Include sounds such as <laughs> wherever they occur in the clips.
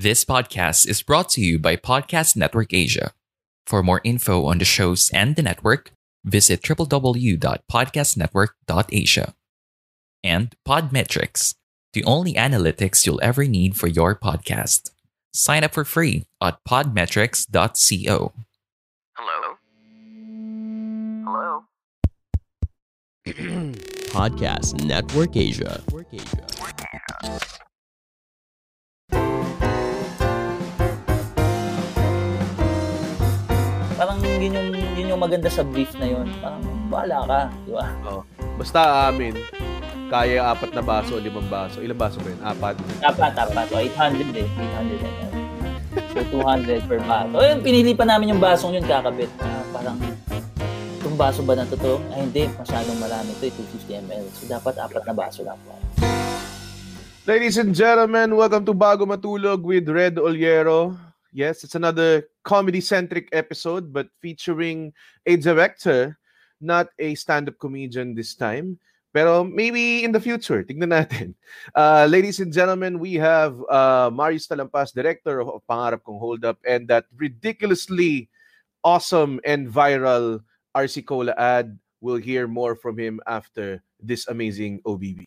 This podcast is brought to you by Podcast Network Asia. For more info on the shows and the network, visit www.podcastnetwork.asia. And Podmetrics, the only analytics you'll ever need for your podcast. Sign up for free at podmetrics.co. Hello? Hello? <clears throat> Podcast Network Asia. Parang yun yung, yun yung maganda sa brief na yun. Parang bahala ka, di ba? Oh. Basta amin, kaya apat na baso o limang baso. Ilang baso ba yun? Apat. Dapat, dapat. O, 800 eh. 800 eh. So, 200 per baso. O, yung pinili pa namin yung basong yun kakabit. Ah, parang, itong baso ba na to to? Ay, hindi. Masyadong marami to. eh, 250 ml. So, dapat apat na baso lang po. Ladies and gentlemen, welcome to Bago Matulog with Red Oliero. Yes, it's another comedy-centric episode, but featuring a director, not a stand-up comedian this time. Pero maybe in the future, tignan natin. <laughs> Uh, ladies and gentlemen, we have uh, Marius Talampas, director of Pangarap Kong Hold Up, and that ridiculously awesome and viral RC Cola ad. We'll hear more from him after this amazing OBB.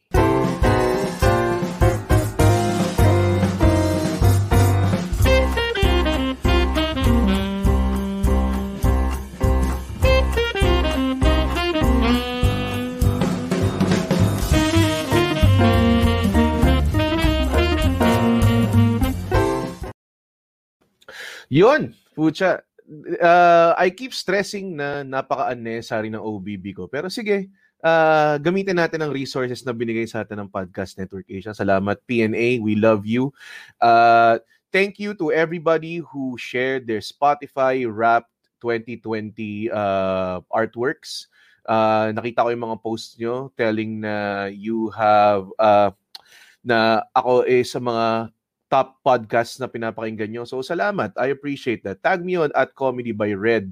Yun, pucha. Uh, I keep stressing na napaka-unnecessary ng OBB ko. Pero sige, uh, gamitin natin ang resources na binigay sa atin ng Podcast Network Asia. Salamat, PNA. We love you. Uh, thank you to everybody who shared their Spotify Wrapped 2020 uh, artworks. Uh, nakita ko yung mga posts nyo telling na you have uh, na ako eh sa mga top podcast na pinapakinggan nyo. So, salamat. I appreciate that. Tag me on at Comedy by Red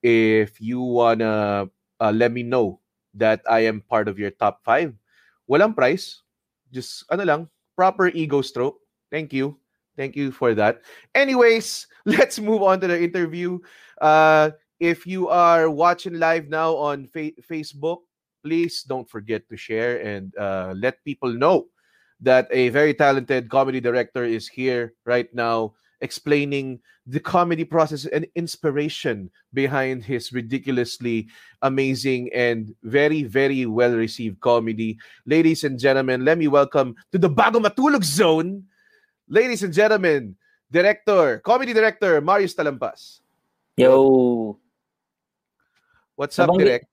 if you wanna uh, let me know that I am part of your top five. Walang price. Just, ano lang, proper ego stroke. Thank you. Thank you for that. Anyways, <laughs> let's move on to the interview. Uh, if you are watching live now on fa- Facebook, please don't forget to share and uh, let people know that a very talented comedy director is here right now explaining the comedy process and inspiration behind his ridiculously amazing and very, very well received comedy. Ladies and gentlemen, let me welcome to the Bago Matulog Zone, ladies and gentlemen, director, comedy director, Marius Talampas. Yo! What's up, Nabanggit- Direk?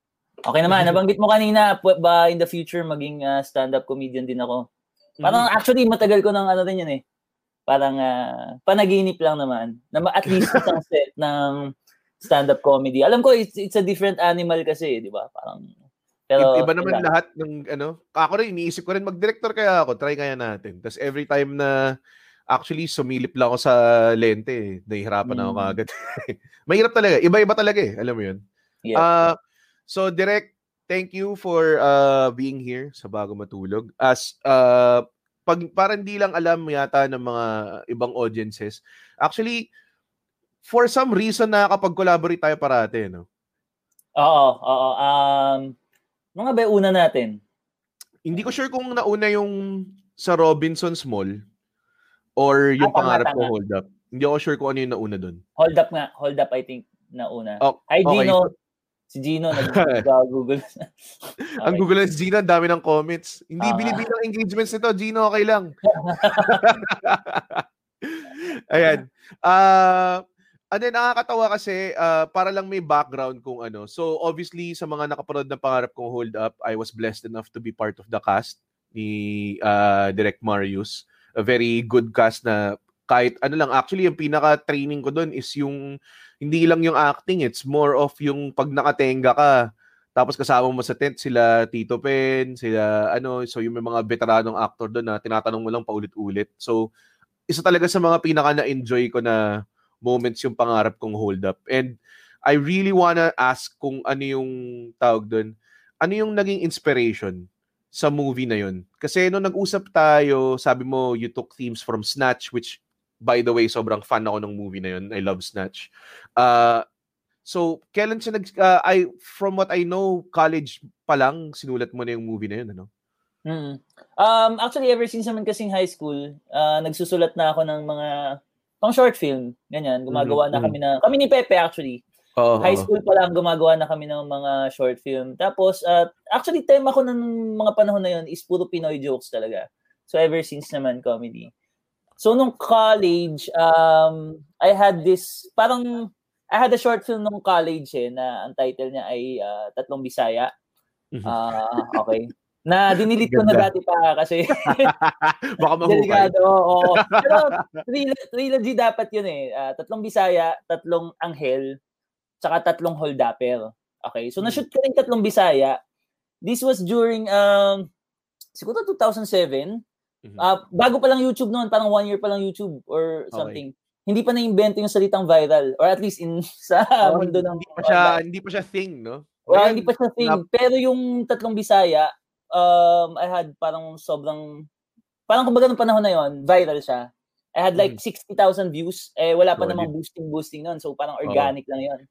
Okay naman, nabanggit mo kanina, ba in the future maging ah, stand-up comedian din ako? Parang actually matagal ko nang ano din yun eh. Parang ah, panaginip lang naman. Na at least isang <laughs> set ng stand-up comedy. Alam ko it's, it's a different animal kasi, di ba? Parang pero Iba naman wala. lahat ng ano. Ako rin, iniisip ko rin mag-director kaya ako. Try kaya natin. Tapos every time na actually sumilip lang ako sa lente, eh. nahihirapan ako Mm. kagad. <laughs> Mahirap talaga. Iba-iba talaga eh. Alam mo yun? Yeah. Uh, so, Direk, thank you for uh, being here sa Bago Matulog. As, uh, pag, parang hindi lang alam yata ng mga ibang audiences. Actually, for some reason nakakapag-collaborate tayo parate, no? Oo, oo. Um, mga ba una natin? Hindi ko sure kung nauna yung sa Robinson's Mall or yung Ah, pangarap ko hold up. Hindi ako sure kung ano yung nauna doon. Hold up nga. Hold up, I think, na una. Oh, Hi, okay. Gino. Si Gino, nag-google. <laughs> <laughs> Ang Google Lens Gino, ang dami ng comments. Hindi Ah. binibilang engagements nito. Gino, okay lang. <laughs> Ayan. Ah, and then nakakatawa kasi ah, para lang may background kung ano. So obviously sa mga nakapanood ng pangarap kong hold up, I was blessed enough to be part of the cast ni uh, Direct Marius. A very good cast na kahit ano lang actually yung pinaka training ko doon is yung hindi lang yung acting it's more of yung pag nakatenga ka. Tapos kasama mo sa tent sila Tito Pen sila ano so yung may mga veteranong actor doon na tinatanong mo lang paulit-ulit. So isa talaga sa mga pinaka na-enjoy ko na moments yung pangarap kong hold up. And I really wanna ask kung ano yung tawag doon ano yung naging inspiration sa movie na yun? Kasi nung nag-usap tayo sabi mo you took themes from Snatch which by the way, sobrang fan ako ng movie na yun. I love Snatch. Uh, so, kailan siya nag... Uh, I, from what I know, college pa lang, sinulat mo na yung movie na yun, ano? Mm. Um, actually, ever since naman kasing high school, uh, nagsusulat na ako ng mga pang short film. Ganyan, gumagawa mm-hmm. na kami na... Kami ni Pepe, actually. Oh, high school pa lang, gumagawa na kami ng mga short film. Tapos, uh, actually, tema ko ng mga panahon na yun is puro Pinoy jokes talaga. So, ever since naman, comedy. So nung college, um, I had this, parang, I had a short film nung college eh, na ang title niya ay uh, Tatlong Bisaya. Uh, okay. Na dinilit ko na dati pa kasi <laughs> baka mahukay. Delikado, oo. Pero trilogy, trilogy dapat yun eh. Uh, tatlong Bisaya, tatlong Anghel, tsaka tatlong Holdapper. Okay. So na-shoot ko rin tatlong Bisaya. This was during um siguro 2007 Mm-hmm. Uh, bago pa lang YouTube noon, parang one year pa lang YouTube or something. Okay. Hindi pa na-invento yung salitang viral or at least in <laughs> sa oh, mundo ng hindi pa siya uh, hindi pa siya thing, no? Well, hindi pa siya thing. Na- Pero yung tatlong Bisaya, um I had parang sobrang parang kumbaga ng panahon na yon, viral siya. I had like mm. 60,000 views. Eh wala pa oh, namang boosting boosting noon. So parang organic oh. lang yon.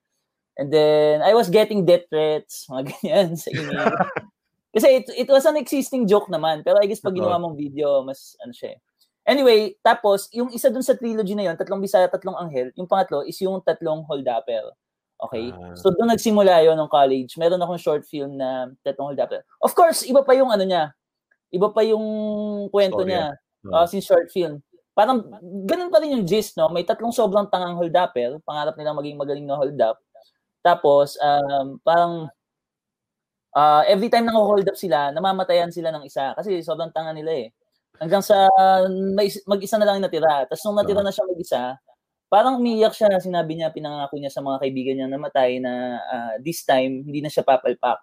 And then I was getting death threats, mga <laughs> ganyan sa email. <laughs> Kasi it, it was an existing joke naman. Pero I guess pag ginawa mong video, mas ano siya eh. Anyway, tapos, yung isa dun sa trilogy na yun, tatlong Bisaya, tatlong Anghel, yung pangatlo is yung tatlong Holdapper. Okay? Uh, so, doon nagsimula yon ng college. Meron akong short film na tatlong Holdapper. Of course, iba pa yung ano niya. Iba pa yung kwento Story. niya. Uh, since short film. Parang, ganun pa rin yung gist, no? May tatlong sobrang tangang Holdapper. Pangarap nilang maging magaling na hold up. Tapos, um, parang uh, every time nang hold up sila, namamatayan sila ng isa kasi sobrang tanga nila eh. Hanggang sa may, mag-isa na lang natira. Tapos nung natira na siya mag-isa, parang umiyak siya. Sinabi niya, pinangako niya sa mga kaibigan niya na matay na uh, this time, hindi na siya papalpak.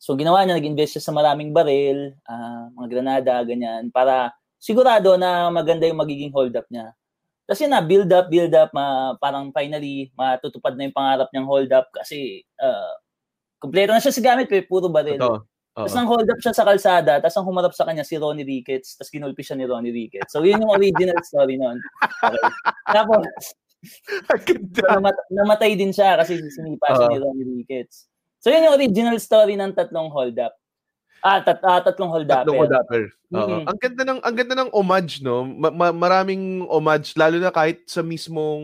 So ginawa niya, nag-invest siya sa maraming baril, uh, mga granada, ganyan, para sigurado na maganda yung magiging hold up niya. Tapos yun na, build up, build up, ma, parang finally, matutupad na yung pangarap niyang hold up kasi uh, Kompleto na siya sa gamit, pero puro baril. Ito. Tapos nang hold up siya sa kalsada, tapos nang humarap sa kanya si Ronnie Ricketts, tapos kinulpi siya ni Ronnie Ricketts. So yun yung original story noon. Okay. Tapos, namat- namatay din siya kasi sinipa siya ni Ronnie Ricketts. So yun yung original story ng tatlong hold up. Ah, tat, ah tatlong hold up. Tatlong hold upper. Mm-hmm. Ang ganda ng ang ganda ng homage no. Ma- ma- maraming homage lalo na kahit sa mismong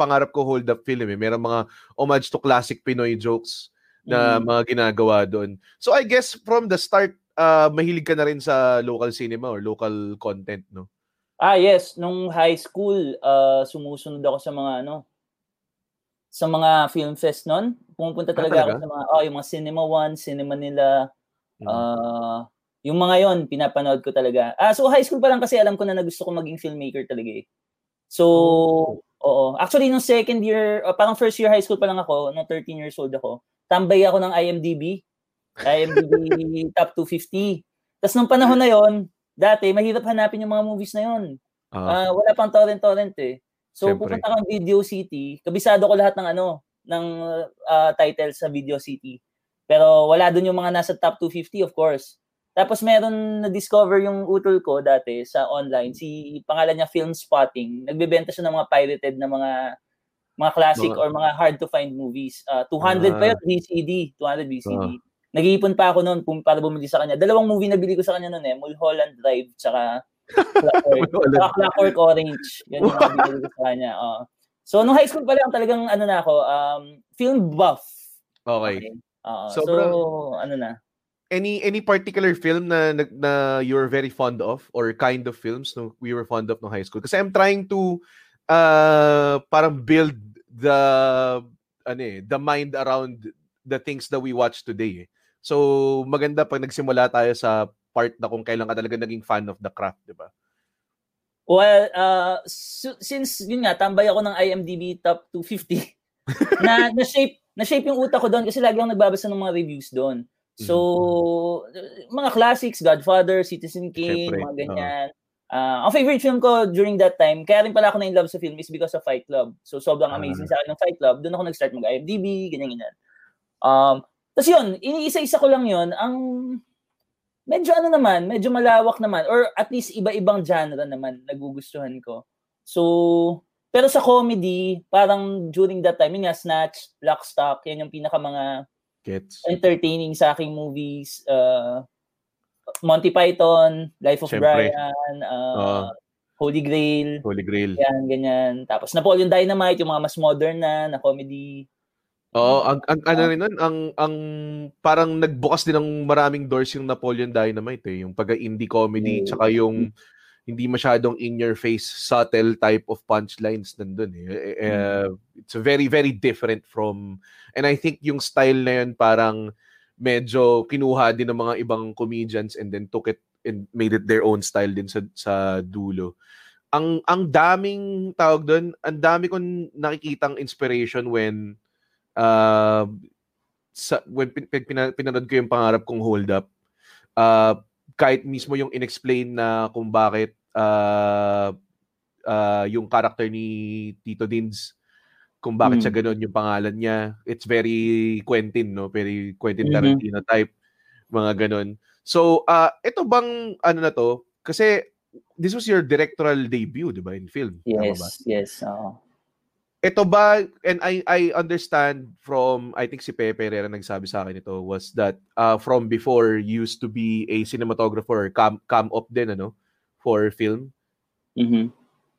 pangarap ko hold up film eh. Merong mga homage to classic Pinoy jokes na mm. mga ginagawa doon. So I guess from the start, uh, mahilig ka na rin sa local cinema or local content, no? Ah, yes. Nung high school, uh, sumusunod ako sa mga ano, sa mga film fest noon. Pumupunta talaga, ah, talaga? ako sa mga, oh, yung mga Cinema One, Cinema nila, mm. uh, yung mga yon pinapanood ko talaga. Ah, so high school pa lang kasi alam ko na na gusto ko maging filmmaker talaga eh. So, oh. oo. Actually, nung second year, uh, parang first year high school pa lang ako, nung 13 years old ako, tambay ako ng IMDb. IMDb <laughs> top 250. Tapos nung panahon na yon, dati mahirap hanapin yung mga movies na yon. Uh, uh, wala pang torrent-torrent eh. So Siyempre. pupunta kang Video City, kabisado ko lahat ng ano, ng uh, title sa Video City. Pero wala doon yung mga nasa top 250 of course. Tapos meron na-discover yung utol ko dati sa online, si pangalan niya Film Spotting. Nagbebenta siya ng mga pirated na mga mga classic mga, or mga hard to find movies. Uh, 200 uh, pa yun, VCD. 200 VCD. Uh, Nag-iipon pa ako noon para bumili sa kanya. Dalawang movie na bili ko sa kanya noon eh. Mulholland Drive, tsaka <laughs> Clockwork, tsaka Clockwork Orange. Yan yung nabili ko sa kanya. <laughs> Uh. So, nung high school pa lang, talagang ano na ako, um, film buff. Okay. okay. Uh, Sobrang, so, ano na. Any any particular film na, na na you're very fond of or kind of films no we were fond of no high school? Kasi I'm trying to uh, parang build the ano eh, the mind around the things that we watch today. Eh. So maganda pag nagsimula tayo sa part na kung kailan ka talaga naging fan of the craft, di ba? Well, uh, so, since yun nga, tambay ako ng IMDb top 250, <laughs> na na-shape, na-shape yung utak ko doon kasi lagi akong nagbabasa ng mga reviews doon. So, mm-hmm. mga classics, Godfather, Citizen Kane, Siyempre, mga ganyan. Uh, uh, ang favorite film ko during that time, kaya rin pala ako na in love sa film is because of Fight Club. So, sobrang amazing uh, sa akin ng Fight Club. Doon ako nag-start mag-IMDb, ganyan-ganyan. Um, Tapos yun, iniisa-isa ko lang yun. Ang medyo ano naman, medyo malawak naman or at least iba-ibang genre naman nagugustuhan ko. So, pero sa comedy, parang during that time, yun nga, Snatch, Lockstock, yan yung pinaka mga Gets. entertaining sa aking movies. Uh, Monty Python, Life of Siyempre. Brian, uh, uh, Holy Grail. Holy Grail. Yan, ganyan. Tapos Napoleon Dynamite, yung mga mas modern na, na comedy. Oo, ang, ang ano rin nun, ang, ang parang nagbukas din ng maraming doors yung Napoleon Dynamite eh. Yung pag-indie comedy, mm. tsaka yung hindi masyadong in-your-face, subtle type of punchlines nandun eh. Uh, it's very, very different from, and I think yung style na yun parang medyo kinuha din ng mga ibang comedians and then took it and made it their own style din sa, sa dulo. Ang, ang daming tawag doon, ang dami kong nakikitang inspiration when uh, sa, when pin, pin, pinanood ko yung pangarap kong hold up, uh, kahit mismo yung inexplain na kung bakit uh, uh, yung character ni Tito Dins, kung bakit mm. siya ganun yung pangalan niya, it's very Quentin, no? Very Quentin mm-hmm. Tarantino mm-hmm. type, mga ganun. So, uh, ito bang, ano na to, kasi this was your directorial debut, di ba, in film? Yes, yes. Uh, ito ba, and I I understand from, I think si Pepe Herrera nagsabi sa akin ito, was that uh, from before, used to be a cinematographer, cam, cam op din, ano, for film. Mm-hmm.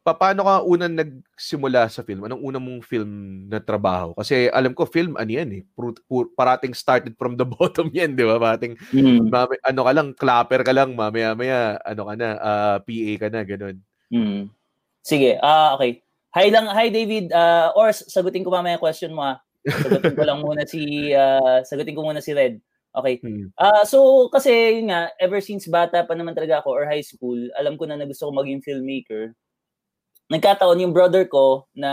Paano ka unang nagsimula sa film? Anong unang mong film na trabaho? Kasi alam ko, film, ano yan eh, pur, pur, parating started from the <laughs> bottom yan, di ba? Parating, mm-hmm. mami, ano ka lang, clapper ka lang, mamaya-maya, ano ka na, uh, PA ka na, ganun. Mm-hmm. Sige, ah uh, okay Hi lang, hi David. Uh, or sagutin ko mamaya question mo ha. Sagutin ko lang muna si uh, <laughs> sagutin ko muna si Red. Okay. Uh, so kasi yun nga, ever since bata pa naman talaga ako or high school, alam ko na na gusto ko maging filmmaker. Nagkataon yung brother ko na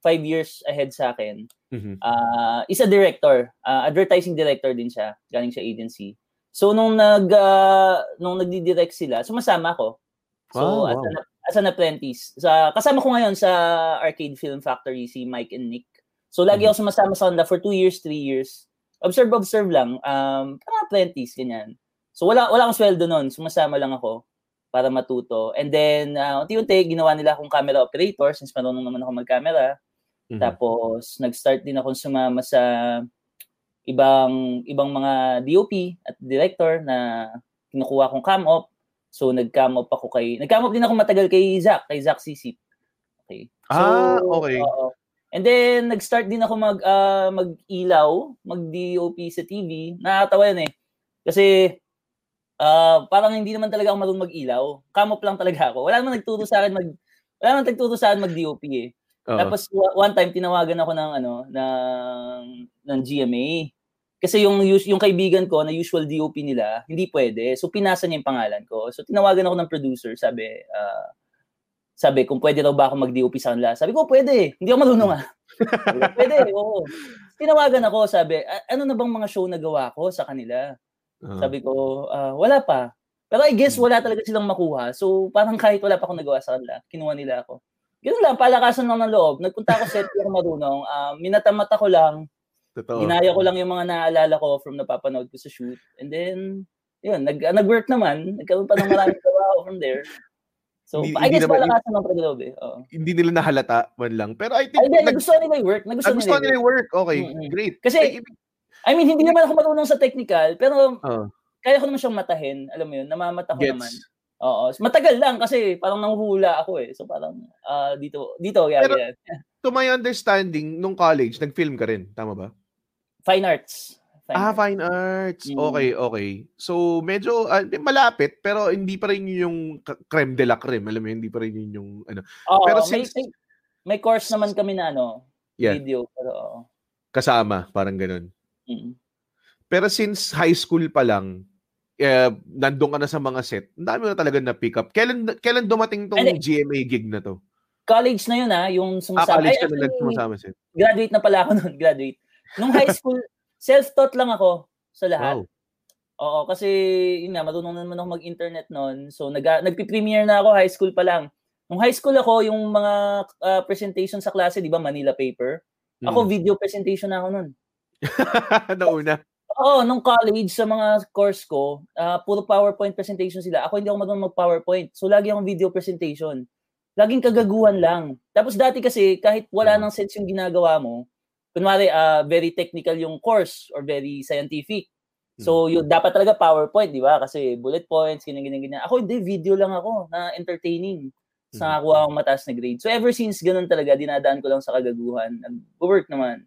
five years ahead sa akin. Mm-hmm. Uh, isa director, uh, advertising director din siya, galing sa agency. So nung nag uh, nung nagdi-direct sila, sumasama ako. So oh, wow. as, an, as an apprentice. Sa, kasama ko ngayon sa Arcade Film Factory si Mike and Nick. So lagi mm-hmm. ako sumasama sa kanila for two years, three years. Observe, observe lang. Um, parang apprentice, ganyan. So wala, wala akong sweldo noon. Sumasama lang ako para matuto. And then, uh, unti-unti, ginawa nila akong camera operator since marunong naman ako mag-camera. Mm-hmm. Tapos, nag-start din ako sumama sa ibang ibang mga DOP at director na kinukuha kong cam op So nag-cam up ako kay nag-cam up din ako matagal kay Zach, kay Zach Sisip. Okay. So, ah, okay. Uh, and then nag-start din ako mag uh, mag-ilaw, mag-DOP sa TV. Nakakatawa yan eh. Kasi uh, parang hindi naman talaga ako marunong mag-ilaw. Cam up lang talaga ako. Wala naman nagturo sa akin mag wala naman nagturo sa akin mag-DOP eh. Uh-huh. Tapos one time tinawagan ako ng ano ng ng GMA. Kasi yung yung kaibigan ko na usual DOP nila, hindi pwede. So pinasa niya yung pangalan ko. So tinawagan ako ng producer, sabi uh, sabi kung pwede daw ba ako mag-DOP sa kanila. Sabi ko, pwede. Hindi ako marunong ah. <laughs> pwede, oo. Tinawagan ako, sabi, ano na bang mga show na gawa ko sa kanila? Uh-huh. Sabi ko, uh, wala pa. Pero I guess hmm. wala talaga silang makuha. So parang kahit wala pa akong nagawa sa kanila, kinuha nila ako. Ganun lang, palakasan lang ng loob. Nagpunta ako set, <laughs> pero marunong. Uh, minatamata ko lang Totoo. Ginaya ko lang yung mga naalala ko from napapanood ko sa shoot. And then, yun, nag, uh, nag-work naman. Nagkaroon pa ng maraming <laughs> trabaho from there. So, hindi, I guess naman, palakasan ng paglob eh. Oo. Hindi nila nahalata man lang. Pero I think... Ay, nag, nagustuhan nila yung work. Nagustuhan, nagustuhan nila yung work. Okay, mm-hmm. great. Kasi, Ay, I mean, hindi naman ako marunong sa technical, pero uh, kaya ko naman siyang matahin. Alam mo yun, namamata ko gets. naman. Oo. Matagal lang kasi parang nanguhula ako eh. So parang uh, dito, dito, yeah, pero, yan. to my understanding, nung college, nag-film ka rin. Tama ba? Fine arts. Fine ah, arts. fine arts. Mm. Okay, okay. So, medyo uh, malapit, pero hindi pa rin yung creme de la creme. Alam mo, hindi pa rin yun yung ano. Oo, pero since... may, may course naman kami na ano, yeah. video. Pero, oo. Kasama, parang ganun. Mm. Pero since high school pa lang, eh, nandun ka na sa mga set, ang dami na talaga na pick up. Kailan, kailan dumating tong Hindi. GMA gig na to? College na yun ah, yung Ah, sumasama. college Ay, ka na nagsumasama set. graduate na pala ako <laughs> noon, graduate. Nung high school, <laughs> self-taught lang ako sa lahat. Wow. Oo, kasi yun nga, marunong na naman ako mag-internet noon. So nag nagpi-premiere na ako high school pa lang. Nung high school ako, yung mga ah, presentation sa klase, 'di ba, Manila paper. Ako Mm. video presentation na ako noon. <laughs> Nauna. Oo, nung college sa mga course ko, ah, puro PowerPoint presentation sila. Ako hindi ako marunong mag-PowerPoint. So lagi akong video presentation. Laging kagaguhan lang. Tapos dati kasi kahit wala nang sense yung ginagawa mo, kunwari ah, very technical yung course or very scientific. So yun dapat talaga PowerPoint, di ba? Kasi bullet points, ganyan ganyan ganyan. Ako hindi video lang ako na entertaining. Sa Mhm. nakakuha akong mataas na grade. So ever since ganun talaga, dinadaan ko lang sa kagaguhan. Nag-work naman.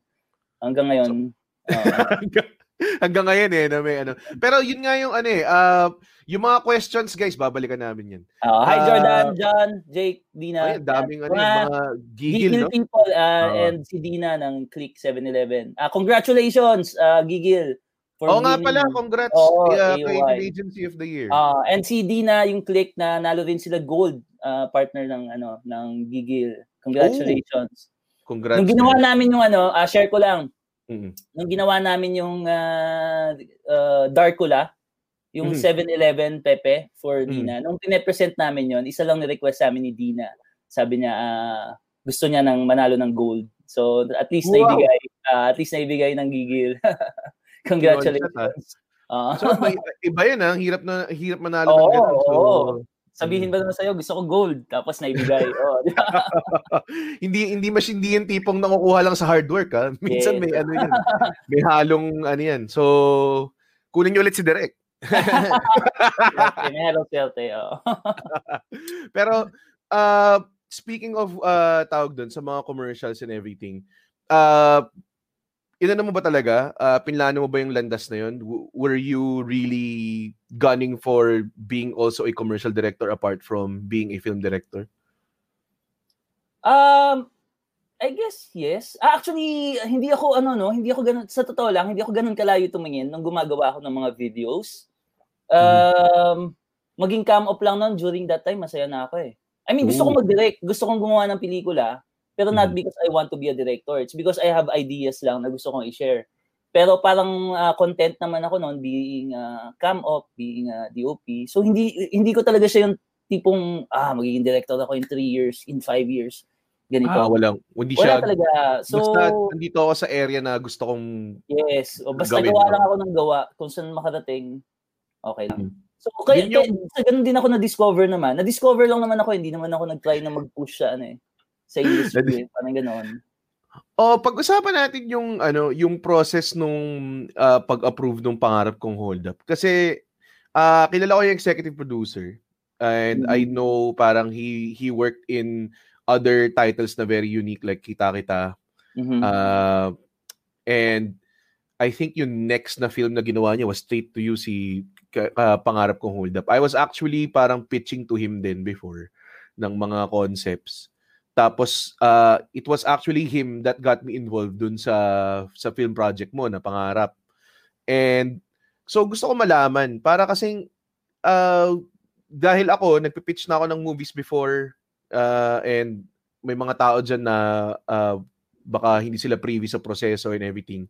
Hanggang ngayon. oo. Hanggang, <laughs> hanggang ngayon eh, na may ano. Pero yun nga yung ano eh, ah, yung mga questions guys, babalikan namin yan. Ah, hi Ah, Jordan, John, Jake, Dina. Ay, daming ano, Mga yung mga gigil, Gigil no? people ah, Oo. and si Dina ng Click 711. Ah, congratulations, ah, Gigil. For Oo nga pala, congrats Oo, uh, AOY. Agency of the Year. Ah, and si Dina yung Click na nalo rin sila gold ah, partner ng ano ng Gigil. Congratulations. Congrats. Nung ginawa namin yung ano, ah, share ko lang. Mm. Nung ginawa namin yung ah, ah, Darkula, yung Mhm. 7-Eleven Pepe for Mhm. Dina. Nung pine-present namin yon, isa lang ni-request sa amin ni Dina. Sabi niya ah, gusto niya nang manalo ng gold. So at least Wow. naibigay ah, at least naibigay ng gigil. <laughs> Congratulations. Ah. So, may, iba yun ah. Hirap na hirap manalo Oo, ng ganun. So, oo. Sabihin ba naman sa'yo, gusto ko gold, tapos naibigay. <laughs> oh, di ba? <laughs> hindi hindi mas hindi yung tipong nakukuha lang sa hard work ah. <laughs> Minsan Yes. may ano yan. May halong ano yan. So, kunin niyo ulit si Derek. Oh. Pero uh, speaking of uh, tawag doon sa mga commercials and everything, uh, inano mo ba talaga? Uh, pinlano mo ba yung landas na yun? W- were you really gunning for being also a commercial director apart from being a film director? Um, I guess yes. Ah, actually, hindi ako ano no, hindi ako ganun sa totoo lang, hindi ako ganun kalayo tumingin nung gumagawa ako ng mga videos. Um, maging cam up lang noon during that time, masaya na ako eh. I mean, gusto Ooh. kong mag-direct, gusto kong gumawa ng pelikula, pero not Mhm. because I want to be a director. It's because I have ideas lang na gusto kong i-share. Pero parang ah, content naman ako noon being ah, cam up, being ah, DOP. So hindi hindi ko talaga siya yung tipong ah magiging director ako in 3 years, in 5 years. Ganito. Ah, walang. Hindi Wala siya. talaga. So, basta nandito ako sa area na gusto kong yes. O basta gawin gawa lang ako ng gawa. Kung saan makarating, okay lang. Mhm. So, kaya, Yun yung- kaya ganun din ako na-discover naman. Na-discover lang naman ako, hindi naman ako nag-try na mag-push sa ano eh. Sa industry, eh. parang ganoon. Oh, pag-usapan natin yung ano, yung process nung ah, pag-approve ng pangarap kong hold up. Kasi ah kilala ko yung executive producer and I Mhm. know parang he he worked in other titles na very unique like Kita Kita. Mhm. Uh, and I think yung next na film na ginawa niya was Straight to You si ka- Pangarap Kong Hold Up. I was actually parang pitching to him din before ng mga concepts. Tapos uh, it was actually him that got me involved dun sa sa film project mo na Pangarap. And so gusto ko malaman para kasing uh, dahil ako nagpi-pitch na ako ng movies before uh, and may mga tao dyan na uh, baka hindi sila privy sa proseso and everything.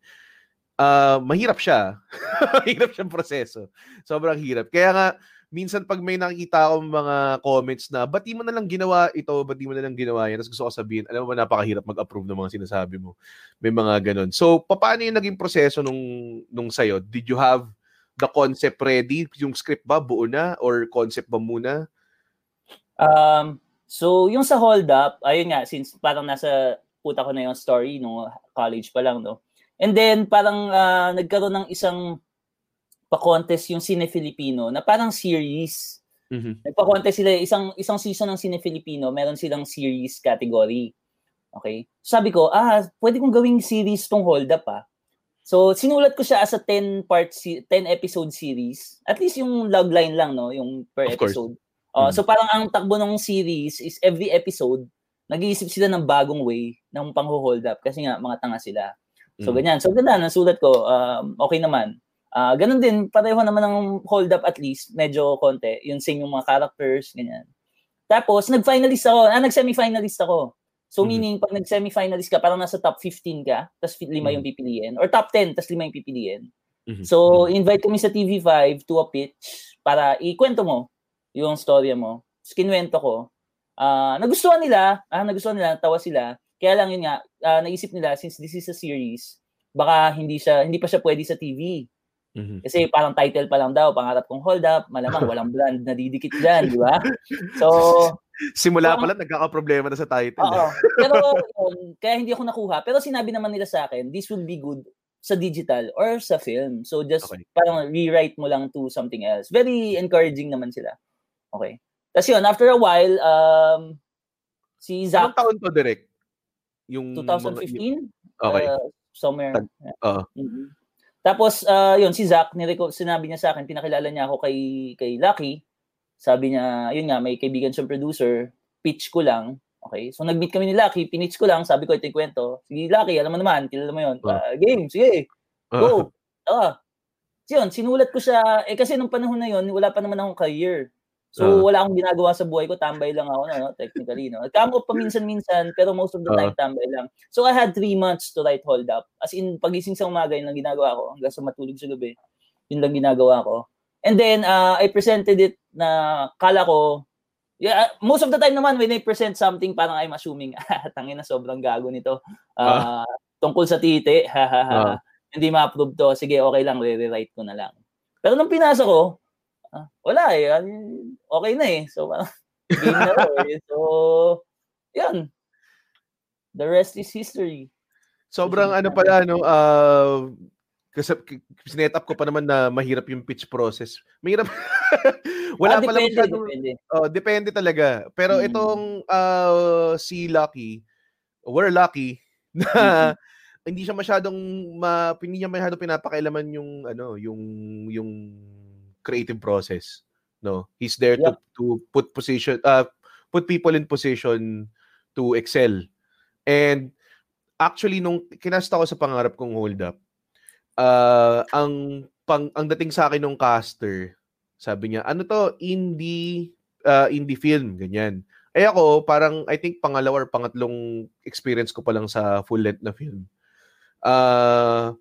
Ah, mahirap siya. <laughs> mahirap siyang proseso. Sobrang hirap. Kaya nga, minsan pag may nakikita akong mga comments na, ba't di mo na lang ginawa ito, ba't di mo na lang ginawa yan, tapos gusto ko sabihin, alam mo napakahirap mag-approve ng mga sinasabi mo. May mga ganun. So, paano yung naging proseso nung, nung sayo? Did you have the concept ready? Yung script ba, buo na? Or concept ba muna? Um, so, yung sa hold up, ayun nga, since parang nasa puta ko na yung story nung college pa lang, no? And then, parang ah, nagkaroon ng isang pa-contest yung Cine Filipino na parang series. Nagpa-contest sila, isang, isang season ng Cine Filipino, meron silang series category. Okay? Sabi ko, ah, pwede kong gawing series tong hold up ah. So, sinulat ko siya as a 10 part, se- 10 episode series. At least yung logline lang, no? Yung per Of course. episode. Uh, Mhm. So, parang ang takbo ng series is every episode, nag-iisip sila ng bagong way ng pang-hold up kasi nga, mga tanga sila. So, Mhm. ganyan. So, ganda, nasulat ko, um, okay naman. Ah, ganun din, pareho naman ng hold up at least, medyo konti, yung same yung mga characters, ganyan. Tapos, nag-finalist ako, ah, nag-semi-finalist ako. So, Mhm. meaning, pag nag-semi-finalist ka, parang nasa top 15 ka, tapos lima yung pipiliin. Or top 10, tapos lima yung pipiliin. Mhm. So, invite kami sa TV5 to a pitch para ikwento mo yung storya mo. Tapos kinuwento ko. Ah, nagustuhan nila, ah, nagustuhan nila, tawa sila. Kaya lang yun nga, ah, naisip nila, since this is a series, baka hindi siya hindi pa siya pwede sa TV. Mhm. Kasi parang title pa lang daw, pangarap kong hold up, malamang walang <laughs> brand na didikit dyan, di ba? So, Simula Parang- pa lang, nagkakaproblema na sa title. Oo. eh. Pero <laughs> yun, kaya hindi ako nakuha. Pero sinabi naman nila sa akin, this will be good sa digital or sa film. So just Okay. parang rewrite mo lang to something else. Very encouraging naman sila. Okay. Tapos yun, after a while, um, si Anong Zach, taon to, Direk? Yung mga- 2015? Okay. uh, somewhere. Tag- oo. Mhm. Tapos, uh, yun, si Zach, nireco- sinabi niya sa akin, pinakilala niya ako kay, kay Lucky. Sabi niya, yun nga, may kaibigan siyang producer, pitch ko lang. Okay, so nag-meet kami ni Lucky, pinitch ko lang, sabi ko, ito yung kwento. Sige, Lucky, alam mo naman, kilala mo yun. Ah, game, sige, go. Ah. So yun, sinulat ko siya, eh kasi nung panahon na yun, wala pa naman akong career. So Ah. wala akong ginagawa sa buhay ko, tambay lang ako, no, technically, no. Kamo pa minsan-minsan, pero most of the Ah. time tambay lang. So I had three months to write hold up. As in, pagising sa umaga, yun lang ginagawa ko, hanggang sa matulog sa gabi, yun lang ginagawa ko. And then, uh, I presented it na kala ko, yeah, most of the time naman, when I present something, parang I'm assuming, <laughs> ah, tangin na sobrang gago nito. Ah, Tungkol sa titi. Ah. Hindi ma-approve to. Sige, okay lang, re-rewrite ko na lang. Pero nung pinasa ko, ah, wala eh. Okay na eh. So, parang, <laughs> game na to eh. So, yun. The rest is history. Sobrang ano pala, no, uh, kasi sinet up ko pa naman na mahirap yung pitch process. Mahirap. <laughs> Wala Ah, pala depende, masyadong, depende. oh, depende talaga. Pero Mm. itong uh, si Lucky, we're lucky <laughs> na hindi siya masyadong ma, hindi niya masyadong pinapakailaman yung ano, yung yung creative process. No, he's there to to put position uh put people in position to excel. And actually nung kinasta ko sa pangarap kong hold up, uh, ang pang ang dating sa akin nung caster, sabi niya, ano to, indie uh, indie film, ganyan. Eh ako, parang I think pangalawa or pangatlong experience ko pa lang sa full length na film. Uh,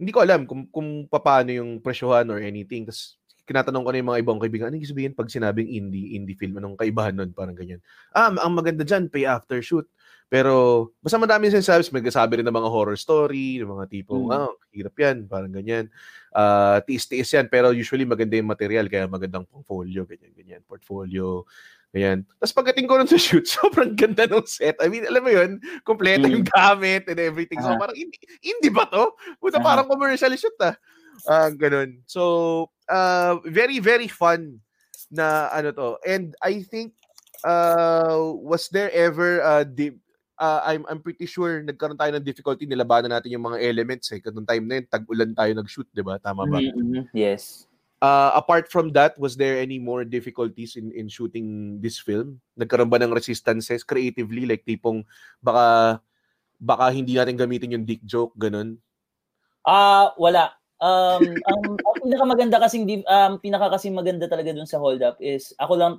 hindi ko alam kung kung paano yung presyohan or anything. Tapos kinatanong ko na yung mga ibang kaibigan, ano yung sabihin pag sinabing indie, indie film, anong kaibahan nun? Parang ganyan. Ah, ang maganda dyan, pay after shoot. Pero, basta madami sinasabi, may kasabi rin ng mga horror story, ng mga tipong, Mm. ah, hirap yan, parang ganyan. Ah, tiis-tiis yan, pero usually maganda yung material, kaya magandang portfolio, ganyan, ganyan, portfolio, ganyan. Tapos pagdating ko nun sa shoot, <laughs> sobrang ganda ng set. I mean, alam mo yun, kompleto Mm. yung gamit and everything. So, Aha. parang, hindi, hindi ba to? Puta, Aha. parang commercial shoot, ah. Ah, ganun. So, uh, very, very fun na ano to. And I think, uh, was there ever, uh, di- uh, I'm, I'm pretty sure nagkaroon tayo ng difficulty, nilabanan natin yung mga elements eh. Kasi time na yun, tag-ulan tayo nag-shoot, di ba? Tama ba? Mhm, mhm. Yes. Uh, apart from that, was there any more difficulties in in shooting this film? Nagkaroon ba ng resistances creatively? Like tipong baka baka hindi natin gamitin yung dick joke, ganun? Ah, wala. Um, ang, ang pinakamaganda kasing um, pinaka kasing maganda talaga dun sa hold up is ako lang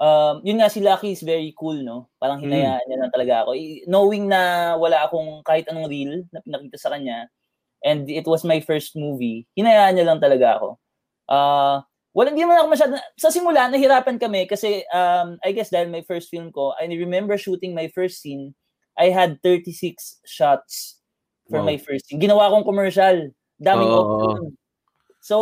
um, yun nga si Lucky is very cool, no? Parang hinayaan niya lang talaga ako. I- Knowing na wala akong kahit anong reel na pinakita sa kanya and it was my first movie, hinayaan niya lang talaga ako. Ah, wala hindi man ako masyado sa simula nahirapan kami kasi um, I guess dahil my first film ko, I remember shooting my first scene, I had 36 shots for Wow. my first scene. Ginawa kong commercial. Daming Oo. option. So,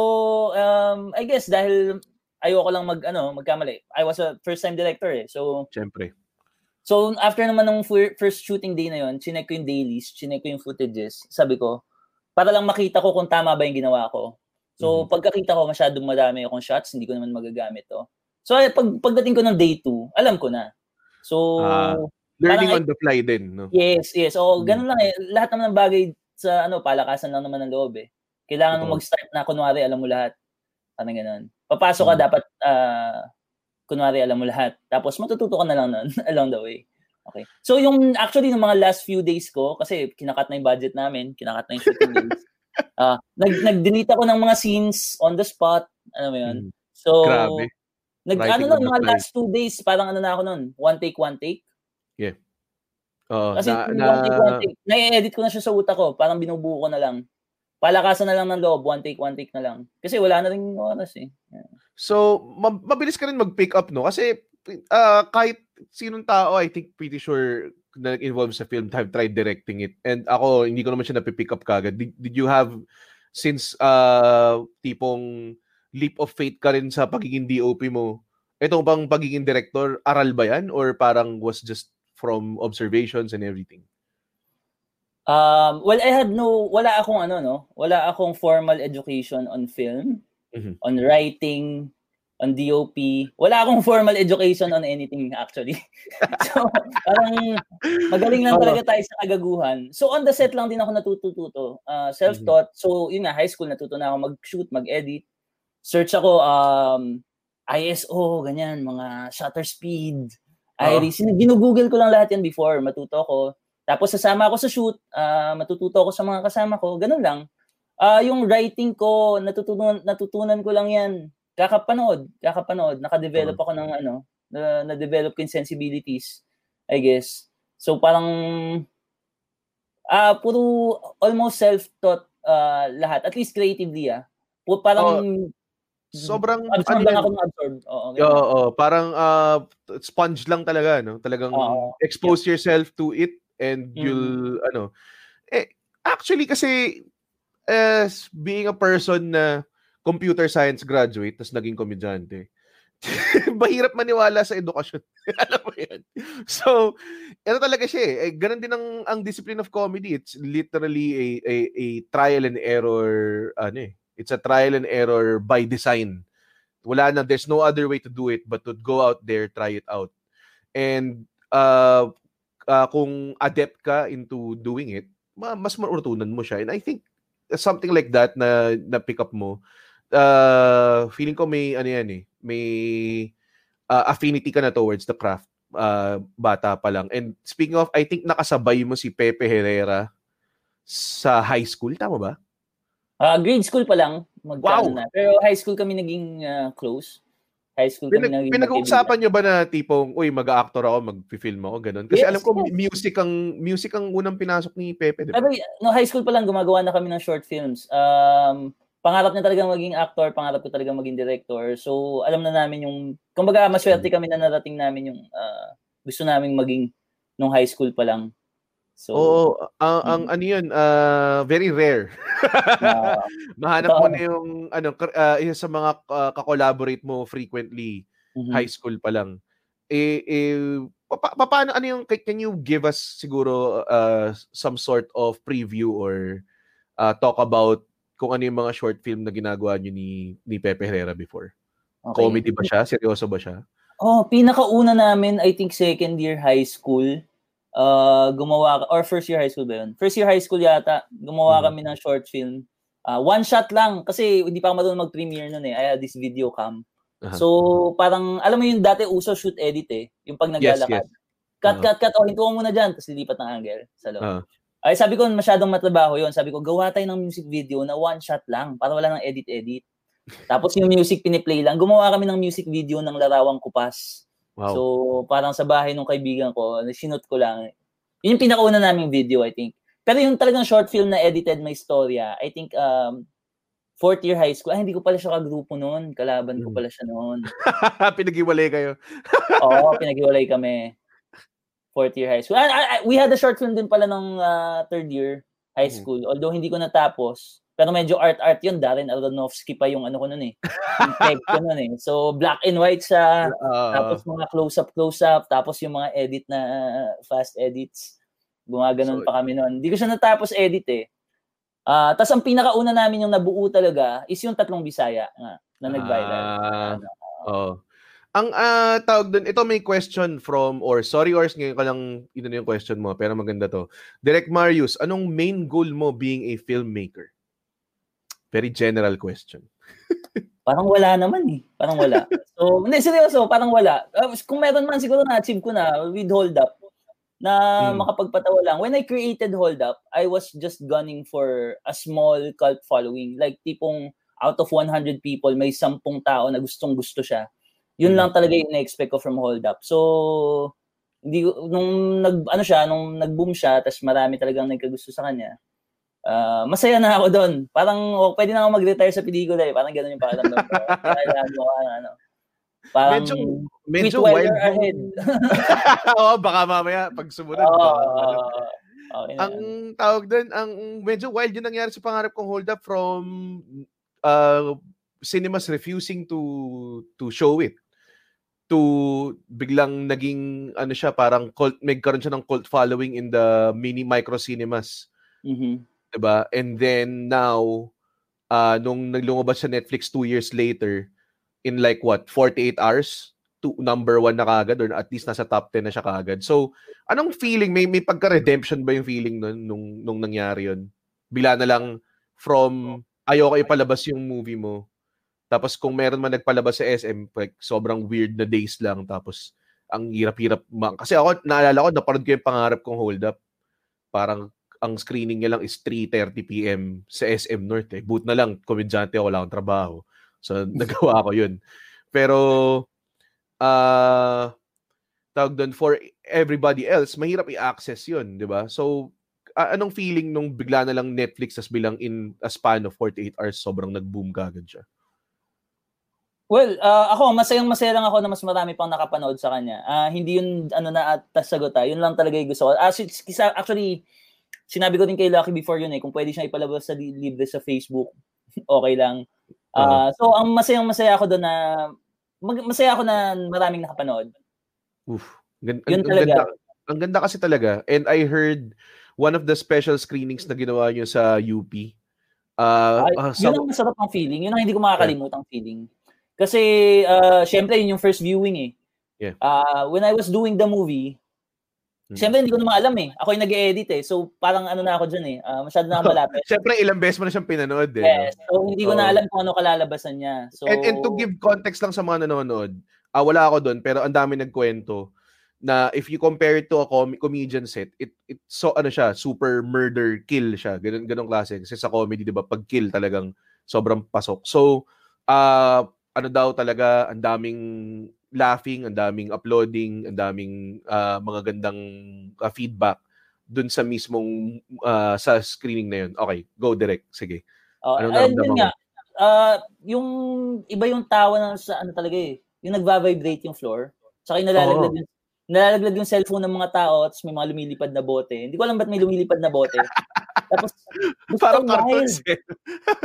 um, I guess dahil ayoko lang mag ano, magkamali. I was a first time director eh. So, Siyempre. so after naman ng fir- first shooting day na yon, chinek ko yung dailies, chinek ko yung footages. Sabi ko, para lang makita ko kung tama ba yung ginawa ko. So, Mhm. pagkakita ko masyadong madami akong shots, hindi ko naman magagamit to. So, ay, pag pagdating ko ng day 2, alam ko na. So, Ah, Learning Parang on the fly din, no? Yes, yes. O, Mm. ganun lang eh. Lahat naman ng bagay sa ano, palakasan lang naman ng loob eh. Kailangan mo mag-start na kunwari alam mo lahat. Parang ganun. Papasok ka Mm. dapat ah, kunwari alam mo lahat. Tapos matututo ka na lang nun <laughs> along the way. Okay. So yung actually ng mga last few days ko kasi kinakat na yung budget namin, kinakat na yung shooting days. <laughs> Ah, nag nag-delete ako ng mga scenes on the spot, ano mo 'yun. Mm. So Grabe. nag ano lang mga last two days, parang ano na ako noon, one take, one take. Oo, Kasi na, na, one take, one take, nai-edit ko na siya sa utak ko, parang binubuo ko na lang. Palakasan na lang ng loob, one take, one take na lang. Kasi wala na rin oras eh. So, ma- mabilis ka rin mag-pick up, no? Kasi uh, kahit sinong tao, I think pretty sure na involved sa film have tried directing it. And ako, hindi ko naman siya napipick up kagad. Did, did you have, since uh, tipong leap of faith ka rin sa pagiging DOP mo, ito bang pagiging director, aral ba yan? Or parang was just from observations and everything? Um, well, I had no, wala akong ano, no? Wala akong formal education on film, Mhm. on writing, on DOP. Wala akong <laughs> formal education on anything actually. <laughs> so, parang magaling lang Oo. talaga tayo sa kagaguhan. So, on the set lang din ako natututo. Uh, self-taught. So, yun nga, high school, natuto na ako mag-shoot, mag-edit. Search ako, um, ISO, ganyan, mga shutter speed, Iris. Ginugoogle ko lang lahat yan before, matuto ako. Tapos sasama ako sa shoot, ah, matututo ako sa mga kasama ko, ganun lang. Ah, yung writing ko, natutunan natutunan ko lang 'yan. Kakapanood, kakapanood, naka-develop ako ng ano, na, na-develop ko yung sensibilities, I guess. So parang ah puro almost self-taught ah, lahat, at least creatively ah. Parang Sobrang, absorb ano lang ako ng absorb. Oo, Oo, ganun. oo. parang uh, sponge lang talaga, no? Talagang Oo. expose yourself to it and Mm. you'll, ano. Eh, actually kasi, as being a person na computer science graduate, tas naging komedyante, <laughs> mahirap maniwala sa edukasyon. <laughs> Alam mo yan? So, ano talaga siya eh. eh ganun din ang, ang discipline of comedy. It's literally a, a, a trial and error, ano eh. It's a trial and error by design. Wala na, there's no other way to do it but to go out there, try it out. And uh, uh, kung adept ka into doing it, ma- mas marutunan mo siya. And I think something like that na na pick up mo, uh, feeling ko may ano yan eh, may uh, affinity ka na towards the craft uh, bata pa lang. And speaking of, I think nakasabay mo si Pepe Herrera sa high school, tama ba? Ah, grade school pa lang, magkano Wow. na. Pero high school kami naging ah, close. High school kami Pinag, naging pinag-uusapan nyo ba na tipong, uy, mag-actor ako, mag-film ako, ganun? Kasi Yes, alam ko, yes. music ang music ang unang pinasok ni Pepe, di ba? Pero no, high school pa lang gumagawa na kami ng short films. Um, pangarap niya talagang maging actor, pangarap ko talagang maging director. So, alam na namin yung, kumbaga, maswerte Hmm. kami na narating namin yung ah, gusto naming maging nung high school pa lang. So, Oo, ang, ang Mm. ano yun, uh, very rare. ah, <laughs> Mahanap mo na yung, ano, uh, isa sa mga uh, kakollaborate mo frequently, mhm. high school pa lang. Eh, eh, pa, pa- paano, ano yung, can you give us siguro uh, some sort of preview or uh, talk about kung ano yung mga short film na ginagawa nyo ni, ni Pepe Herrera before? Okay. Comedy ba siya? Seryoso ba siya? Oh, pinakauna namin, I think second year high school. Uh, gumawa, or first year high school ba yun? First year high school yata, gumawa Mhm. kami ng short film. Uh, one shot lang, kasi hindi pa ako marunong mag-premiere nun eh. I had this video cam. Aha. So, parang, alam mo yung dati uso shoot edit eh. Yung pag Yes, naglalakad. yes. Cut, Oo. cut, cut. Oh, hinto muna dyan. Tapos lilipat ng angle sa loob. Ah. Ay, sabi ko, masyadong matrabaho yon Sabi ko, gawa tayo ng music video na one shot lang para wala nang edit-edit. Tapos yung music piniplay lang. Gumawa kami ng music video ng Larawang Kupas. Wow. So, parang sa bahay ng kaibigan ko, sinot ko lang. Yun yung pinakauna naming video, I think. Pero yung talagang short film na edited may storya, I think um, fourth year high school. Ay, hindi ko pala siya kagrupo noon. Kalaban ko Mm. pala siya noon. <laughs> Pinag-iwalay kayo. <laughs> Oo, pinaghiwalay kami. Fourth year high school. Ah, ah, ah, we had a short film din pala nung ah, third year high Mhm. school. Although hindi ko natapos. Pero medyo art-art yun. Darren Aronofsky pa yung ano ko nun eh. Yung tech ko nun eh. So, black and white siya. Ah, Tapos mga close-up, close-up. Tapos yung mga edit na uh, fast edits. Gumaganon So, pa kami noon. Hindi ko siya natapos edit eh. Ah, tapos ang pinakauna namin yung nabuo talaga is yung tatlong Bisaya nga, na nag-viral. Ah, Oo. Ang ah, tawag doon, ito may question from, or sorry Ors, ngayon ka lang ino yung question mo, pero maganda to. Direct Marius, anong main goal mo being a filmmaker? Very general question. <laughs> Parang wala naman eh. Parang wala. So, <laughs> hindi, seryoso, parang wala. Uh, kung meron man, siguro na-achieve ko na with hold up. na Hmm. makapagpatawa lang. When I created Hold Up, I was just gunning for a small cult following. Like tipong out of 100 people, may 10 tao na gustong gusto siya. Yun Hmm. lang talaga yung na-expect ko from Hold Up. So, hindi nung nag ano siya, nung nag-boom siya, tapos marami talagang nagkagusto sa kanya. Ah, masaya na ako doon. Parang oh, pwede na ako mag-retire sa pelikula eh. Parang ganun yung pakiramdam ko. Kailangan mo ano, ano. Parang Medyo, medyo wild. ahead. <laughs> Oo, baka mamaya pag sumunod. Oo, baka- ano. okay na ang tawag doon, ang medyo wild yung nangyari sa pangarap kong hold up from uh, cinemas refusing to to show it to biglang naging ano siya parang cult magkaroon siya ng cult following in the mini micro cinemas Mhm. 'Di ba? And then now uh, nung naglumabas sa Netflix two years later in like what 48 hours? To number one na kagad or at least nasa top 10 na siya kagad so anong feeling? May may pagka-redemption ba yung feeling nun nung nung nangyari yun? Bila na lang from ayoko ipalabas yung movie mo. Tapos kung meron man nagpalabas sa SM like sobrang weird na days lang. Tapos ang hirap-hirap ma- kasi ako naalala ko naparod ko yung pangarap kong hold up. Parang ang screening niya lang is 3:30 PM sa SM North eh. Boot na lang komedyante ako wala akong trabaho. So <laughs> nagawa ko 'yun. Pero ah tawag doon for everybody else, mahirap i-access 'yun, 'di ba? So a- anong feeling nung bigla na lang Netflix tas bilang in a span of 48 hours sobrang nag-boom kagad siya? Well, ah, ako, masayang masaya lang ako na mas marami pang nakapanood sa kanya. Ah, hindi yun, ano na, at sagot. Yun lang talaga yung gusto ko. Kisa- actually, sinabi ko din kay Lucky before yun eh, kung pwede siya ipalabas sa li- libre sa Facebook, <laughs> okay lang. Ah, so, ang masayang masaya ako doon na, mag- masaya ako na maraming nakapanood. Oof. Gan- Yun ang, ang talaga. ganda, ang ganda kasi talaga. And I heard one of the special screenings na ginawa niyo sa UP. Uh, Ay, uh, yun ang masarap ang feeling. Yun ang hindi ko makakalimutang feeling. Kasi, uh, syempre, yun yung first viewing eh. Yeah. Uh, when I was doing the movie, Mhm. syempre, hindi ko naman alam eh. Ako yung nag-edit eh. So, parang ano na ako dyan eh. Uh, masyado na ako malapit. <laughs> Siyempre, ilang beses mo na siyang pinanood eh. no? yes. So, hindi ko na Oo. alam kung ano kalalabasan niya. So, And, and to give context lang sa mga nanonood, ah wala ako doon, pero ang dami nagkwento na if you compare it to a com- comedian set, it, it so ano siya, super murder kill siya. Ganun, ganun klase. Kasi sa comedy, di ba, pag kill talagang sobrang pasok. So, ah ano daw talaga, ang daming laughing, ang daming uploading, ang daming ah, mga gandang ah, feedback dun sa mismong ah, sa screening na yun. Okay, go direct. Sige. uh, Anong and naramdaman yun mo? nga, uh, yung iba yung tawa na sa ano talaga eh. Yung nagva-vibrate yung floor. Tsaka yung nalalaglag, yung, nalalaglag yung cellphone ng mga tao tapos may mga lumilipad na bote. Hindi ko alam ba't may lumilipad na bote. <laughs> tapos, <laughs> gusto Parang wild. eh.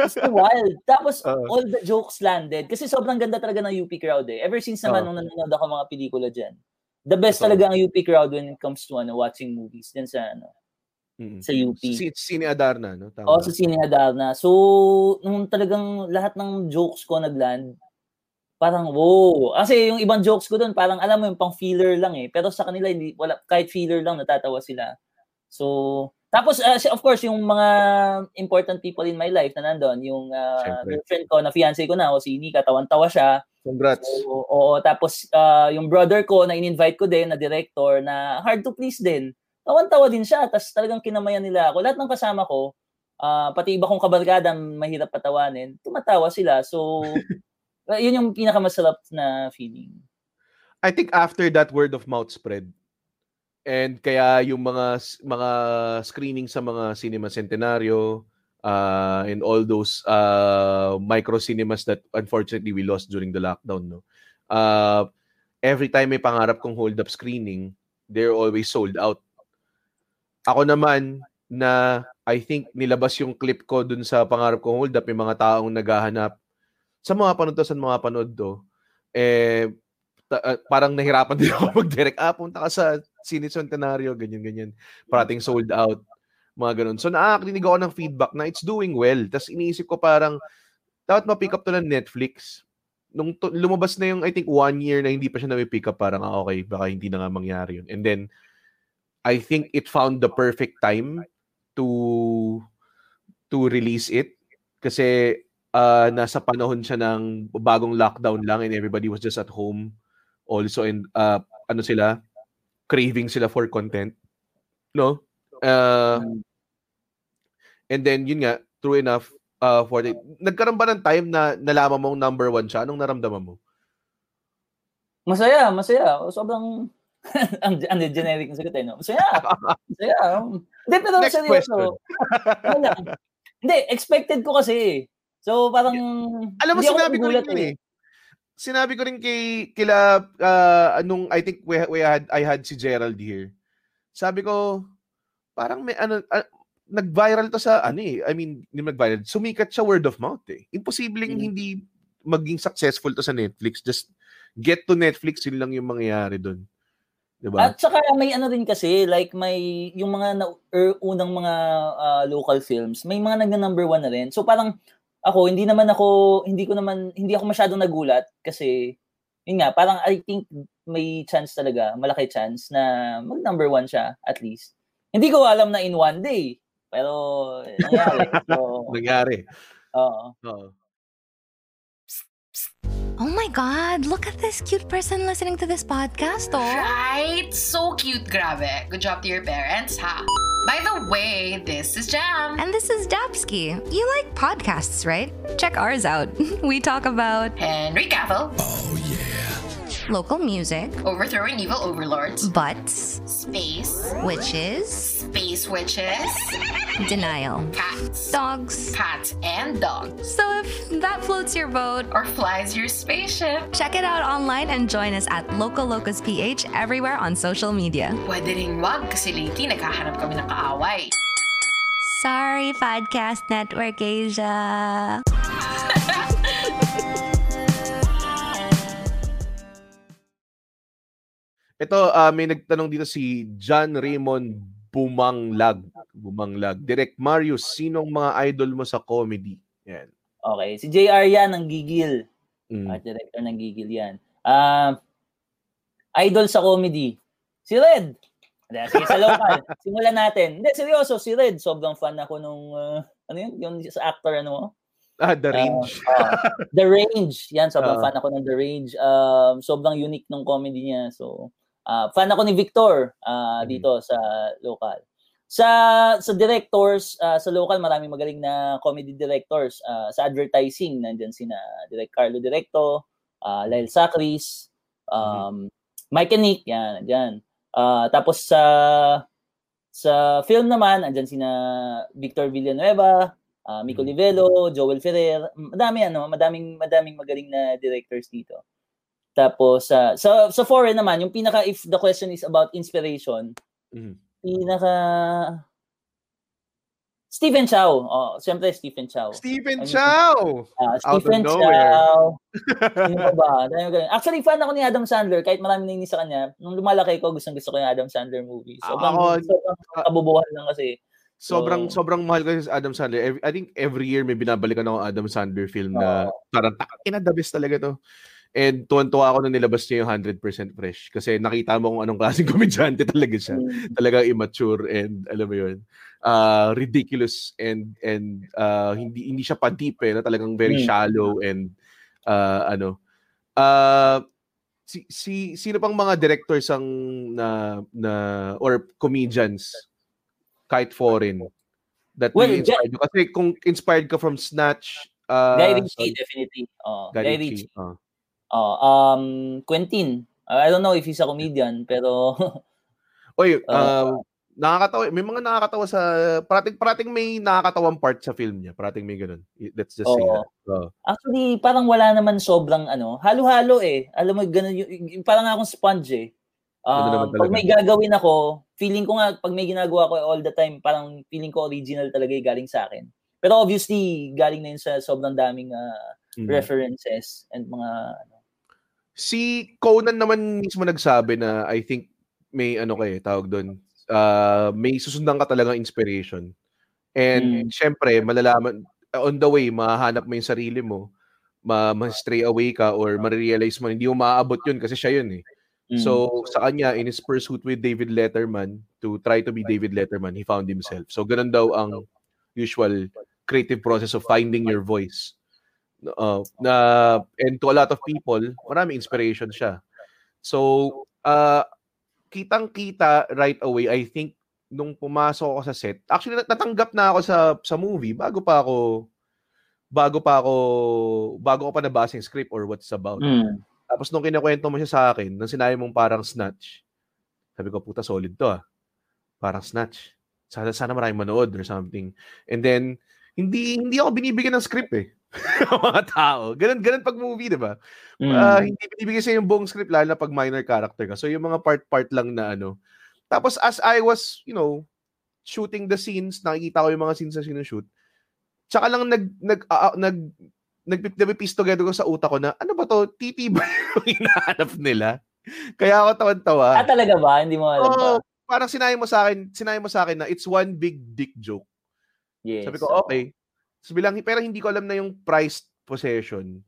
So wild. Tapos, <laughs> Oo. all the jokes landed. Kasi sobrang ganda talaga ng UP crowd eh. Ever since naman Oo. nung nanonood ako mga pelikula dyan. The best Totoo. talaga ang UP crowd when it comes to ano, watching movies. Dyan sa, ano, Mm. sa UP. Si, Sine Adarna, no? Tama. O, sa Sine Adarna. So, nung talagang lahat ng jokes ko nagland, parang wow. Kasi yung ibang jokes ko doon, parang alam mo yung pang filler lang eh. Pero sa kanila, hindi, wala, kahit filler lang, natatawa sila. So, tapos, uh, of course, yung mga important people in my life na nandun, yung uh, girlfriend ko, na fiancé ko na, o si Nika, tawan-tawa siya. Congrats. Oo, oo. tapos ah, yung brother ko na in-invite ko din na director na hard to please din. Tawan-tawa din siya. Tapos talagang kinamayan nila ako. Lahat ng kasama ko, ah, pati iba kong kabarkada mahirap patawanin, tumatawa sila. So, <laughs> yun yung pinakamasarap na feeling. I think after that word of mouth spread, and kaya yung mga mga screening sa mga cinema centenario uh, and all those uh, micro cinemas that unfortunately we lost during the lockdown no? Uh, every time may pangarap kong hold up screening they're always sold out. Ako naman na I think nilabas yung clip ko dun sa pangarap kong hold up may mga taong naghahanap. Sa mga panood to, sa mga panood to eh ta- ah, parang nahirapan din ako <laughs> mag-direct. Ah, punta ka sa Cine Centenario, ganyan-ganyan. Parating sold out. Mga ganun. So, nakakarinig ako ng feedback na it's doing well. Tapos iniisip ko parang, dapat ma-pick up to ng Netflix. Nung to- lumabas na yung, I think, one year na hindi pa siya na-pick up, parang, ah, okay, baka hindi na nga mangyari yun. And then, I think it found the perfect time to to release it. Kasi, ah, nasa panahon siya ng bagong lockdown lang and everybody was just at home also and uh, ano sila craving sila for content No? Uh, and then, yun nga, true enough, uh, for the, nagkaroon ba ng time na nalaman mong number one siya? Anong naramdaman mo? Masaya, masaya. Sobrang <laughs> ang, ang generic na sagot eh, no? Masaya. Masaya. Hindi, pero Next seryoso. question. Hindi, expected ko kasi. So, parang... Alam mo, sinabi ko rin yun eh. Sinabi ko rin kay kila uh, anong I think we, we had I had si Gerald here. Sabi ko parang may ano uh, nag-viral to sa ano eh. I mean, hindi nag-viral. Sumikat siya word of mouth eh. Imposibleng Mm. hindi maging successful to sa Netflix. Just get to Netflix yun lang yung mangyayari doon. 'Di ba? At saka may ano rin kasi, like may, yung mga na, er, unang mga ah, local films, may mga nagna-number one na rin. So parang, ako, hindi naman ako, hindi ko naman, hindi ako masyadong nagulat kasi, yun nga, parang I think may chance talaga, malaki chance na mag number one siya, at least. Hindi ko alam na in one day, pero nangyari. so, <laughs> Nangyari. oo. Oo. Oh my God, look at this cute person listening to this podcast, oh. Right? So cute, grabe. Good job to your parents, ha? By the way, this is Jam. And this is Dapsky. You like podcasts, right? Check ours out. <laughs> We talk about Henry Cavill, oh, local music, overthrowing evil overlords, butts, space, witches, space witches, denial, cats, dogs. cats and dogs, So if that floats your boat, or flies your spaceship. check it out online and join us at Local Locus PH everywhere on social media. Pwede rin wag kasi lately naghahanap kami ng kaaway. Sorry, Podcast Network Asia. <laughs> Ito, ah, may nagtanong dito si John Raymond Bumanglag. Bumanglag. Direct Marius, sinong mga idol mo sa comedy? Yan. Okay, si JR yan, ng Gigil. Mm. Art director ng Gigil yan. Ah, idol sa comedy. Si Red. Sige, sa local. <laughs> Simulan natin. Hindi, seryoso, si Red. Sobrang fan ako nung, ah, ano yun, yung sa actor, ano mo? Ah, The Ah, Range. ah, The Range. Yan, sobrang Ah. fan ako ng The Range. Um, sobrang unique ng comedy niya. So, ah, fan ako ni Victor ah, Mhm. dito sa local. Sa sa directors, ah, sa local, maraming magaling na comedy directors. Ah, sa advertising, nandyan sina Direct Carlo Directo, ah, Lyle Sacris, um, Mike and Nick, yan, nandyan. Ah, tapos sa sa film naman, andyan sina Victor Villanueva, ah, Mico Mhm. Livelo, Joel Ferrer, madami ano, madaming madaming magaling na directors dito. Tapos sa sa sa foreign naman, yung pinaka if the question is about inspiration, Mhm. pinaka Stephen Chow. Oh, siyempre Stephen Chow. Stephen Ano- Chow! Ah, Out of Stephen. Chow. <laughs> Sino ba? Magaling. Actually, fan ako ni Adam Sandler. Kahit marami nainis sa kanya, nung lumalaki ko, gustong gusto ko yung Adam Sandler movies. Sobrang, Ako- sobrang kabubuhan lang kasi. Sobrang So- sobrang mahal ko si Adam Sandler. Every, I think every year may binabalikan ako Adam Sandler film na parang ina the best talaga to. And tuwan-tuwa ako nung nilabas niya yung 100% fresh kasi nakita mo kung anong klaseng <laughs> komedyante talaga siya. Mm. Talagang immature and alam mo yun, uh, ridiculous and and uh, hindi hindi siya pa deep eh, na talagang very Mm. shallow and uh, ano. Uh, si, si sino pang mga directors ang na na or comedians kahit foreign that Well, inspired you? Kasi kung inspired ka from Snatch, uh, Guy Ritchie, definitely. Oh, Guy Guy Ritchie, Ritchie. oh. Oh, um, Quentin. Uh, I don't know if he's a comedian, pero <laughs> Oy, Uh, uh, nakakatawa. May mga nakakatawa sa parating parating may nakakatawang part sa film niya. Parating may ganun. Let's just say Oo. that. Oo. actually, parang wala naman sobrang ano, halo-halo eh. Alam mo, ganun, yung, parang akong sponge eh. Um, pag may gagawin ako, feeling ko nga, pag may ginagawa ko all the time, parang feeling ko original talaga yung galing sa akin. Pero obviously, galing na yun sa sobrang daming ah, Mm. references and mga ano. Si Conan naman mismo nagsabi na I think may ano kay tawag doon. Uh, may susundan ka talagang inspiration. And Mm. syempre, malalaman on the way mahahanap mo yung sarili mo, ma, ma-stray away ka or ma-realize mo hindi mo maaabot yun kasi siya yun eh. Mm. So sa kanya in his pursuit with David Letterman to try to be David Letterman, he found himself. So ganun daw ang usual creative process of finding your voice. Uh, na and to a lot of people, maraming inspiration siya. So uh kitang-kita right away, I think nung pumasok ako sa set, actually nat- natanggap na ako sa sa movie bago pa ako bago pa ako bago ko pa nabasa yung script or what's about. Mm. Tapos nung kinakwento mo siya sa akin, nung sinabi mong parang snatch, sabi ko, puta, solid to ah. Parang snatch. Sana, sana maraming manood or something. And then, hindi hindi ako binibigyan ng script eh. <laughs> mga tao. Ganun, ganun pag movie, di ba? Mm. Ah, hindi binibigyan sa'yo yung buong script, lalo na pag minor character ka. So, yung mga part-part lang na ano. Tapos, as I was, you know, shooting the scenes, nakikita ko yung mga scenes na sinushoot, tsaka lang nag, nag, uh, nag, nag, nag-piece together ko sa utak ko na, ano ba to? TP ba yung <laughs> hinahanap nila? Kaya ako tawan-tawa. Ah, talaga ba? Hindi mo alam pa? parang sinabi mo sa akin, sinabi mo sa akin na it's one big dick joke. Yes. Sabi ko, okay. So, bilang, pero hindi ko alam na yung prized possession.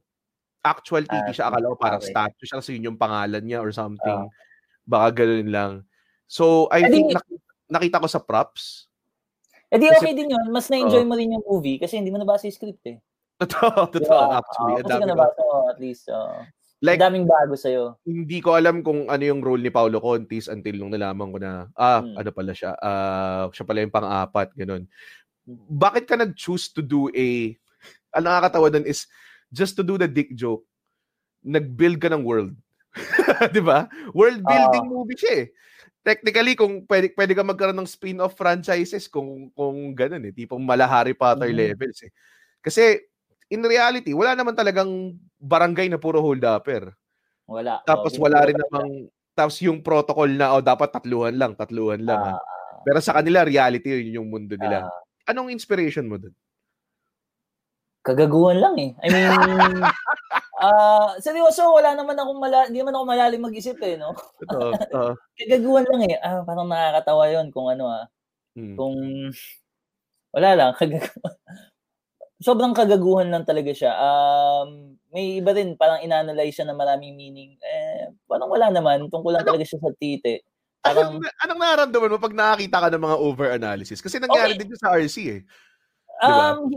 Actual TP Ah, siya. Akala ko parang okay. statue siya kasi yun yung pangalan niya or something. Ah. Baka ganun lang. So, I Eh, think di- nak- nakita ko sa props. Eh di Kasi- okay din yun. Mas na-enjoy mo rin yung movie kasi hindi mo nabasa yung script eh. Totoo, totoo. ba? Actually, ang kasi ka nabasa mo at least. oo. Like, daming bago sa'yo. hindi ko alam kung ano yung role ni Paolo Contis until nung nalaman ko na, ah, Hmm. ano pala siya, ah, siya pala yung pang-apat, ganun. Bakit ka nag-choose to do a, ang nakakatawa dun is, just to do the dick joke, nag-build ka ng world. <laughs> Di ba? World building movie siya eh. Technically, kung pwede, pwede ka magkaroon ng spin-off franchises kung, kung ganun eh. Tipong mala Harry Potter Mhm. levels eh. Kasi, in reality, wala naman talagang barangay na puro hold-upper. Wala. Tapos Oo, wala rin namang tapos yung protocol na oh dapat tatluhan lang, tatluhan lang. Ha. Pero sa kanila reality yun yung mundo nila. ah, Anong inspiration mo dun? kagaguhan lang eh. I mean, <laughs> ah seryoso, wala naman akong mala, hindi naman ako malalim mag-isip eh, no? Totoo. Oo. <laughs> Kagaguhan lang eh. Ah, parang nakakatawa yon kung ano ah. Mm. Kung, wala lang, <laughs> kagaguhan. Sobrang kagaguhan lang talaga siya. Um, may iba rin, parang inanalyze siya na maraming meaning. Eh, parang wala naman. Tungkol lang Ano? talaga siya sa tite. Anong, Parang, anong nararamdaman mo pag nakakita ka ng mga over-analysis? Kasi nangyari Okay. din sa RC eh. Diba? Um,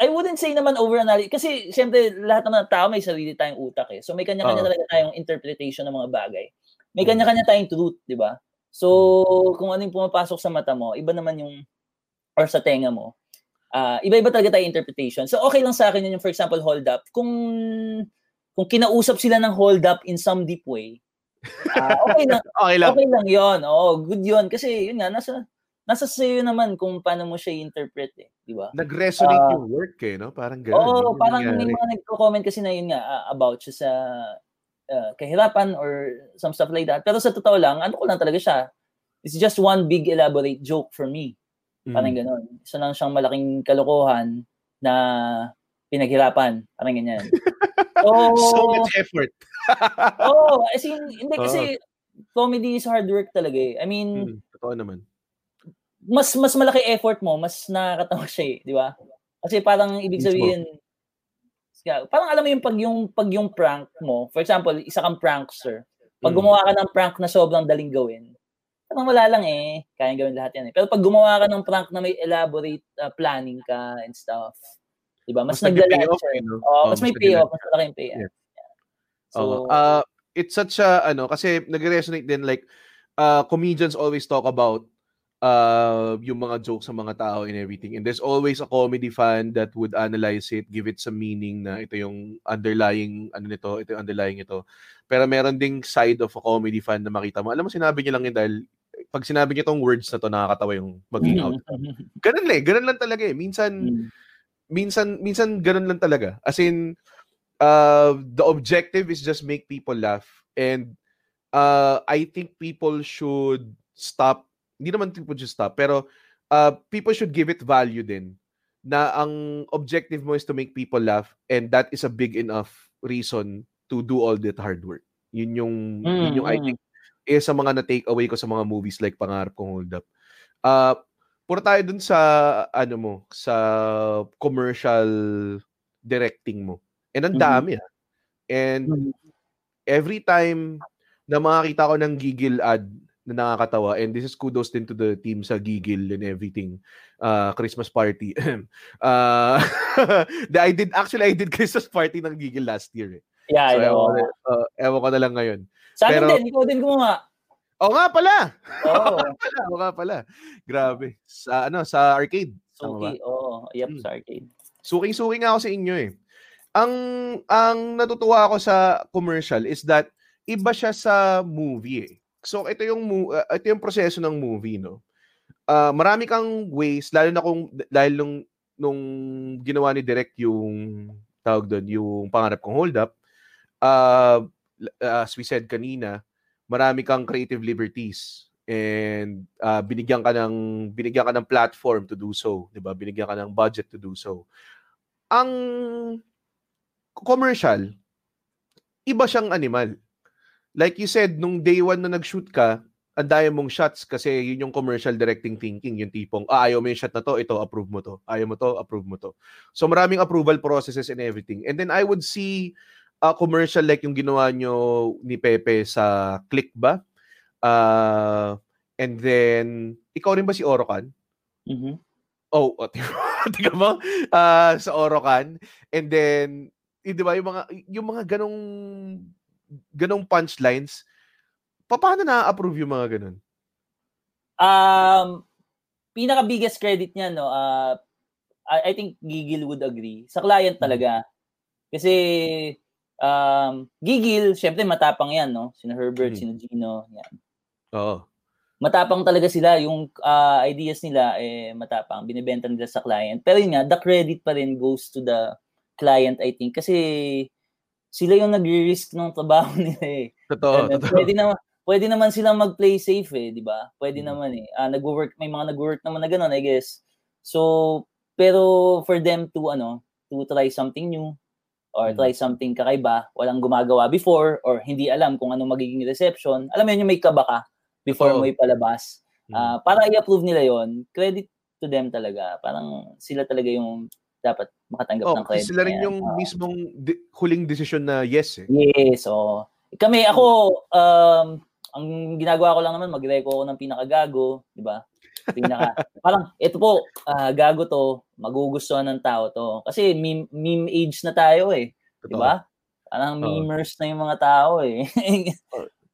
I wouldn't say naman over-analyze. Kasi, siyempre, lahat naman ng tao may sarili tayong utak eh. So, may kanya-kanya talaga tayong interpretation ng mga bagay. May Mm. kanya-kanya tayong truth, di ba? So, kung ano yung pumapasok sa mata mo, iba naman yung, or sa tenga mo, ah iba-iba talaga tayong interpretation. So, okay lang sa akin yun yung, for example, hold up. Kung, kung kinausap sila ng hold up in some deep way, ah <laughs> okay lang, Okay lang. okay lang yon Oo, good yon Kasi, yun nga, nasa, nasa sa'yo naman kung paano mo siya i-interpret eh. Di ba? Nag-resonate Ah. yung work eh, no? Parang gano'n. Oo, Yun yung parang may mga nagko-comment kasi na yun nga ah, about siya sa ah, kahirapan or some stuff like that. Pero sa totoo lang, ano ko lang talaga siya. It's just one big elaborate joke for me. Parang Mm. gano'n. Isa lang siyang malaking kalokohan na pinaghirapan. Parang ganyan. <laughs> So, so much effort. <laughs> oh, as in, hindi kasi comedy is hard work talaga eh. I mean, Mm, Totoo naman. mas mas malaki effort mo, mas nakakatawa siya eh, di ba? Kasi parang ibig sabihin, yeah, parang alam mo yung pag yung pag yung prank mo, for example, isa kang prankster. Pag Mm. gumawa ka ng prank na sobrang daling gawin, parang wala lang eh, kayang gawin lahat yan eh. Pero pag gumawa ka ng prank na may elaborate uh, planning ka and stuff, di ba? Mas, Mas off, siya. eh, no? Oo, Oo, mas mas may payoff, mas malaki yung payoff. Yeah. So. Ah, it's such a ano kasi nagre-resonate din like uh, comedians always talk about uh, yung mga jokes sa mga tao and everything. And there's always a comedy fan that would analyze it, give it some meaning na ito yung underlying ano nito, ito yung underlying ito. Pero meron ding side of a comedy fan na makita mo. Alam mo, sinabi niya lang yun dahil pag sinabi niya tong words na to, nakakatawa yung maging out. Ganun eh, ganun lang talaga eh. Minsan, Mm. minsan minsan ganun lang talaga. As in uh the objective is just make people laugh and uh I think people should stop hindi naman people should stop pero uh people should give it value din na ang objective mo is to make people laugh and that is a big enough reason to do all that hard work. Yun yung yun yung I Mm, think eh sa mga na-take away ko sa mga movies like Pangarap Kong Hold Up. Uh, puro tayo dun sa, ano mo, sa commercial directing mo. And ang Mhm. dami ah. And Mhm. every time na makakita ko ng gigil ad na nakakatawa, and this is kudos din to the team sa gigil and everything, uh, Christmas party. <clears throat> <laughs> uh, I did, actually, I did Christmas party ng gigil last year eh. Yeah, I So, ewan know. ko, na, uh, ewan ko na lang ngayon. Sa akin Pero- din, ikaw din gumawa. Oo nga pala. Oo. <laughs> pala, oo nga pala. Grabe. Sa ano, sa arcade. Suki, oo. Yep, Hmm. sa arcade. Suking-suki nga ako sa inyo eh. Ang ang natutuwa ako sa commercial is that iba siya sa movie eh. So ito yung uh, ito yung proseso ng movie no. Ah, marami kang ways lalo na kung dahil nung nung ginawa ni Direk yung tawag doon yung pangarap kong hold up uh, as we said kanina marami kang creative liberties and ah, binigyan ka ng binigyan ka ng platform to do so, 'di ba? Binigyan ka ng budget to do so. Ang commercial iba siyang animal. Like you said, nung day one na nag-shoot ka, ang daya mong shots kasi yun yung commercial directing thinking, yung tipong, ah, ayaw mo yung shot na to, ito, approve mo to. Ayaw mo to, approve mo to. So maraming approval processes and everything. And then I would see a commercial like yung ginawa nyo ni Pepe sa Click ba? Uh, and then, ikaw rin ba si Orokan? Mhm. Oh, oh <laughs> tingnan mo, ah, sa Orokan. And then, eh, di ba, yung mga, yung mga ganong, ganong punchlines, pa- paano na-approve yung mga ganon? Um, pinaka biggest credit niya no, uh, I, I think Gigil would agree. Sa client talaga. Kasi um, Gigil, syempre matapang 'yan, no. Sino Herbert, Mhm. sino Gino, 'yan. Oo. Matapang talaga sila, yung uh, ideas nila eh matapang, binebenta nila sa client. Pero yun nga, the credit pa rin goes to the client I think kasi sila yung nagre-risk ng trabaho <laughs> nila eh. Totoo, And totoo. Pwede naman pwede naman silang mag-play safe eh, 'di ba? Pwede Mm. naman eh. Ah, nagwo-work may mga nagwo-work naman na gano'n, I guess. So, pero for them to ano, to try something new or Mm. try something kakaiba, walang gumagawa before or hindi alam kung ano magiging reception. Alam mo yun, yung may kaba ka before Oo. mo ipalabas. Mm. Ah, para i-approve nila yon credit to them talaga. Parang sila talaga yung dapat makatanggap Oh, ng credit. sila rin yan. yung Ah. mismong di- huling decision na yes eh. Yes, oo. Kami, ako, um, ang ginagawa ko lang naman, mag-reco ako ng pinakagago, di ba? Pinaka, <laughs> parang, ito po, ah, gago to, magugustuhan ng tao to. Kasi meme, meme age na tayo eh, di ba? Parang memers na yung mga tao eh.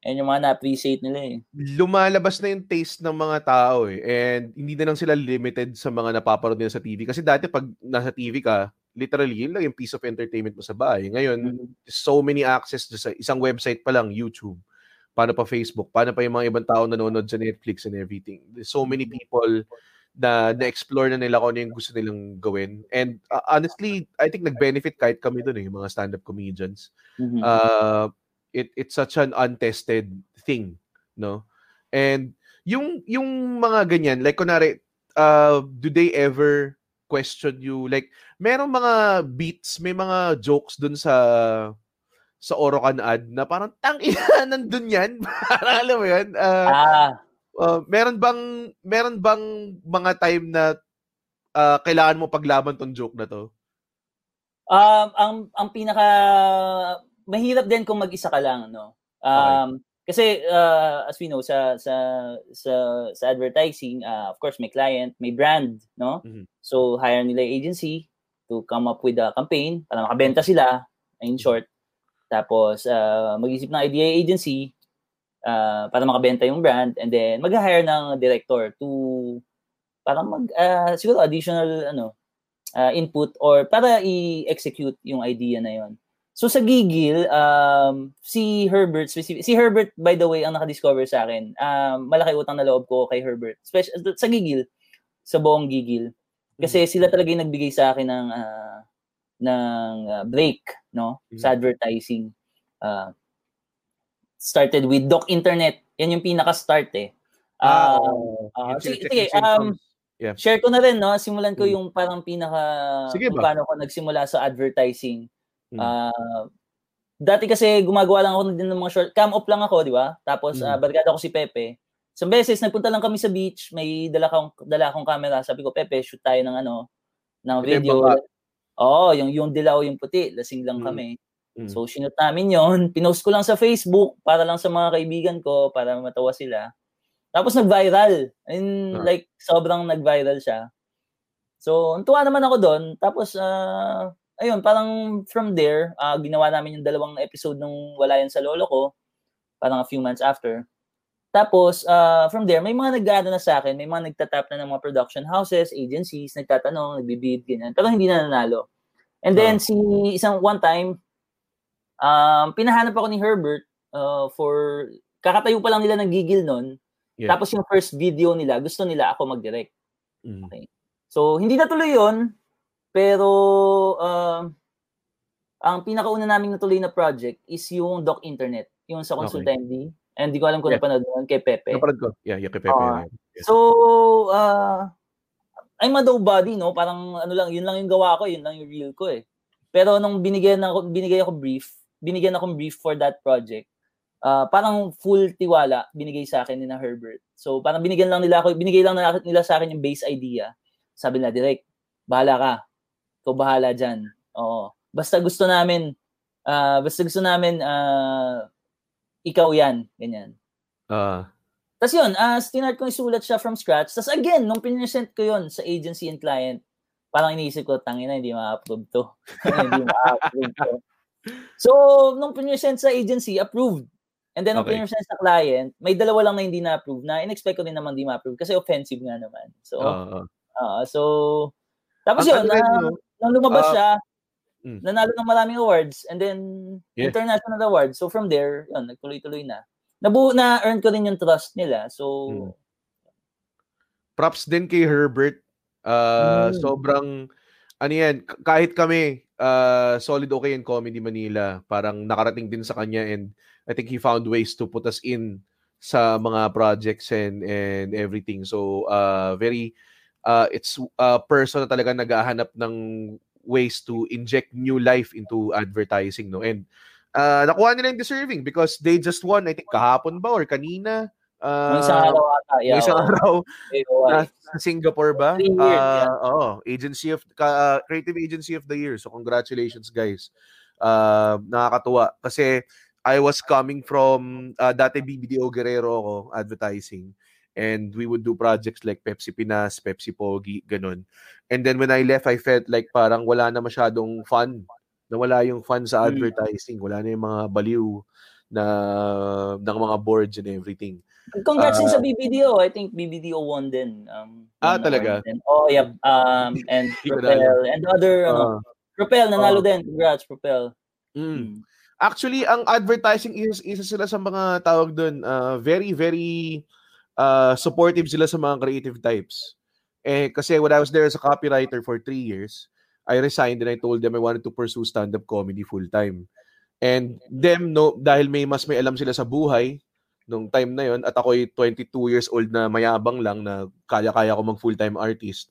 Yan yung mga na-appreciate nila eh. lumalabas na yung taste ng mga tao eh. And hindi na lang sila limited sa mga napapanood nila sa TV. Kasi dati pag nasa TV ka, literally, yun lang yung piece of entertainment mo sa bahay. Ngayon, Mhm. so many access sa isang website pa lang, YouTube. Paano pa Facebook? Paano pa yung mga ibang tao nanonood sa Netflix and everything? There's so many people na na-explore na nila kung ano yung gusto nilang gawin. And uh, honestly, I think nag-benefit kahit kami dun eh, yung mga stand-up comedians Mhm. uh, it it's such an untested thing, no? And yung yung mga ganyan, like kunari, uh, do they ever question you? Like, merong mga beats, may mga jokes dun sa sa Orokan ad na parang tang ina <laughs> nandun yan. <laughs> parang alam mo yan. Uh, ah, uh, meron bang meron bang mga time na uh, kailangan mo paglaban tong joke na to? Um, ang ang pinaka mahirap din kung mag-isa ka lang, no. Um, kasi uh, as we know sa sa sa sa advertising, uh, of course may client, may brand, no? Mhm. So hire nila yung agency to come up with a campaign para makabenta sila in short. Tapos uh, mag-isip ng idea agency uh, para makabenta yung brand and then mag-hire ng director to parang mag uh, siguro additional ano uh, input or para i-execute yung idea na yon. So sa Gigil, um, si Herbert, specific, si Herbert by the way ang nakadiscover sa akin. Um, malaki utang na loob ko kay Herbert. Special, sa Gigil, sa buong Gigil. Kasi sila talaga yung nagbigay sa akin ng ah, ng ah, break no sa advertising. Ah, started with Doc Internet. Yan yung pinaka-start eh. Ah, ah, Yung sige, sige, um. Yeah. share ko na rin, no? Simulan ko Mm. yung parang pinaka, Sige ba? paano ko nagsimula sa advertising. Mm. Ah, dati kasi gumagawa lang ako din ng mga short, cam off lang ako, di ba? Tapos, Mm. ah, barkada ko si Pepe. Isang beses, nagpunta lang kami sa beach, may dala akong, dala akong camera. Sabi ko, Pepe, shoot tayo ng ano, ng video. Oo, yung, yung dilaw, yung puti. Lasing lang Mm. kami. Mm. So, sinut namin yon <laughs> Pinost ko lang sa Facebook para lang sa mga kaibigan ko, para matawa sila. Tapos nag-viral. And Ah. like, sobrang nag-viral siya. So, tuwa naman ako doon. Tapos, ah, ayun, parang from there, ah, ginawa namin yung dalawang episode nung Wala Yan sa Lolo ko. Parang a few months after. Tapos, uh, from there, may mga nag na sa akin, may mga nagtatap na ng mga production houses, agencies, nagtatanong, nagbibid, ganyan. Pero hindi na nanalo. And then, oh. si isang one time, um, pinahanap ako ni Herbert uh, for, kakatayo pa lang nila ng gigil nun. Yeah. Tapos yung first video nila, gusto nila ako mag-direct. Mm. Okay. So, hindi natuloy yon pero uh, ang pinakauna naming natuloy na project is yung Doc Internet, yung sa Consulta okay. MD. And di ko alam kung yeah. napanood mo kay Pepe. Napanood ko. Yeah, yeah, kay Pepe. Uh, yeah. So, uh, I'm a body, no? Parang ano lang, yun lang yung gawa ko, yun lang yung real ko eh. Pero nung binigyan ako, binigay ako brief, binigyan ako brief for that project, uh, parang full tiwala binigay sa akin ni na Herbert. So, parang binigyan lang nila ako, binigay lang nila sa akin yung base idea. Sabi nila, direct, bahala ka. Ikaw bahala dyan. Oo. Basta gusto namin, uh, basta gusto namin, uh, ikaw yan, ganyan. Uh. Tapos yun, uh, tinart ko isulat siya from scratch. Tapos again, nung pinesent ko yun sa agency and client, parang iniisip ko, tangina, hindi ma-approve to. <laughs> hindi ma-approve to. So, nung pinesent sa agency, approved. And then, nung okay. pinesent sa client, may dalawa lang na hindi na-approve na in-expect ko din naman hindi ma-approve kasi offensive nga naman. So, uh, uh, so, tapos yun, uh, nung lumabas uh, siya, Mm. Nanalo ng maraming awards and then yeah. international awards. So from there, yun, nagtuloy-tuloy na. Nabuo na earn ko rin yung trust nila. So mm. props din kay Herbert. Uh, mm. sobrang ano yan, kahit kami uh, solid okay in Comedy Manila, parang nakarating din sa kanya and I think he found ways to put us in sa mga projects and and everything. So uh very uh it's a person na talaga naghahanap ng ways to inject new life into advertising no? And uh, nakuha nila yung deserving because they just won I think kahapon ba or kanina? Uh, isang araw ata yeah, isang araw. <laughs> Uh, sa Singapore ba? uh, yeah. oh agency of uh, creative agency of the year. So congratulations guys. Uh, nakakatuwa. Kasi I was coming from uh, dati BBDO Guerrero ako advertising and we would do projects like Pepsi Pinas, Pepsi Pogi, ganun. And then when I left, I felt like parang wala na masyadong fun. Nawala yung fun sa hmm. advertising. Wala na yung mga baliw na ng mga boards and everything. Congrats uh, sa BBDO. I think BBDO won din. Um, ah, talaga? Din. Oh, yeah. Um, <laughs> and Propel. and other, uh, ano, Propel, nanalo uh, din. Congrats, Propel. Mm. Actually, ang advertising is isa sila sa mga tawag doon, uh, very, very uh, supportive sila sa mga creative types. Eh, kasi when I was there as a copywriter for three years, I resigned and I told them I wanted to pursue stand-up comedy full-time. And them, no, dahil may mas may alam sila sa buhay, nung time na yon at ako ay 22 years old na mayabang lang na kaya-kaya ko mag full-time artist.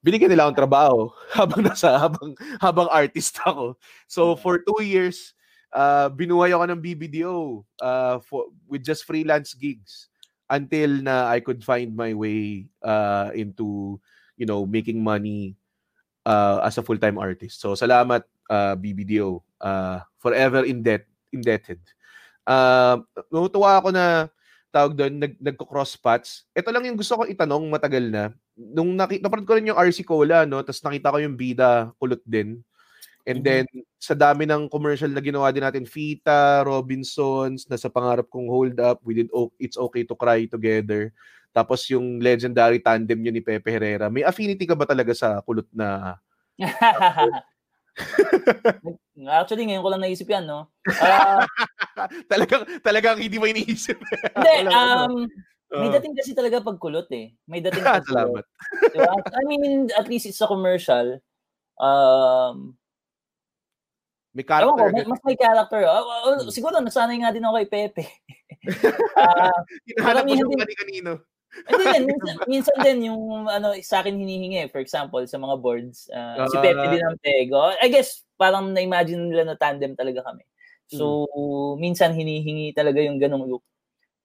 Binigyan nila akong trabaho <laughs> habang nasa habang habang artist ako. So for two years, uh, binuhay ako ng BBDO uh, for, with just freelance gigs until na I could find my way uh, into you know making money uh, as a full-time artist. So salamat uh, BBDO uh, forever in debt indebted. Uh, natutuwa ako na tawag doon nag nagko-cross paths. Ito lang yung gusto ko itanong matagal na. Nung nakita napanood ko rin yung RC Cola no, tapos nakita ko yung bida kulot din. And mm-hmm. then, sa dami ng commercial na ginawa din natin, Fita, Robinsons, nasa pangarap kong hold up, we did It's Okay to Cry Together. Tapos yung legendary tandem niyo ni Pepe Herrera. May affinity ka ba talaga sa kulot na... <laughs> Actually, ngayon ko lang naisip yan, no? Uh, <laughs> talagang, talagang hindi mo iniisip. <laughs> hindi, um, may dating kasi talaga pag kulot eh. May dating pag Salamat. Diba? I mean, at least it's a commercial. Um, may character. Ewan ko, may, mas may character. Oh, oh, hmm. Siguro, nasanay nga din ako kay Pepe. uh, <laughs> Hinahanap mo siya kanino. Hindi din, minsan, <laughs> minsan din yung ano, sa akin hinihingi, for example, sa mga boards, uh, uh, si Pepe din ang tego. I guess, parang na-imagine nila na tandem talaga kami. So, hmm. minsan hinihingi talaga yung ganong look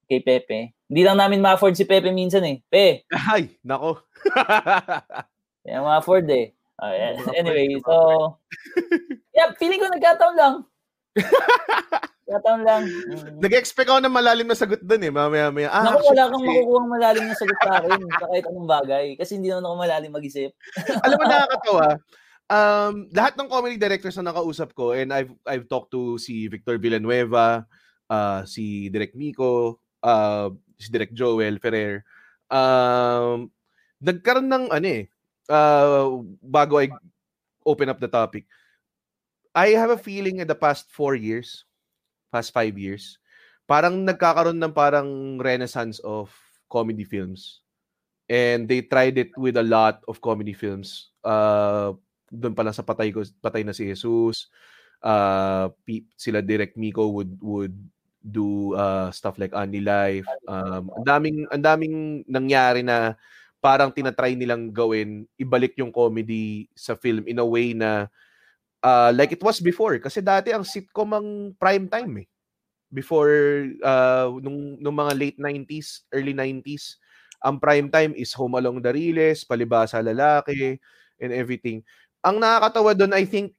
kay Pepe. Hindi lang namin ma-afford si Pepe minsan eh. Pe! Ay, nako. <laughs> Kaya ma-afford eh. Uh, anyway, so yeah, feeling ko nagkataon lang. <laughs> nagkataon lang. Mm. Nag-expect ako ng malalim na sagot doon eh. Mamaya, maya. Ah, Naku, wala kang makukuha malalim na sagot sa akin sa kahit anong bagay. Kasi hindi naman ako malalim mag-isip. <laughs> Alam mo, nakakatawa. Um, lahat ng comedy directors na nakausap ko, and I've I've talked to si Victor Villanueva, uh, si Direk Miko, uh, si Direk Joel Ferrer. Um, nagkaroon ng ano eh, uh, bago I open up the topic, I have a feeling in the past four years, past five years, parang nagkakaroon ng parang renaissance of comedy films. And they tried it with a lot of comedy films. Uh, doon pa sa patay ko, patay na si Jesus. Uh, sila Direct Miko would would do uh, stuff like Andy Life. Um, ang daming ang daming nangyari na parang tinatry nilang gawin, ibalik yung comedy sa film in a way na uh, like it was before. Kasi dati ang sitcom ang prime time eh. Before, uh, nung, nung mga late 90s, early 90s, ang prime time is Home Along the Riles, Palibasa Lalaki, and everything. Ang nakakatawa doon, I think,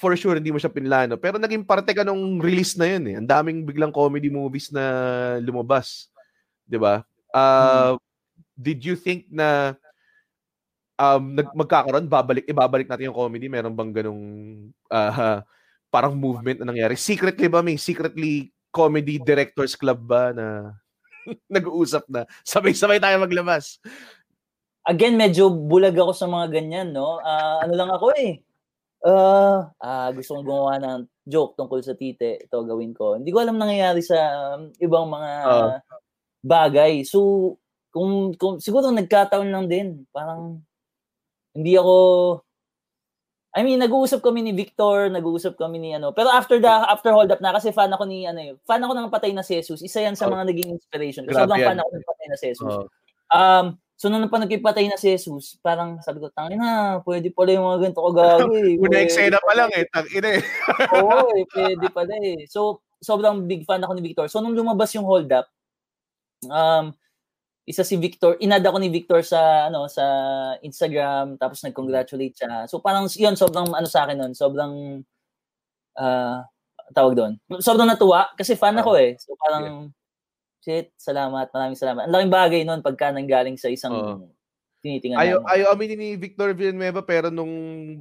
for sure, hindi mo siya pinlano. Pero naging parte ka nung release na yun eh. Ang daming biglang comedy movies na lumabas. ba diba? Uh, hmm. Did you think na um, nag, magkakaroon, babalik, ibabalik natin yung comedy? Meron bang ganong uh, parang movement na nangyari? Secretly ba may secretly comedy directors club ba na <laughs> nag-uusap na sabay-sabay tayo maglabas. Again, medyo bulag ako sa mga ganyan, no? Uh, ano lang ako eh. Uh, uh, gusto kong gumawa ng joke tungkol sa tite. Ito gawin ko. Hindi ko alam nangyayari sa um, ibang mga uh, bagay. So, kung, kung siguro nagkataon lang din. Parang hindi ako I mean, nag-uusap kami ni Victor, nag-uusap kami ni ano. Pero after the after hold up na kasi fan ako ni ano, eh, fan ako ng Patay na si Jesus. Isa 'yan sa oh. mga naging inspiration ko. Sobrang fan ako ng Patay na si Jesus. Oh. Um, so nung pa nagpatay na si Jesus, parang sabi ko, tangin na, pwede pala yung mga ganito kagago <laughs> eh. Una eksena pa lang eh, tangin eh. <laughs> Oo, eh, pwede pala eh. So, sobrang big fan ako ni Victor. So nung lumabas yung hold up, um, isa si Victor, inad ako ni Victor sa ano sa Instagram tapos nag-congratulate siya. So parang 'yun sobrang ano sa akin noon, sobrang uh, tawag doon. Sobrang natuwa kasi fan ako eh. So parang shit, salamat, maraming salamat. Ang laking bagay noon pagka nanggaling sa isang uh, tinitingan ayo ayo aminin ni Victor Villanueva pero nung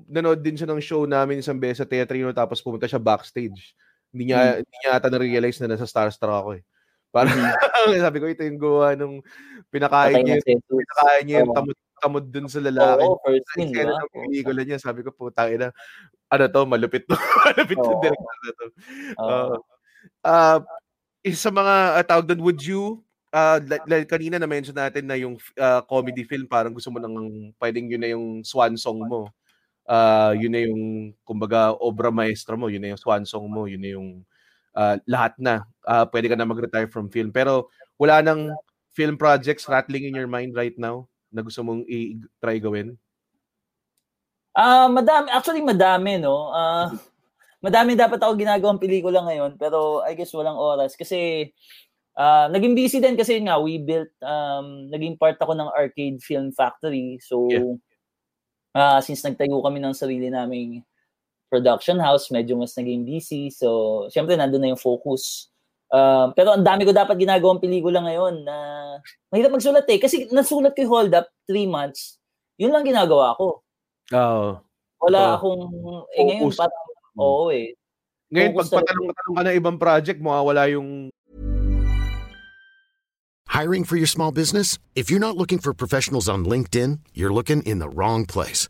nanood din siya ng show namin isang beses sa Teatrino tapos pumunta siya backstage. Hindi niya hmm. hindi niya ata na-realize na nasa Starstruck ako eh. Parang <laughs> mm-hmm. sabi ko ito yung gawa nung pinakain niya, pinakain niya yung tamod, tamod dun sa lalaki. Oo, oh, first scene, di ba? pelikula niya, sabi ko, puta ina, ano to, malupit to. <laughs> malupit to, oh. director na to. Uh, uh, isa sa mga uh, tawag doon, would you, uh, like, like kanina na-mention natin na yung uh, comedy film, parang gusto mo nang, pwedeng yun na yung swan song mo. Uh, yun na yung, kumbaga, obra maestra mo, yun na yung swan song mo, yun na yung uh, lahat na. Uh, pwede ka na mag-retire from film. Pero wala nang film projects rattling in your mind right now na gusto mong i-try gawin? Ah, uh, madami. Actually, madami, no? Uh, madami dapat ako ginagawang pelikula ngayon, pero I guess walang oras. Kasi uh, naging busy din kasi nga, we built, um, naging part ako ng Arcade Film Factory. So, yeah. uh, since nagtayo kami ng sarili naming production house, medyo mas naging busy. So, syempre, nandun na yung focus. Um, pero ang dami ko dapat ginagawang pelikula ngayon na mahirap magsulat eh. Kasi nasulat ko yung hold up three months. Yun lang ginagawa ko. Oo. Wala uh, akong, eh ngayon parang, hmm. oo eh. Ngayon, pag patanong-tanong ka ng ibang project, mawawala yung Hiring for your small business? If you're not looking for professionals on LinkedIn, you're looking in the wrong place.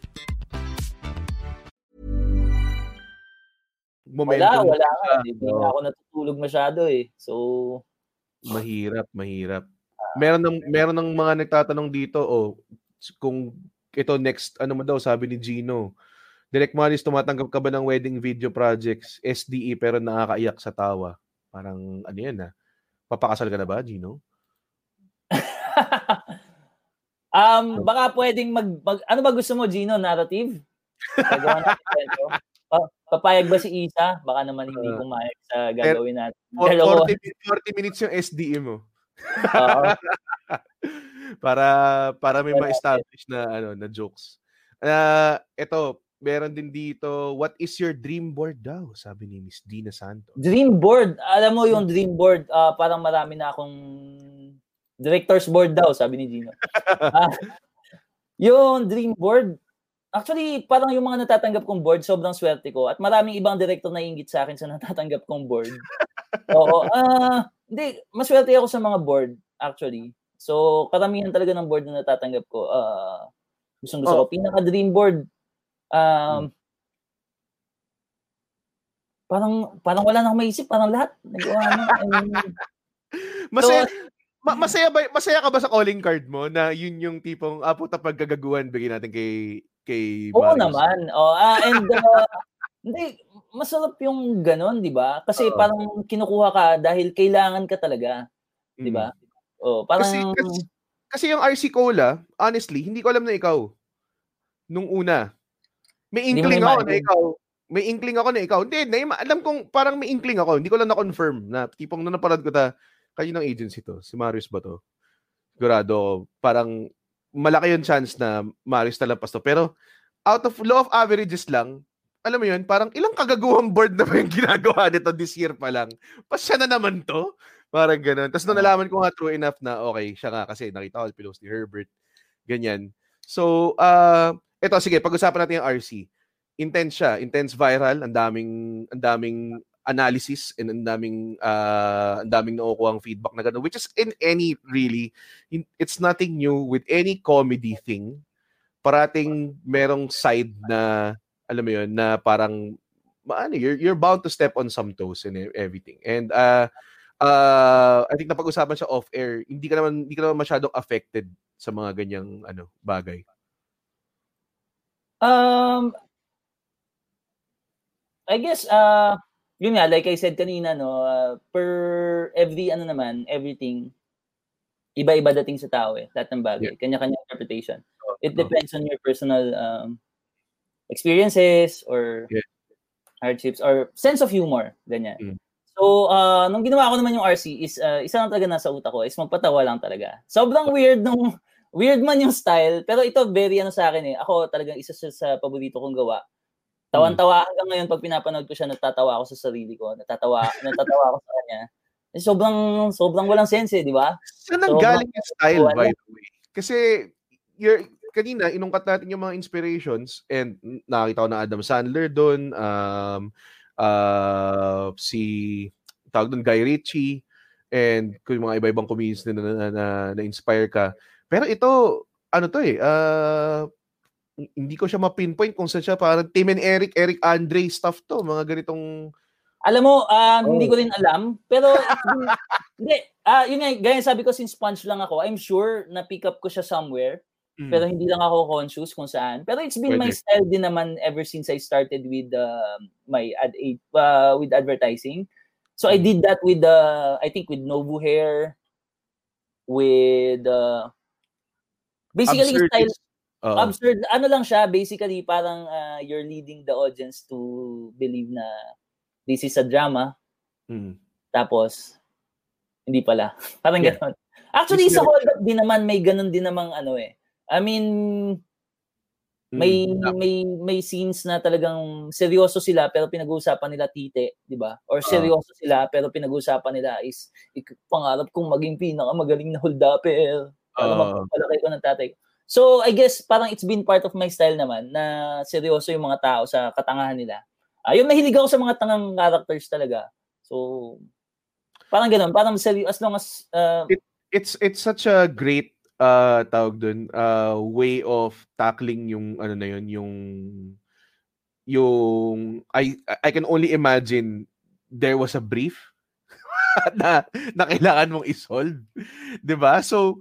momentum. Wala, wala nga. Hindi na ako natutulog masyado eh. So, mahirap, mahirap. Meron ng meron ng mga nagtatanong dito oh kung ito next ano mo daw sabi ni Gino Direct Manis, tumatanggap ka ba ng wedding video projects, SDE, pero nakakaiyak sa tawa? Parang, ano yan ah? Papakasal ka na ba, Gino? <laughs> um, baka pwedeng mag, mag, ano ba gusto mo, Gino? Narrative? Gagawa natin kwento? Pa- papayag ba si Isa? Baka naman hindi Ah. pumayag sa gagawin natin. For- Dalawa. 40, min- 40 minutes yung SDE mo. <laughs> Para para may ma-establish na ano na jokes. Ah, ito, meron din dito, what is your dream board daw? Sabi ni Miss Dina Santos. Dream board. Alam mo yung dream board, ah, parang marami na akong director's board daw, sabi ni Gino. <laughs> Ah, yung dream board, actually, parang yung mga natatanggap kong board, sobrang swerte ko. At maraming ibang director na ingit sa akin sa <laughs> natatanggap kong board. Oo. Ah, hindi, maswerte ako sa mga board, actually. So, karamihan talaga ng board na natatanggap ko. Ah, gustong gusto Oh. ko. Pinaka-dream board, um, parang parang wala na akong maisip, parang lahat. Nagawa na. <laughs> Masaya, So- ma- masaya ba masaya ka ba sa calling card mo na yun yung tipong ah puta paggagaguhan bigyan natin kay kay Oo Marius? naman. Oh, ah, and uh, <laughs> hindi masarap yung ganon, 'di ba? Kasi Oo. parang kinukuha ka dahil kailangan ka talaga, 'di Mm. ba? Oh, parang Kasi, kasi, kasi yung RC Cola, honestly, hindi ko alam na ikaw. Nung una. May inkling ako na ikaw. May inkling ako na ikaw. Hindi, na, alam kong parang may inkling ako. Hindi ko lang na-confirm na tipong nung napanood ko ta, kayo ng agency to. Si Marius ba to? Sigurado. Parang malaki yung chance na Marius talampas to. Pero out of law of averages lang, alam mo yun, parang ilang kagaguhang board na ba yung <laughs> ginagawa nito this year pa lang? Pas siya na naman to? Parang ganun. Tapos nung nalaman ko nga true enough na okay, siya nga kasi nakita ko pinost ni Herbert. Ganyan. So, uh, eto sige, pag-usapan natin yung RC. Intense siya, intense viral, ang daming ang daming analysis and ang daming uh, ang daming nakukuha feedback na gano'n which is in any really it's nothing new with any comedy thing. Parating merong side na alam mo yun na parang maano you're you're bound to step on some toes and everything. And uh uh I think napag-usapan siya off air hindi ka naman hindi ka naman masyadong affected sa mga ganyang ano bagay. Um I guess uh yun nga like I said kanina no, uh, per every ano naman, everything iba-iba dating sa tao eh, lahat ng bagay, kanya-kanya interpretation. It depends on your personal um experiences or Yeah. hardships or sense of humor, ganyan. Mm. So, uh, nung ginawa ko naman yung RC is uh, isa lang talaga nasa utak ko is magpatawa lang talaga. Sobrang weird nung weird man yung style, pero ito very ano sa akin eh. Ako talagang isa siya sa paborito kong gawa. Tawan-tawa hanggang ngayon pag pinapanood ko siya, natatawa ako sa sarili ko, natatawa, <laughs> natatawa ako sa kanya. Eh, sobrang sobrang walang sense eh, di ba? Saan ang galing yung style, by the way? Kasi, you're, kanina, inungkat natin yung mga inspirations and nakita ko na Adam Sandler doon, um, uh, si, tawag doon, Guy Ritchie, and kung yung mga iba-ibang comedians na, na, na, na, na-inspire ka. Pero ito, ano to eh, uh, hindi ko siya ma-pinpoint kung saan siya parang Tim and Eric, Eric Andre stuff to, mga ganitong Alam mo, hindi Oh. ko rin alam, pero <laughs> hindi, ah yun nga, gaya sabi ko since punch lang ako, I'm sure na pick up ko siya somewhere, Mm. pero hindi lang ako conscious kung saan. Pero it's been my Pwede. style din naman ever since I started with uh, my ad uh, with advertising. So I Mm. did that with the I think with Novu Hair with uh, basically absurd. style Oo. absurd ano lang siya basically parang uh, you're leading the audience to believe na this is a drama Mm. tapos hindi pala <laughs> parang Yeah. gano'n actually It's sa hold up din naman may ganun din namang ano eh I mean may Mm. may may scenes na talagang seryoso sila pero pinag-uusapan nila tite, 'di ba? Or Oo. seryoso sila pero pinag-uusapan nila is "Ik- pangarap kong maging pinakamagaling na holdapper. Para Oo. magpapalaki ko ng tatay. ko." So I guess parang it's been part of my style naman na seryoso yung mga tao sa katangahan nila. Ayun mahilig ako sa mga tangang characters talaga. So parang ganoon, parang seryo as long as uh, it's it's such a great uh tawag dun uh way of tackling yung ano na yun yung yung I I can only imagine there was a brief <laughs> na na kailangan mong i-solve 'di ba so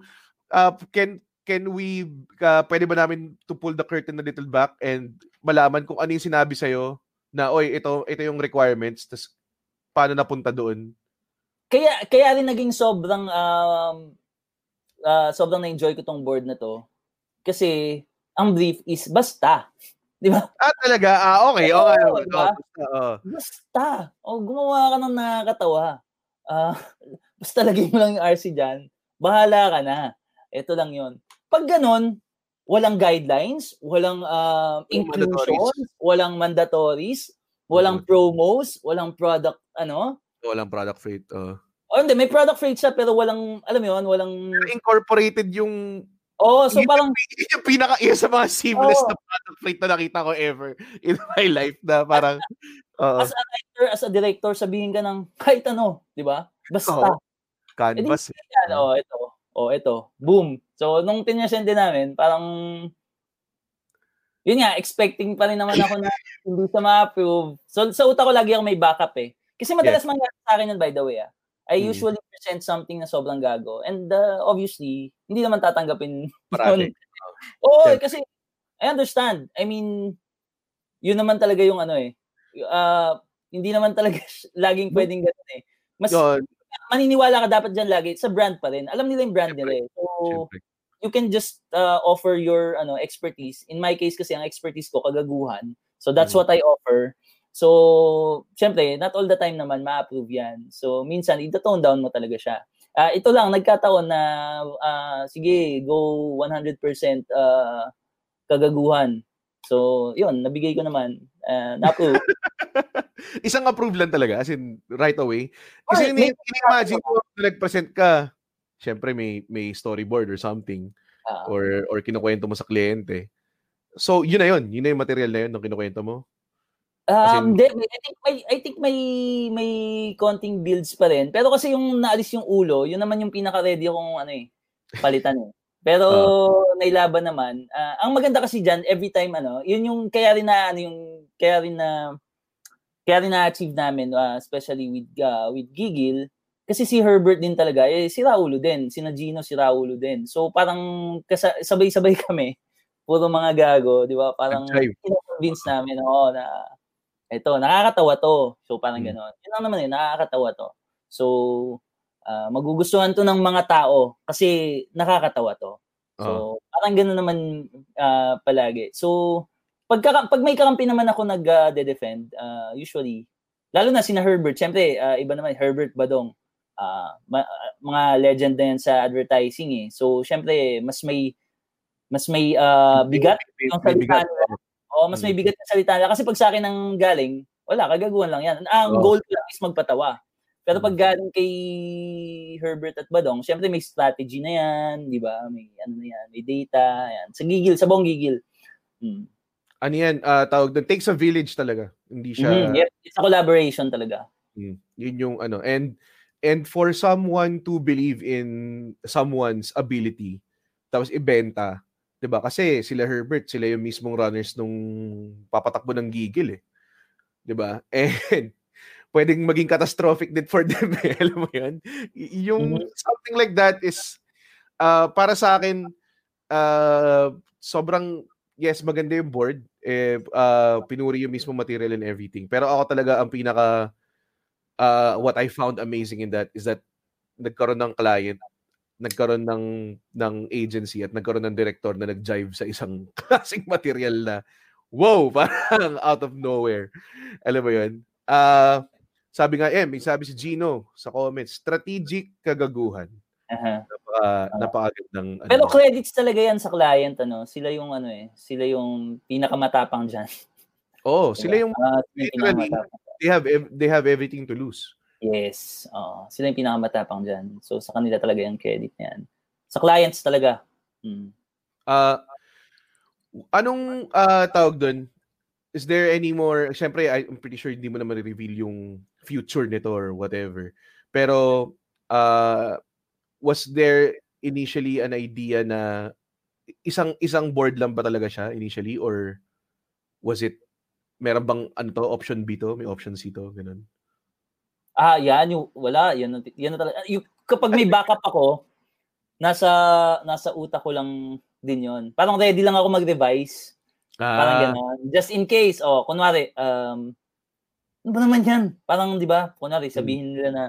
uh can can we, uh, pwede ba namin to pull the curtain a little back and malaman kung ano yung sinabi sa'yo na, oy, ito, ito yung requirements, tas paano napunta doon? Kaya, kaya rin naging sobrang, um, uh, sobrang na-enjoy ko tong board na to. Kasi, ang brief is basta. Di ba? Ah, talaga? Ah, okay. Oo, Okay. okay. diba? Basta, oh. Basta. O, gumawa ka ng nakakatawa. Ah, <laughs> basta lagay mo lang yung RC dyan. Bahala ka na. Ito lang yon. Pag ganun, walang guidelines, walang uh, inclusions, walang mandatories, walang promos, walang product, ano? Walang product freight. Uh. O hindi, may product freight siya pero walang, alam mo yun, walang... Incorporated yung... Oh, so yun parang... <laughs> Yung, yung pinaka, isa sa mga seamless oh. na product freight na nakita ko ever <laughs> in my life na parang... Uh, as a writer, as a director, sabihin ka ng kahit ano, di ba? Basta. Oh, canvas. Eh, yan, oh, ito. Oh, ito. Boom. So, nung pinasende namin, parang yun nga, expecting pa rin naman ako na <laughs> hindi sa ma-approve. So, sa utak ko lagi ako may backup eh. Kasi madalas yes. mangyari sa akin yun, by the way. Ah. I hmm. usually present something na sobrang gago. And uh, obviously, hindi naman tatanggapin <laughs> Parati. <laughs> Oo, oh, kasi I understand. I mean, yun naman talaga yung ano eh. Uh, hindi naman talaga laging pwedeng ganun eh. Mas yun. Maniniwala ka dapat dyan lagi sa brand pa rin. Alam nila yung brand nila eh. So, Siyempre you can just uh, offer your ano expertise. In my case kasi ang expertise ko kagaguhan. So that's mm-hmm. what I offer. So, syempre, not all the time naman ma-approve yan. So, minsan, ito-tone down mo talaga siya. Uh, ito lang, nagkataon na, uh, sige, go 100% uh, kagaguhan. So, yun, nabigay ko naman. Uh, na-approve. <laughs> <laughs> Isang approve lang talaga, as in, right away. Kasi oh, ini-imagine ko, nag-present ka, syempre may may storyboard or something uh, or or kinukuwento mo sa kliyente. So, yun na yun. Yun na yung material na yun nung kinukuwento mo. Um, in, I think may I think may may konting builds pa rin. Pero kasi yung naalis yung ulo, yun naman yung pinaka-ready kong ano eh, palitan eh. Pero uh, <laughs> nailaban naman. Uh, ang maganda kasi diyan every time ano, yun yung kaya rin na ano yung kaya rin na kaya rin na-achieve namin uh, especially with uh, with Gigil kasi si Herbert din talaga, eh, si Raulo din. Si Gino, si Raulo din. So, parang kasa- sabay-sabay <laughs> kami. Puro mga gago, di ba? Parang convince namin, oo, na ito, nakakatawa to. So, parang hmm. gano'n. Yun lang naman eh, nakakatawa to. So, uh, magugustuhan to ng mga tao kasi nakakatawa to. So, uh parang gano'n naman uh, palagi. So, pag, pag may kakampi naman ako nag-defend, uh, usually, lalo na si na Herbert, syempre, uh, iba naman, Herbert Badong uh, ma- mga legend na yan sa advertising eh. So, syempre, mas may mas may uh, bigat yung salita nila. O, mas may bigat yung salita nila. Kasi pag sa akin ang galing, wala, kagaguhan lang yan. Ang oh. goal ko lang is magpatawa. Pero pag mm. galing kay Herbert at Badong, syempre may strategy na yan, di ba? May ano na yan, may data, yan. Sa gigil, sa buong gigil. Hmm. Ano yan, uh, tawag doon, takes a village talaga. Hindi siya... Mm, yep, it's a collaboration talaga. Hmm. Yun yung ano, and And for someone to believe in someone's ability, tapos ibenta, 'di ba? Kasi sila Herbert, sila yung mismong runners nung papatakbo ng gigil eh. 'Di ba? <laughs> And pwedeng maging catastrophic din for <laughs> them, eh. alam mo 'yan. Yung mm-hmm. something like that is uh, para sa akin uh, sobrang yes, maganda yung board. Eh, uh, pinuri yung mismo material and everything. Pero ako talaga ang pinaka uh, what I found amazing in that is that nagkaroon ng client, nagkaroon ng ng agency at nagkaroon ng director na nag-jive sa isang <laughs> klaseng material na wow, <laughs> parang out of nowhere. Alam mo 'yun? Uh, sabi nga, eh, may sabi si Gino sa comments, strategic kagaguhan. Uh-huh. Napaka, napakagandang ano. Pero credits talaga yan sa client ano. Sila yung ano eh, sila yung pinakamatapang diyan. Oh, <laughs> sila yung uh, they have they have everything to lose. Yes. Uh, sila yung pinakamatapang diyan. So sa kanila talaga yung credit niyan. Sa clients talaga. Hmm. Uh, anong uh, tawag doon? Is there any more, syempre, I'm pretty sure hindi mo na ma-reveal yung future nito or whatever. Pero, uh, was there initially an idea na isang isang board lang ba talaga siya initially or was it meron bang ano to, option B to, may option C to, ganun? Ah, yan yung wala, yan yan talaga. Yung, kapag may backup ako, nasa nasa utak ko lang din yon. Parang ready lang ako mag-revise. Ah. Parang gano'n. Just in case, oh, kunwari, um, ano ba naman yan? Parang, di ba, kunwari, hmm. sabihin nila na,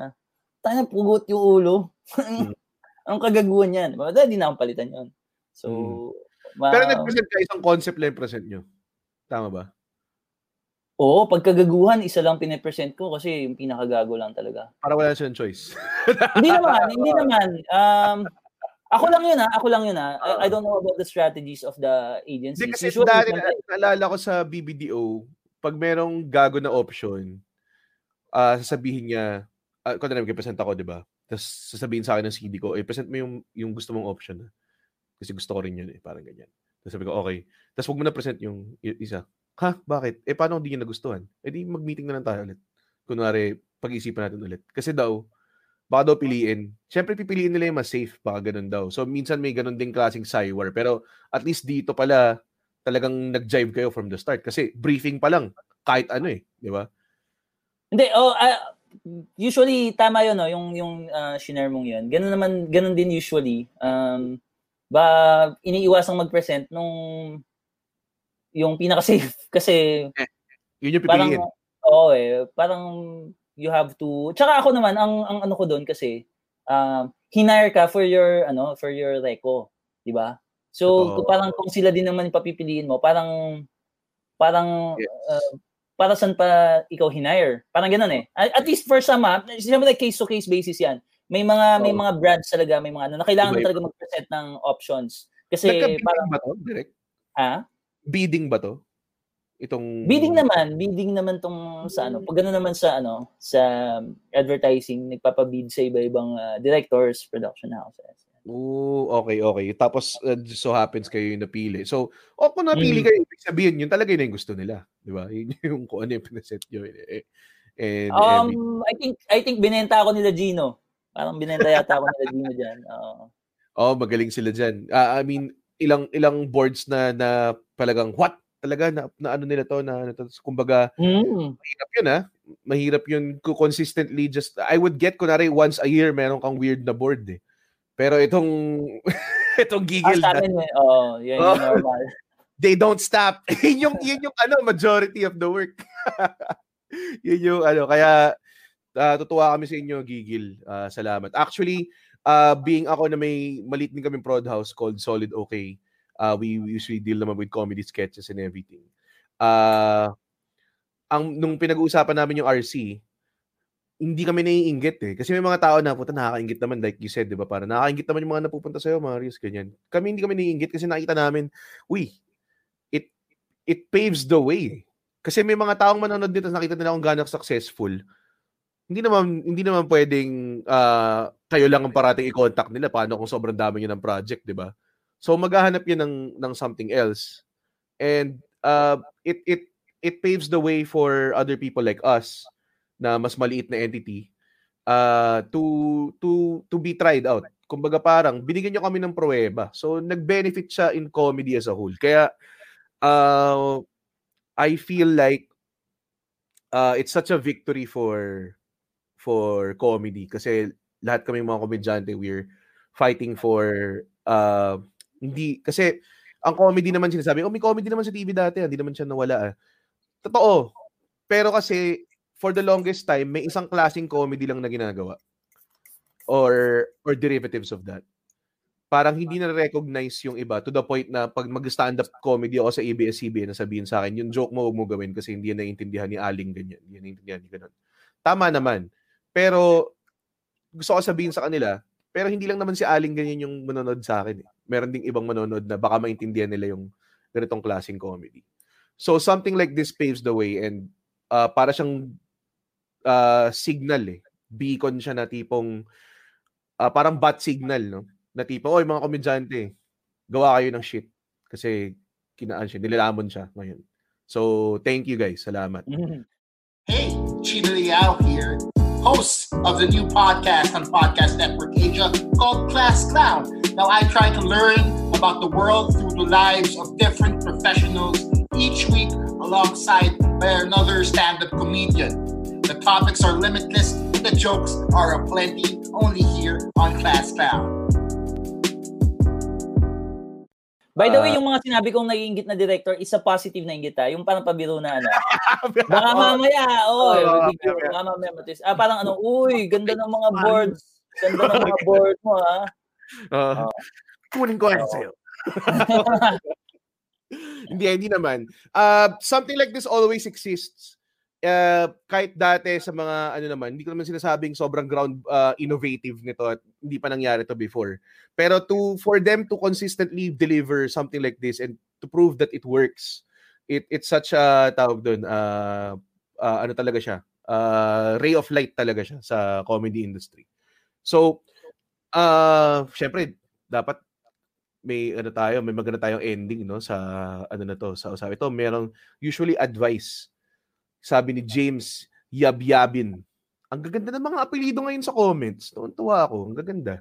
tayo pugot yung ulo. <laughs> Ang kagaguhan yan. Di na akong palitan yon. So, hmm. ma- Pero nag-present ka, isang concept lang present nyo. Tama ba? Oo, pagkagaguhan, isa lang pinipresent ko kasi yung pinakagago lang talaga. Para wala siyang choice. <laughs> hindi naman, hindi naman. Um, ako lang yun ha, ako lang yun ha. I, I don't know about the strategies of the agencies. Hindi kasi Usually, dati, naalala ko sa BBDO, pag merong gago na option, uh, sasabihin niya, uh, kung na present ako, di ba? Tapos sasabihin sa akin ng CD ko, eh, present mo yung, yung gusto mong option. Ha? Kasi gusto ko rin yun eh, parang ganyan. Tapos sabi ko, okay. Tapos huwag mo na present yung isa. Ha? Bakit? Eh, paano hindi niya nagustuhan? Eh, di mag-meeting na lang tayo ulit. Kunwari, pag-isipan natin ulit. Kasi daw, baka daw piliin. Siyempre, pipiliin nila yung mas safe. Baka ganun daw. So, minsan may ganun ding klaseng cywar. Pero, at least dito pala, talagang nag-jive kayo from the start. Kasi, briefing pa lang. Kahit ano eh. Di ba? Hindi, oh, uh, usually, tama yun, no? yung, yung uh, shinare mong yun. Ganun naman, ganun din usually. Um, ba iniiwasang mag-present nung yung pinaka-safe <laughs> kasi eh, yun yung pipiliin. Parang, oo eh, parang you have to Tsaka ako naman ang ang ano ko doon kasi um uh, hinire ka for your ano, for your reco, 'di ba? So, oh. parang kung sila din naman papipiliin mo, parang parang yes. uh, para saan pa ikaw hinire? Parang ganoon eh. At least for some, ha, siyempre like case to case basis 'yan. May mga oh. may mga brands talaga, may mga ano na kailangan mo talaga mag-present ng options. Kasi parang ba to, direct? Ha? Bidding ba to? Itong bidding naman, bidding naman tong sa ano. Pag ano naman sa ano, sa advertising, nagpapabid sa iba-ibang uh, directors, production houses. Oh, okay, okay. Tapos uh, so happens kayo yung napili. So, o kung napili mm. kayo, ibig sabihin yun talaga yun yung gusto nila, 'di ba? Yun <laughs> yung kung ano yung pinaset nyo. Eh, and, um. I think I think binenta ako nila Gino. Parang binenta yata ako nila Gino diyan. <laughs> Oo. Oh, magaling sila diyan. Uh, I mean, ilang ilang boards na na talagang what talaga na, na ano nila to na ano to, kumbaga mm. mahirap yun ha mahirap yun consistently just I would get kunari once a year meron kang weird na board eh pero itong <laughs> itong gigil ah, na eh. oh, yan oh, normal <laughs> they don't stop <laughs> yun yung yun yung ano majority of the work yun yung ano kaya uh, tutuwa kami sa inyo, Gigil. Uh, salamat. Actually, uh, being ako na may maliit din kaming prod house called Solid Okay, uh, we, we usually deal naman with comedy sketches and everything. Uh, ang nung pinag-uusapan namin yung RC, hindi kami naiinggit eh. Kasi may mga tao na, puta, nakakaingit naman, like you said, di ba? Para nakakaingit naman yung mga napupunta sa'yo, Marius, ganyan. Kami hindi kami naiinggit kasi nakita namin, uy, it, it paves the way. Kasi may mga taong manonood dito, nakita nila kung gano'ng successful hindi naman hindi naman pwedeng uh, kayo lang ang parating i-contact nila paano kung sobrang dami niyo ng project, 'di ba? So maghahanap 'yan ng ng something else. And uh, it it it paves the way for other people like us na mas maliit na entity uh, to to to be tried out. Kumbaga parang binigyan niyo kami ng pruweba. So nag-benefit siya in comedy as a whole. Kaya uh, I feel like uh, it's such a victory for for comedy kasi lahat kami mga komedyante we're fighting for uh, hindi kasi ang comedy naman sinasabi, oh may comedy naman sa TV dati, hindi naman siya nawala. Ah. Totoo. Pero kasi for the longest time may isang klaseng comedy lang na ginagawa or or derivatives of that. Parang hindi na recognize yung iba to the point na pag mag-stand up comedy ako sa ABS-CBN na sabihin sa akin, yung joke mo huwag mo gawin kasi hindi yan naiintindihan ni Aling ganyan. Hindi yan naiintindihan ni ganun. Tama naman. Pero, gusto ko sabihin sa kanila, pero hindi lang naman si Aling ganyan yung manonood sa akin. Eh. Meron ding ibang manonood na baka maintindihan nila yung ganitong klaseng comedy. So, something like this paves the way and uh, para siyang uh, signal eh. Beacon siya na tipong uh, parang bat signal, no? Na tipo, oy mga komedyante, gawa kayo ng shit. Kasi kinaan siya, nilalamon siya ngayon. So, thank you guys. Salamat. Hey, Chino Liao here. host of the new podcast on Podcast Network Asia called Class Clown. Now, I try to learn about the world through the lives of different professionals each week alongside by another stand up comedian. The topics are limitless, the jokes are aplenty, only here on Class Clown. By the way, Ah. yung mga sinabi kong nag-iingit na director, isa positive na ingit ha. Yung parang pabiro na ano. <laughs> Baka mamaya, oh, Oo, bigyan, mamaya. baka mamaya matis. Ah, parang ano, uy, ganda ng mga boards. Ganda ng mga <laughs> board mo ha. Ah, kunin ko yan sa'yo. <laughs> hindi, hindi naman. Uh, something like this always exists. Uh, kahit dati sa mga ano naman, hindi ko naman sinasabing sobrang ground uh, innovative nito at hindi pa nangyari to before. Pero to for them to consistently deliver something like this and to prove that it works, it it's such a tawag doon uh, uh, ano talaga siya? Uh, ray of light talaga siya sa comedy industry. So, uh, syempre, dapat may ano tayo, may maganda tayong ending no sa ano na to, sa usapan. Ito merong usually advice. Sabi ni James Yabyabin. Ang gaganda ng mga apelyido ngayon sa comments. Tuwan-tuwa ako. Ang gaganda.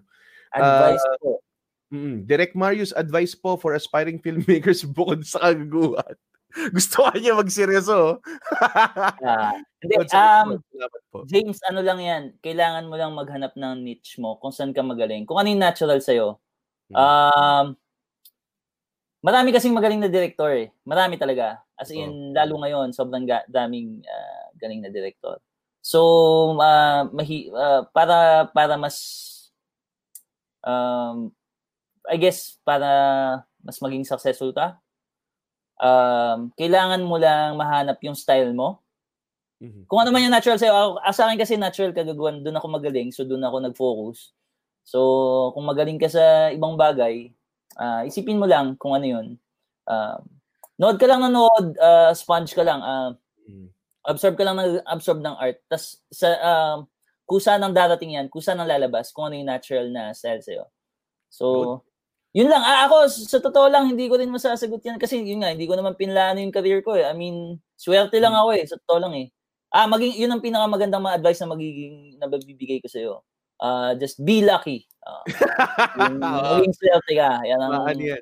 Advice Ah, po. Mm, Direct Marius advice po for aspiring filmmakers <laughs> bukod sa kagaguhan. Gusto ka niya magseryoso. <laughs> Ah, hindi, um. James, ano lang yan, kailangan mo lang maghanap ng niche mo, kung saan ka magaling. Kung ano yung natural sa'yo. Hmm. Um, marami kasing magaling na director eh. Marami talaga. As in, lalo ngayon, sobrang ga- daming ah, galing na director. So, ah, mahi, ah, para, para mas, um, I guess, para mas maging successful ka, um, kailangan mo lang mahanap yung style mo. Mhm. Kung ano man yung natural sa'yo, ako, sa akin kasi natural kagagawan, doon ako magaling, so doon ako nag-focus. So, kung magaling ka sa ibang bagay, ah, isipin mo lang kung ano yun. Um, nood ka lang na nood, ah, sponge ka lang, Mm. absorb ka lang ng absorb ng art. Tapos, sa, um, kusa ng darating yan, kusa ng lalabas, kung ano yung natural na style sa'yo. So, yun lang. Ah, ako, sa totoo lang, hindi ko rin masasagot yan kasi yun nga, hindi ko naman pinlano yung career ko eh. I mean, swerte lang ako eh. Sa totoo lang eh. Ah, maging, yun ang pinakamagandang mga advice na magiging, na mabibigay ko sa'yo. Ah, just be lucky. Ah, <laughs> yung, maging swerte ka. Yan ang yan?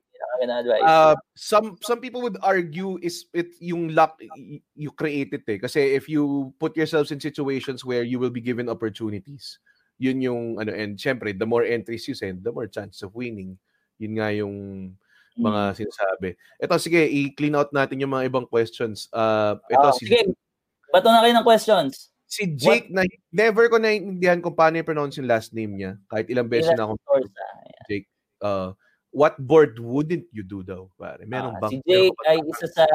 Uh, some some people would argue is it yung luck you create it eh. Kasi if you put yourselves in situations where you will be given opportunities, yun yung ano and syempre the more entries you send, the more chance of winning. Yun nga yung mga Mm. sinasabi. Ito sige, i-clean out natin yung mga ibang questions. Uh ito Ah, si sige, bato na kayo ng questions. Si Jake na never ko naiintindihan kung paano i-pronounce yung last name niya. Kahit ilang beses na akong Torsa. Jake. Uh, what board wouldn't you do daw? Pare, meron Ah, bang si Jake ba- ay isa sa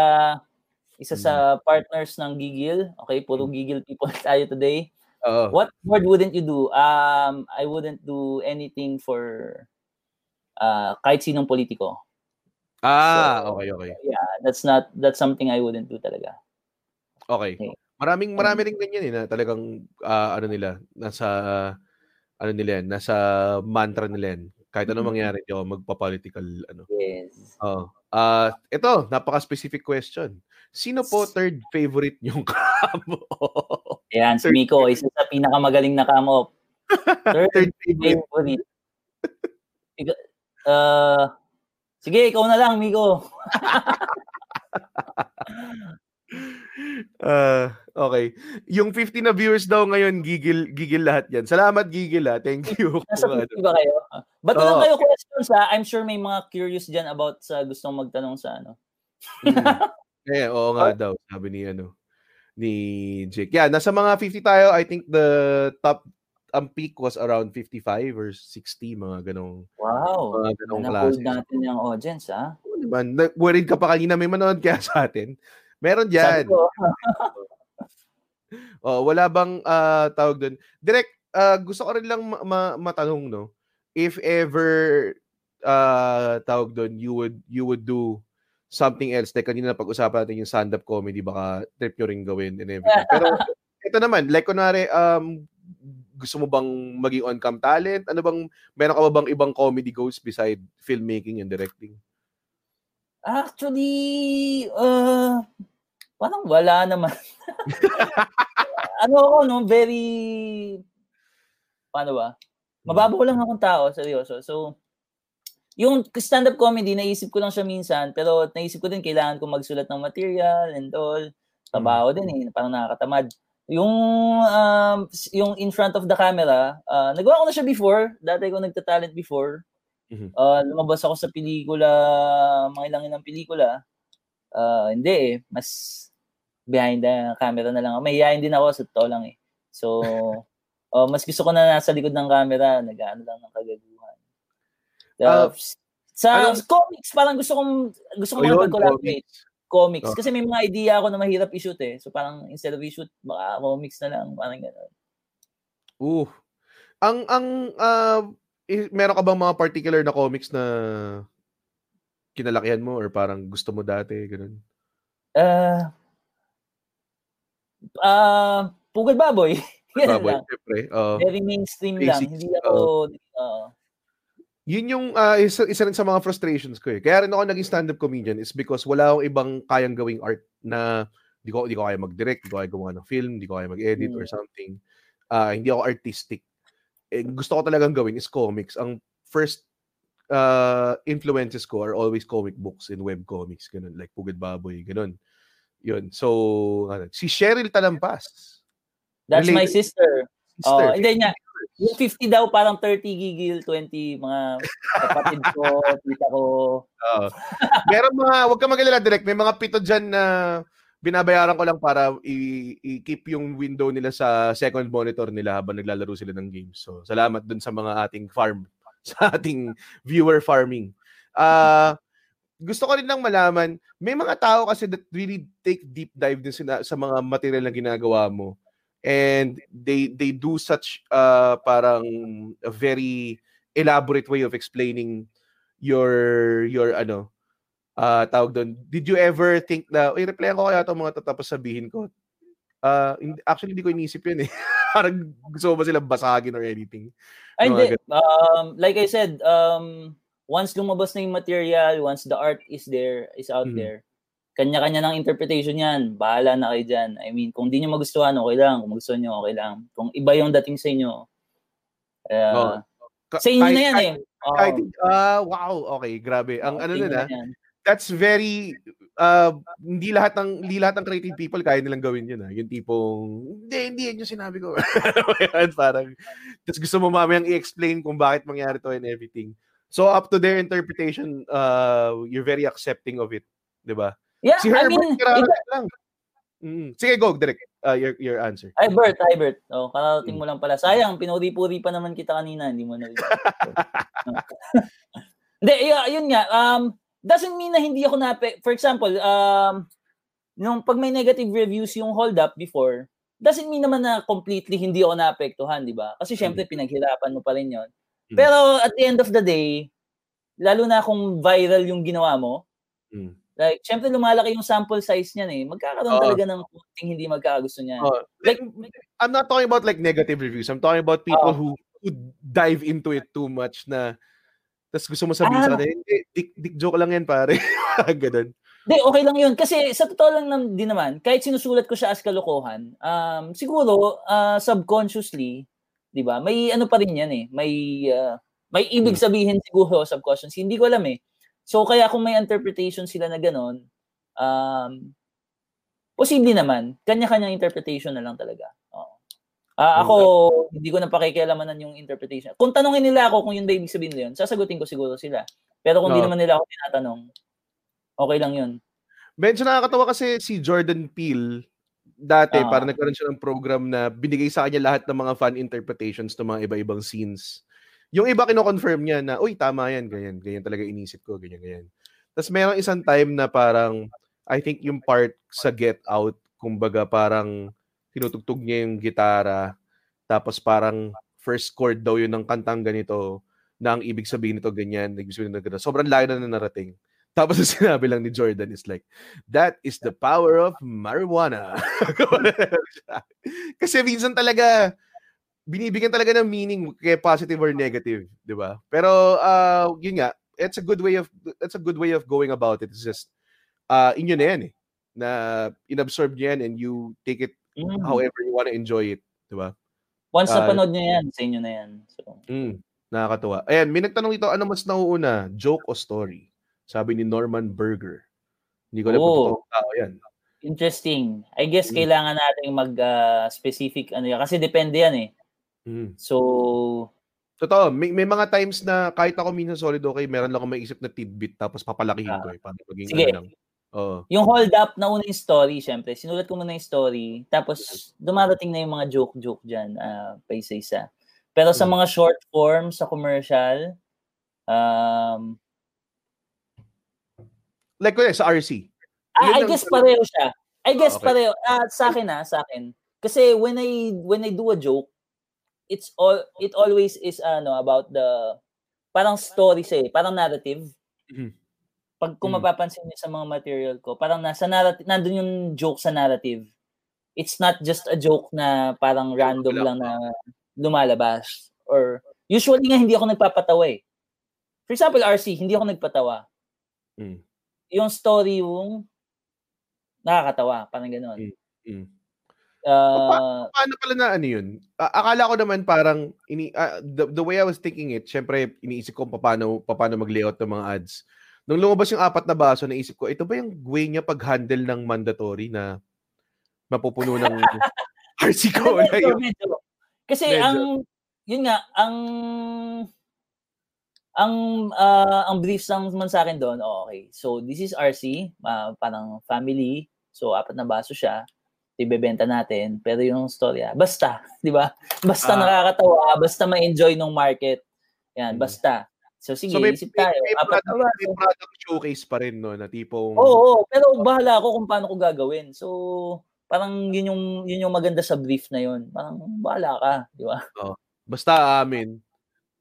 isa sa partners ng Gigil. Okay, puro Gigil people <laughs> tayo today. Oo. What board wouldn't you do? Um, I wouldn't do anything for uh, kahit sinong politiko. Ah, okay, okay. Yeah, that's not that's something I wouldn't do talaga. Okay. Okay. Maraming marami ring ganyan eh na talagang ah, ano nila nasa ano nila yan, nasa mantra nila yan. Kahit ano mangyari, ako magpa-political ano. Yes. Oh. Ah, ito, napaka-specific question. Sino po third favorite niyong <laughs> kamo? Ayan, si Miko, isa sa pinakamagaling na kamo. Third, <laughs> Third favorite. favorite. Uh, sige, ikaw na lang, Miko. <laughs> Ah, okay. Yung 50 na viewers daw ngayon, gigil gigil lahat 'yan. Salamat gigil ah. Thank you. <laughs> Nasa Kung 50 ano. ba kayo? Ba't lang Oo. kayo questions ha? I'm sure may mga curious dyan about sa gustong magtanong sa ano. <laughs> Eh, oo nga daw, sabi ni ano ni Jake. Yeah, nasa mga 50 tayo. I think the top ang peak was around 55 or 60 mga ganong Wow. mga ganong klase. natin yung audience ha? Oo. Na- Worried ka pa kanina may manood kaya sa atin. Meron diyan. Ko, <laughs> Oh, wala bang ah, tawag doon? Direct ah, gusto ko rin lang ma- ma- matanong no. If ever ah, tawag doon, you would you would do something else like kanina pag-usapan natin yung stand-up comedy baka trip nyo rin gawin and everything. Pero <laughs> ito naman, like kunwari um gusto mo bang maging on-cam talent? Ano bang meron ka ba bang ibang comedy goals beside filmmaking and directing? Actually, uh, parang wala naman. <laughs> ano ako, no? Very, paano ba? Mababaw lang akong tao, seryoso. So, yung stand-up comedy, naisip ko lang siya minsan, pero naisip ko din, kailangan ko magsulat ng material and all. Trabaho din eh, parang nakakatamad. Yung, um, yung in front of the camera, uh, nagawa ko na siya before. Dati ko nagta-talent before. Uh, lumabas ako sa pelikula, mga ilang ilang pelikula. Uh, hindi eh. Mas behind the camera na lang. ako. Mahihayin din ako sa totoo lang eh. So, uh, <laughs> mas gusto ko na nasa likod ng camera, nag-ano lang ng kagaguhan. Uh, Ah, sa ano- comics, parang gusto kong gusto ko Ayun, oh, collaborate. Comics. Oh. Kasi may mga idea ako na mahirap i-shoot eh. So parang instead of i-shoot, baka comics na lang. Parang gano'n. Uh. Ang ang i- meron ka bang mga particular na comics na kinalakihan mo or parang gusto mo dati ganun? Ah, ah, Pugad Baboy. <laughs> Yan Baboy, lang. syempre. oo. Very mainstream lang. Basics, Hindi ako, oo. Yun yung ah, isa, isa rin sa mga frustrations ko eh. Kaya rin ako naging stand-up comedian is because wala akong ibang kayang gawing art na di ko di ko kaya mag-direct, di ko kaya gumawa ng film, di ko kaya mag-edit or Mm. something. Ah, hindi ako artistic. Eh, gusto ko talagang gawin is comics. Ang first uh, influences ko are always comic books and web comics, ganun, like Pugad Baboy, ganun. Yun. So, ano, si Cheryl Talampas. That's my Related- sister. Sister. Oh, hindi niya. Yung 50 daw, parang 30 gigil, 20 mga kapatid ko, <laughs> tita ko. Oo. Meron mga, wag ka mag-alala direct, may mga pito dyan na binabayaran ko lang para i- i-keep yung window nila sa second monitor nila habang naglalaro sila ng games. So, salamat dun sa mga ating farm, <laughs> sa ating viewer farming. Ah, gusto ko rin lang malaman, may mga tao kasi that really take deep dive din sila sa mga material na ginagawa mo. And they they do such uh, parang a very elaborate way of explaining your your ano ah tawag doon did you ever think na ay replyan ko kaya itong mga tatapos sabihin ko hindi- actually hindi ko inisip yun eh <laughs> parang gusto mo ba sila basagin or anything Ay, Mga hindi. Um, like I said, um, once lumabas na yung material, once the art is there, is out Mhm. there, kanya-kanya ng interpretation yan. Bahala na kayo dyan. I mean, kung di nyo magustuhan, okay lang. Kung gusto nyo, okay lang. Kung iba yung dating sa inyo, uh, Oo. Ka- sa inyo na kahit- yan eh. Oo. kahit, ah wow okay grabe ang Oo, ano inyo nila na yan. that's very uh, hindi lahat ng hindi lahat ng creative people kaya nilang gawin yun ah. Yung tipong hindi hindi yun yung sinabi ko. <laughs> Parang tapos gusto mo mamayang i-explain kung bakit mangyari to and everything. So up to their interpretation, uh, you're very accepting of it, 'di ba? Yeah, si I Herbert mean, Kirarat lang. Mm. Sige, go, direct. Uh, your your answer. Ay, Bert, hi, Bert. Oh, kararating Mm. mo lang pala. Sayang, pinuri-puri pa naman kita kanina. Hindi mo na <laughs> Hindi, y- yun nga. Um, doesn't mean na hindi ako na... For example, um, nung pag may negative reviews yung hold up before, doesn't mean naman na completely hindi ako naapektuhan, di ba? Kasi syempre, pinaghirapan mo pa rin yun. Mm. Pero at the end of the day, lalo na kung viral yung ginawa mo, Mm. like, syempre lumalaki yung sample size niyan eh. Magkakaroon Oo. talaga ng konting hindi magkakagusto niyan. Oh, like, I'm not talking about like negative reviews. I'm talking about people Oo. who who dive into it too much na tapos gusto mo sabihin Ah. sa kanila, hindi, dick, dick joke lang yan, pare. <laughs> Ganun. Hindi, okay lang yun. Kasi sa totoo lang nam- din naman, kahit sinusulat ko siya as kalokohan, um, siguro, ah, subconsciously, di ba, may ano pa rin yan eh. May, ah, may ibig sabihin siguro subconsciously. Hindi ko alam eh. So, kaya kung may interpretation sila na gano'n, um, posible naman. Kanya-kanyang interpretation na lang talaga. Oo. Ah, ako, hindi ko na pakikialamanan yung interpretation. Kung tanongin nila ako kung yun ba ibig sabihin nila yun, sasagutin ko siguro sila. Pero kung hindi Oo. naman nila ako tinatanong, okay lang yun. Medyo nakakatawa kasi si Jordan Peele, dati, Ah. parang nagkaroon siya ng program na binigay sa kanya lahat ng mga fan interpretations ng mga iba-ibang scenes. Yung iba kino-confirm niya na, uy, tama yan, ganyan, ganyan talaga inisip ko, ganyan, ganyan. Tapos merong isang time na parang, I think yung part sa Get Out, kumbaga parang tinutugtog niya yung gitara, tapos parang first chord daw yun ng kantang ganito, na ang ibig sabihin nito ganyan, ibig sabihin nito ganito. Sobrang layo na na narating. Tapos ang sinabi lang ni Jordan is like, that is the power of marijuana. <laughs> Kasi minsan talaga, binibigyan talaga ng meaning kaya positive or negative, di ba? Pero uh, yun nga, it's a good way of it's a good way of going about it. It's just uh, inyo na yan eh. Na inabsorb niyo yan and you take it Mm. however you want to enjoy it, di ba? Once Ah, napanood nyo yan, sa inyo na yan. So, Mm, nakakatuwa. Ayan, may nagtanong ito, ano mas nauuna, joke o story? Sabi ni Norman Berger. Hindi ko alam kung Oh. totoong tao yan. interesting. I guess Mm. kailangan natin mag-specific ano yan. Kasi depende yan eh. Mm. So, Totoo, may, may mga times na kahit ako minsan solid okay, meron lang akong maisip na tidbit tapos papalakihin Ah. ko eh para maging Sige. ano lang. Oo. Yung hold up na una yung story, syempre. Sinulat ko muna yung story. Tapos, dumarating na yung mga joke-joke dyan, ah, pa isa-isa. Pero sa Hmm. mga short form, sa commercial, um, Like ko sa RC. Ah, I guess pareho siya. I guess Ah, okay. pareho. Ah, sa akin ah, sa akin. Kasi when I when I do a joke, it's all it always is ano about the parang story siya eh, parang narrative. Mhm. Pag kung Mm. mapapansin niyo sa mga material ko, parang nasa narrative, nandun yung joke sa narrative. It's not just a joke na parang random lang na lumalabas. Or usually nga hindi ako nagpapatawa eh. For example, RC, hindi ako nagpatawa. Mm. Yung story yung nakakatawa, parang gano'n. Mm. Ah, Paano pala na ano yun? A- akala ko naman parang ini ah, the, the way I was thinking it, syempre iniisip ko paano paano mag-layout ng mga ads. Nung lumabas yung apat na baso, naisip ko, ito ba yung way niya pag-handle ng mandatory na mapupuno ng <laughs> RC ko? Medyo, medyo. Kasi Medyo. ang yun nga ang ang ah, ang brief lang naman sa akin doon, oh, okay. So this is RC, ah, parang family. So apat na baso siya. Ibebenta natin, pero yung storya, basta, <laughs> 'di ba? Basta Ah. nakakatawa, basta ma-enjoy ng market. Yan, Mm. basta. So sige, So may, isip may, tayo. may, Apat product, na may product showcase pa rin, no? Na tipong... Oo, oo, pero bahala ako kung paano ko gagawin. So, parang yun yung yun yung maganda sa brief na yun. Parang bahala ka, di ba? Oh, basta amin,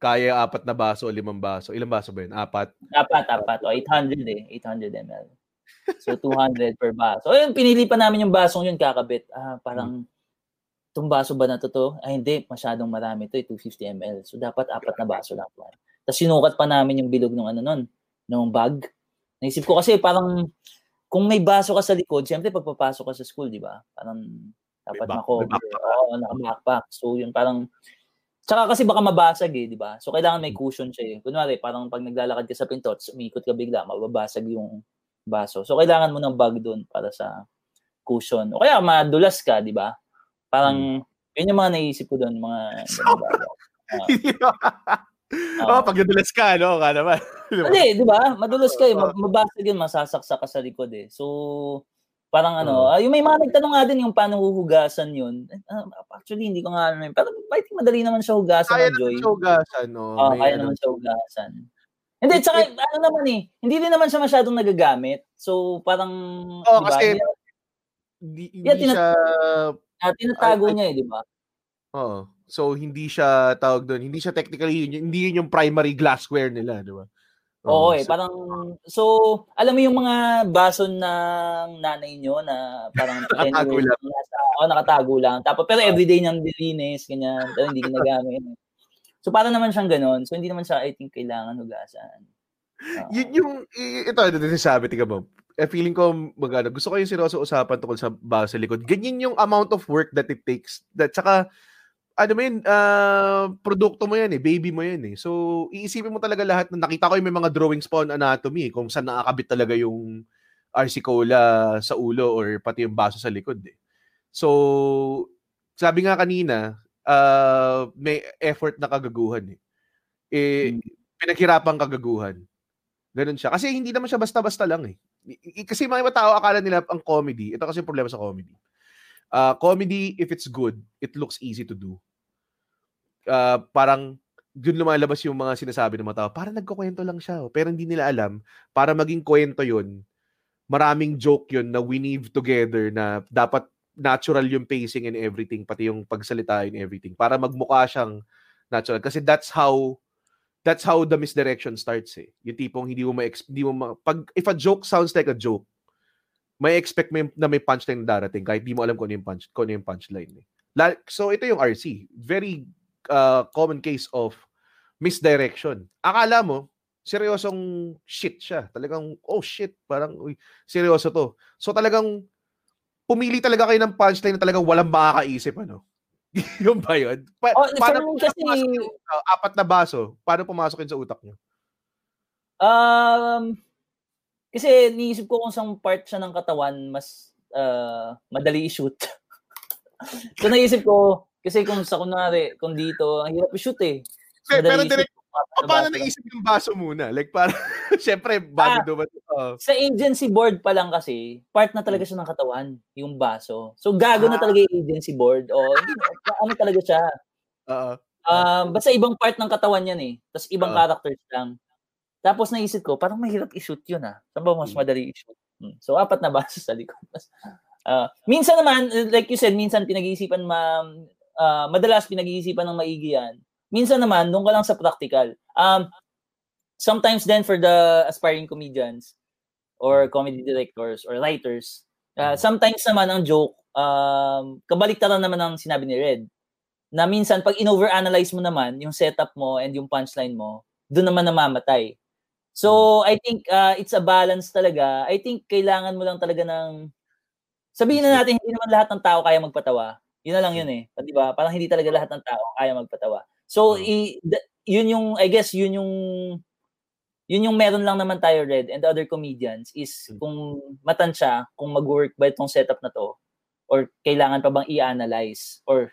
kaya apat na baso o limang baso. Ilang baso ba yun? Apat? Apat, apat. O, 800 eh. 800 ml. So, 200 per baso. O, yun, pinili pa namin yung basong yun kakabit. Ah, parang, itong baso ba na to to? Ay, hindi. Masyadong marami to. eh, 250 ml. So, dapat apat na baso lang. Tapos, sinukat pa namin yung bilog ng ano nun, ng bag. Naisip ko kasi parang, kung may baso ka sa likod, siyempre pagpapasok ka sa school, di ba? Parang, dapat back- mako. may. Oo, naka-backpack. So, yun parang, Tsaka kasi baka mabasag eh, di ba? So, kailangan may cushion siya eh. Kunwari, parang pag naglalakad ka sa pinto, tapos umikot ka bigla, mababasag yung baso. So, kailangan mo ng bag doon para sa cushion. O kaya, madulas ka, di ba? Parang, yun yung mga naisip ko doon, mga ganung bagay. <laughs> oh, pag nadulas ka, no? Ka naman. <laughs> Di ba? Hindi, di ba? Madulas ka eh. Mab- Mabasag yun, masasaksak ka sa likod eh. So, parang ano, ah, yung may mga nagtanong nga din yung paano huhugasan yun. Ah, actually, hindi ko nga alam yun. Pero I think madali naman siya hugasan Kaya ng Joy. naman siya hugasan, no? Oo, May kaya ano- naman siya hugasan. Hindi, tsaka ano naman eh, hindi din naman siya masyadong nagagamit. So, parang, Oo, di ba, kasi hindi- hindi, Yeah, tina- siya... ah, tinatago Ay- ay- niya eh, di ba? Oo. So, hindi siya tawag doon. Hindi siya technically, hindi yun yung primary glassware nila, di ba? Oo eh, so- parang, so, alam mo yung mga baso ng nanay nyo na parang <laughs> 10 Nakatago lang. na nasa, oh, nakatago lang. Tapos, pero everyday niyang dilinis, ganyan, pero hindi ginagamit. So, para naman siyang ganon. So, hindi naman siya, I think, kailangan hugasan. Yun yung, ito, ito, ito sabi, tika mo. Eh, feeling ko, magano, gusto ko yung seryoso usapan tungkol sa baso sa likod. Ganyan yung amount of work that it takes. That, saka, ano mo yun, ah, produkto mo yan eh, baby mo yan eh. So, iisipin mo talaga lahat na nakita ko yung may mga drawings pa on anatomy, eh, kung saan nakakabit talaga yung RC Cola sa ulo or pati yung baso sa likod eh. So, sabi nga kanina, ah, may effort na kagaguhan eh. Eh, pinaghirapang kagaguhan. Ganun siya. Kasi hindi naman siya basta-basta lang eh. Kasi mga iba tao akala nila ang comedy, ito kasi yung problema sa comedy. Uh, comedy, if it's good, it looks easy to do. Uh, parang dun lumalabas yung mga sinasabi ng mga tao, parang nagkukwento lang siya. oh. Pero hindi nila alam, para maging kwento yun, maraming joke yun na we weave together na dapat natural yung pacing and everything, pati yung pagsalita and everything, para magmukha siyang natural. Kasi that's how that's how the misdirection starts eh. Yung tipong hindi mo ma hindi mo ma- pag if a joke sounds like a joke, may expect mo na may punchline na darating kahit di mo alam kung ano yung punch kung ano yung punchline eh. So ito yung RC, very uh, common case of misdirection. Akala mo seryosong shit siya. Talagang oh shit, parang uy, seryoso to. So talagang pumili talaga kayo ng punchline na talagang walang makakaisip ano. <laughs> yung ba yun? Pa- Oh, paano kasi- pumasok yung, uh, apat na baso? Paano pumasok yun sa utak niyo? Um, kasi niisip ko kung saan part siya ng katawan mas uh, madali i-shoot. <laughs> so naisip ko, kasi kung sa kunwari, kung dito, ang hirap i-shoot eh. Pero, pero Madali direct, baso, paano naisip yung baso muna? Like, para, <laughs> syempre, bago Ah. dumating. Oh. Sa agency board pa lang kasi, part na talaga siya ng katawan, yung baso. So, gago na talaga yung agency board. O, hindi, ano talaga siya. Oo. Um, basta ibang part ng katawan yan eh. Tapos ibang Oo. characters lang. Tapos naisip ko, parang mahirap i-shoot yun ah. Saan ba mas Hmm. madali i-shoot? Hmm. So, apat na <laughs> baso sa likod. Ah, minsan naman, like you said, minsan pinag-iisipan, ma, ah, madalas pinag-iisipan ng maigi yan. Minsan naman, doon ka lang sa practical. Um, sometimes then for the aspiring comedians or comedy directors or writers, uh, sometimes naman ang joke, um, kabaliktaran naman ang sinabi ni Red. Na minsan, pag in-overanalyze mo naman yung setup mo and yung punchline mo, doon naman namamatay. So, I think uh, it's a balance talaga. I think kailangan mo lang talaga ng... Sabihin na natin, hindi naman lahat ng tao kaya magpatawa. Yun na lang yun eh. Di ba? Parang hindi talaga lahat ng tao kaya magpatawa. So, i- th- yun yung, I guess, yun yung yun yung meron lang naman tayo, Red, and the other comedians is kung matansya, kung mag-work ba itong setup na to, or kailangan pa bang i-analyze, or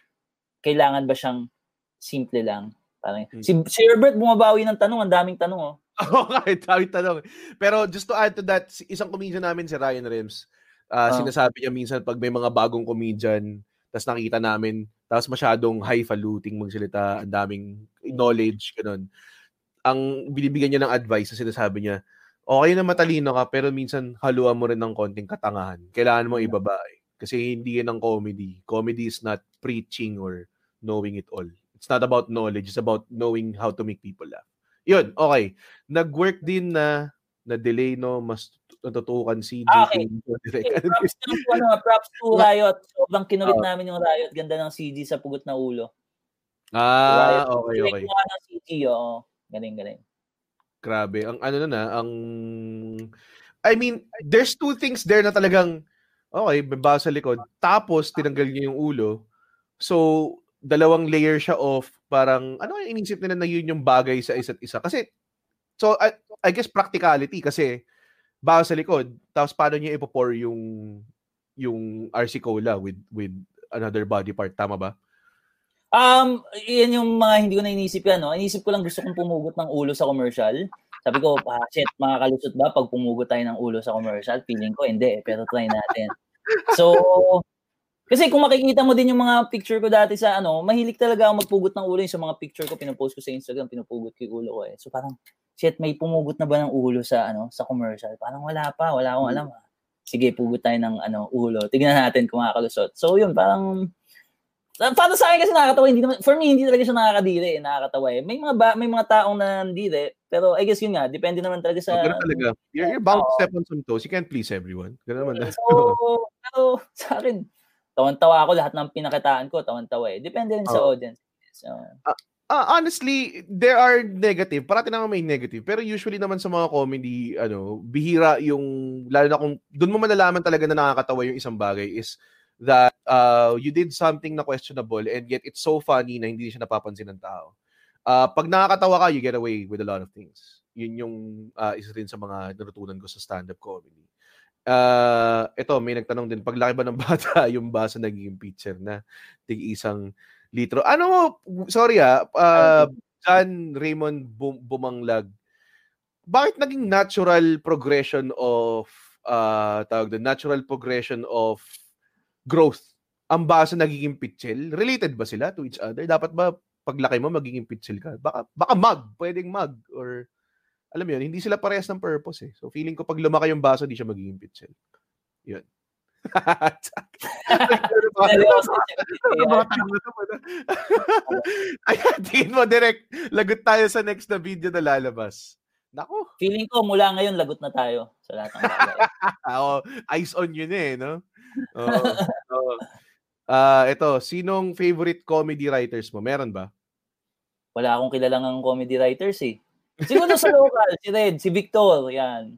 kailangan ba siyang simple lang. Parang, si, si Herbert bumabawi ng tanong, ang daming tanong, oh. <laughs> Oo, kahit tawid tanong. Pero just to add to that, isang comedian namin si Ryan Rems, ah, Ah. sinasabi niya minsan pag may mga bagong comedian, tapos nakita namin, tapos masyadong highfalutin magsalita, ang daming knowledge, ganun. Ang binibigyan niya ng advice na sinasabi niya, okay na matalino ka, pero minsan haluan mo rin ng konting katangahan. Kailangan mo ibaba eh. Kasi hindi yan ang comedy. Comedy is not preaching or knowing it all. It's not about knowledge. It's about knowing how to make people laugh. Yun, okay. Nag-work din na na-delay, no? Mas natutukan si Ah, okay. Okay, props to, <laughs> ano, props to Riot. Sobrang kinulit namin yung Riot. Ganda ng CG sa pugot na ulo. Ah, Riot. okay, okay. nga ng CG, oo. Galing, galing. Grabe. Ang ano na na, ang... I mean, there's two things there na talagang, okay, may baso sa likod. Tapos, tinanggal niya yung ulo. So, dalawang layer siya of parang, ano yung inisip nila na yun yung bagay sa isa't isa? Kasi, so, I, I guess practicality kasi, bago sa likod, tapos paano niya ipopor yung yung RC Cola with with another body part, tama ba? Um, yan yung mga hindi ko na inisip yan, no? Inisip ko lang gusto kong pumugot ng ulo sa commercial. Sabi ko, ah, shit, makakalusot ba pag pumugot tayo ng ulo sa commercial? Feeling ko, hindi, eh, pero try natin. So, kasi kung makikita mo din yung mga picture ko dati sa ano, mahilig talaga ako magpugot ng ulo yung sa mga picture ko, pinopost ko sa Instagram, pinupugot ko yung ulo ko eh. So parang, shit, may pumugot na ba ng ulo sa ano, sa commercial? Parang wala pa, wala akong alam. ah. Sige, pugot tayo ng ano, ulo. Tignan natin kung makakalusot. So yun, parang para sa akin kasi nakakatawa, hindi naman, for me, hindi talaga siya nakakadiri, eh, nakakatawa eh. May mga, ba, may mga taong nandiri, pero I guess yun nga, depende naman talaga sa... So, ganun talaga. You're, you're bound to step on some toes. You can't please everyone. Ganun naman. So, <laughs> pero sa akin, tawan-tawa ako lahat ng pinakitaan ko, tawan-tawa eh. Depende rin sa Oo. audience. So, Ah, honestly, there are negative. Parati naman may negative. Pero usually naman sa mga comedy, ano, bihira yung, lalo na kung, doon mo malalaman talaga na nakakatawa yung isang bagay is that uh, you did something na questionable and yet it's so funny na hindi siya napapansin ng tao. Uh, pag nakakatawa ka, you get away with a lot of things. Yun yung uh, isa rin sa mga natutunan ko sa stand-up comedy. Uh, ito, may nagtanong din, paglaki ba ng bata, <laughs> yung basa naging pitcher na tig isang litro. Ano, sorry ah, uh, John Raymond Bum- Bumanglag, bakit naging natural progression of, uh, tawag doon, natural progression of growth ang basa nagiging pitchel? Related ba sila to each other? Dapat ba paglaki mo magiging pitchel ka? Baka, baka mag, pwedeng mag, or alam mo yun, hindi sila parehas ng purpose eh. So feeling ko pag lumaki yung baso, di siya magiging pitchel. Yun. <laughs> ah. <laughs> <laughs> Ayan, tingin mo, direct. Lagot tayo sa next na video na lalabas. Nako. Feeling ko mula ngayon lagot na tayo sa lahat ng. Oo, eyes on yun eh, no? Oo. Oo. Ah, ito, sinong favorite comedy writers mo? Meron ba? Wala akong kilalang comedy writers eh. Siguro sa local, si Red, si Victor, yan.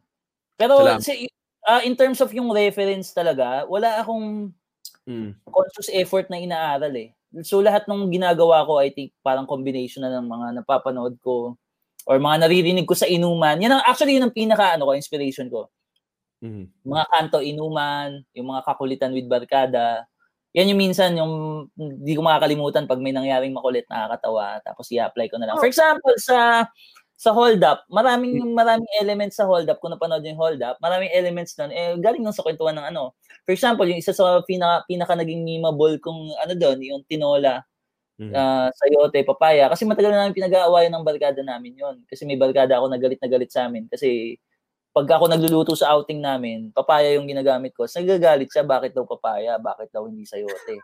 Pero si, ah, in terms of yung reference talaga, wala akong Mm. conscious effort na inaaral eh. So lahat ng ginagawa ko, I think parang combination na ng mga napapanood ko or mga naririnig ko sa inuman. Yan ang, actually yun ang pinaka ano ko, inspiration ko. Mm. Mga kanto inuman, yung mga kakulitan with barkada, yan yung minsan yung hindi ko makakalimutan pag may nangyaring makulit nakakatawa tapos i-apply ko na lang. For example, sa sa hold up, maraming maraming elements sa hold up kung napanood yung hold up, maraming elements doon eh galing nang sa kwentuhan ng ano. For example, yung isa sa pinaka pinaka naging memeable kung ano doon, yung tinola Mm. uh, sayote, papaya. Kasi matagal na namin pinag-aawayan ng barkada namin yon Kasi may barkada ako na galit na galit sa amin. Kasi pag ako nagluluto sa outing namin, papaya yung ginagamit ko. So, nagagalit siya, bakit daw papaya? Bakit daw hindi sayote?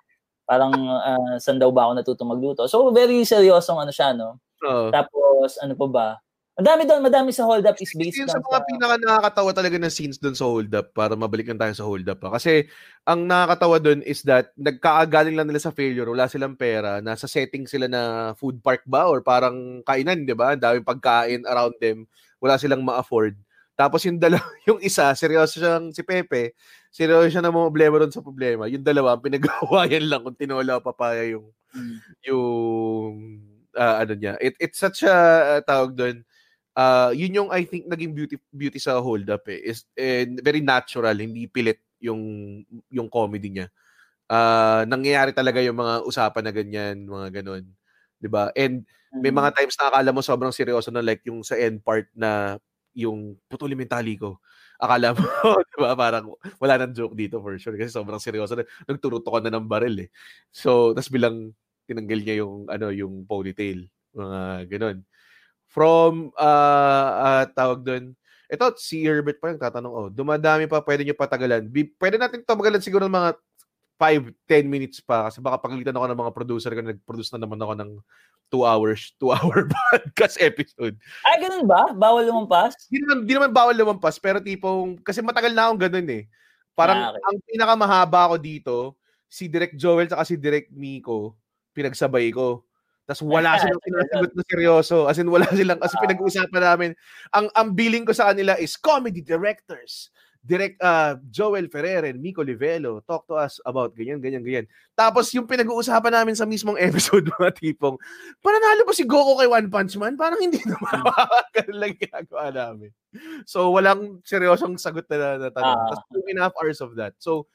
Parang uh, saan daw ba ako natutong magluto? So, very seryosong ano siya, no? Oo. Tapos, ano pa ba? Madami doon, madami sa hold up is based Yun lang sa mga pinaka nakakatawa talaga na scenes doon sa hold up para mabalik lang tayo sa hold up. Ha? Kasi ang nakakatawa doon is that nagkaagaling lang nila sa failure, wala silang pera, nasa setting sila na food park ba or parang kainan, 'di ba? Ang daming pagkain around them, wala silang ma-afford. Tapos yung dalawa, <laughs> yung isa, seryoso siyang si Pepe, seryoso siya na mga problema doon sa problema. Yung dalawa, pinag-awayan lang kung tinola o papaya yung Hmm. yung ah, ano niya. It, it's such a ah, tawag doon, uh, yun yung I think naging beauty beauty sa hold up eh is and very natural hindi pilit yung yung comedy niya. Uh, nangyayari talaga yung mga usapan na ganyan mga ganun 'di ba? And may mga times na akala mo sobrang seryoso na like yung sa end part na yung putulin mo yung tali ko. Akala mo <laughs> 'di ba? Parang wala nang joke dito for sure kasi sobrang seryoso na nagturuto ka na ng baril eh. So tas bilang tinanggal niya yung ano yung ponytail mga ganun from uh, uh tawag doon ito si Herbert pa yung tatanong oh dumadami pa pwede niyo patagalan Bi- pwede natin tumagalan siguro ng mga 5 10 minutes pa kasi baka pagalitan ako ng mga producer ko nag-produce na naman ako ng 2 hours 2 <laughs> hour podcast episode Ay, ganun ba? Bawal lumampas? Hindi naman, di naman bawal lumampas, pero tipong, kasi matagal na akong ganun eh. Parang, Ah, okay. ang pinakamahaba ko dito, si Direk Joel at si Direk Miko, pinagsabay ko. Tapos wala silang sinasagot na seryoso. As in, wala <laughs> silang, kasi pinag-uusapan namin, ang, ang billing ko sa kanila is comedy directors. Direct uh, Joel Ferrer and Miko Livelo talk to us about ganyan, ganyan, ganyan. Tapos yung pinag-uusapan namin sa mismong <laughs> episode, mga tipong, pananalo ba si Goku kay One Punch Man? Parang hindi <laughs> naman. Ganun lang ginagawa namin. So, walang seryosong sagot na, na tanong. Ah. Tapos two and a half hours of that. So,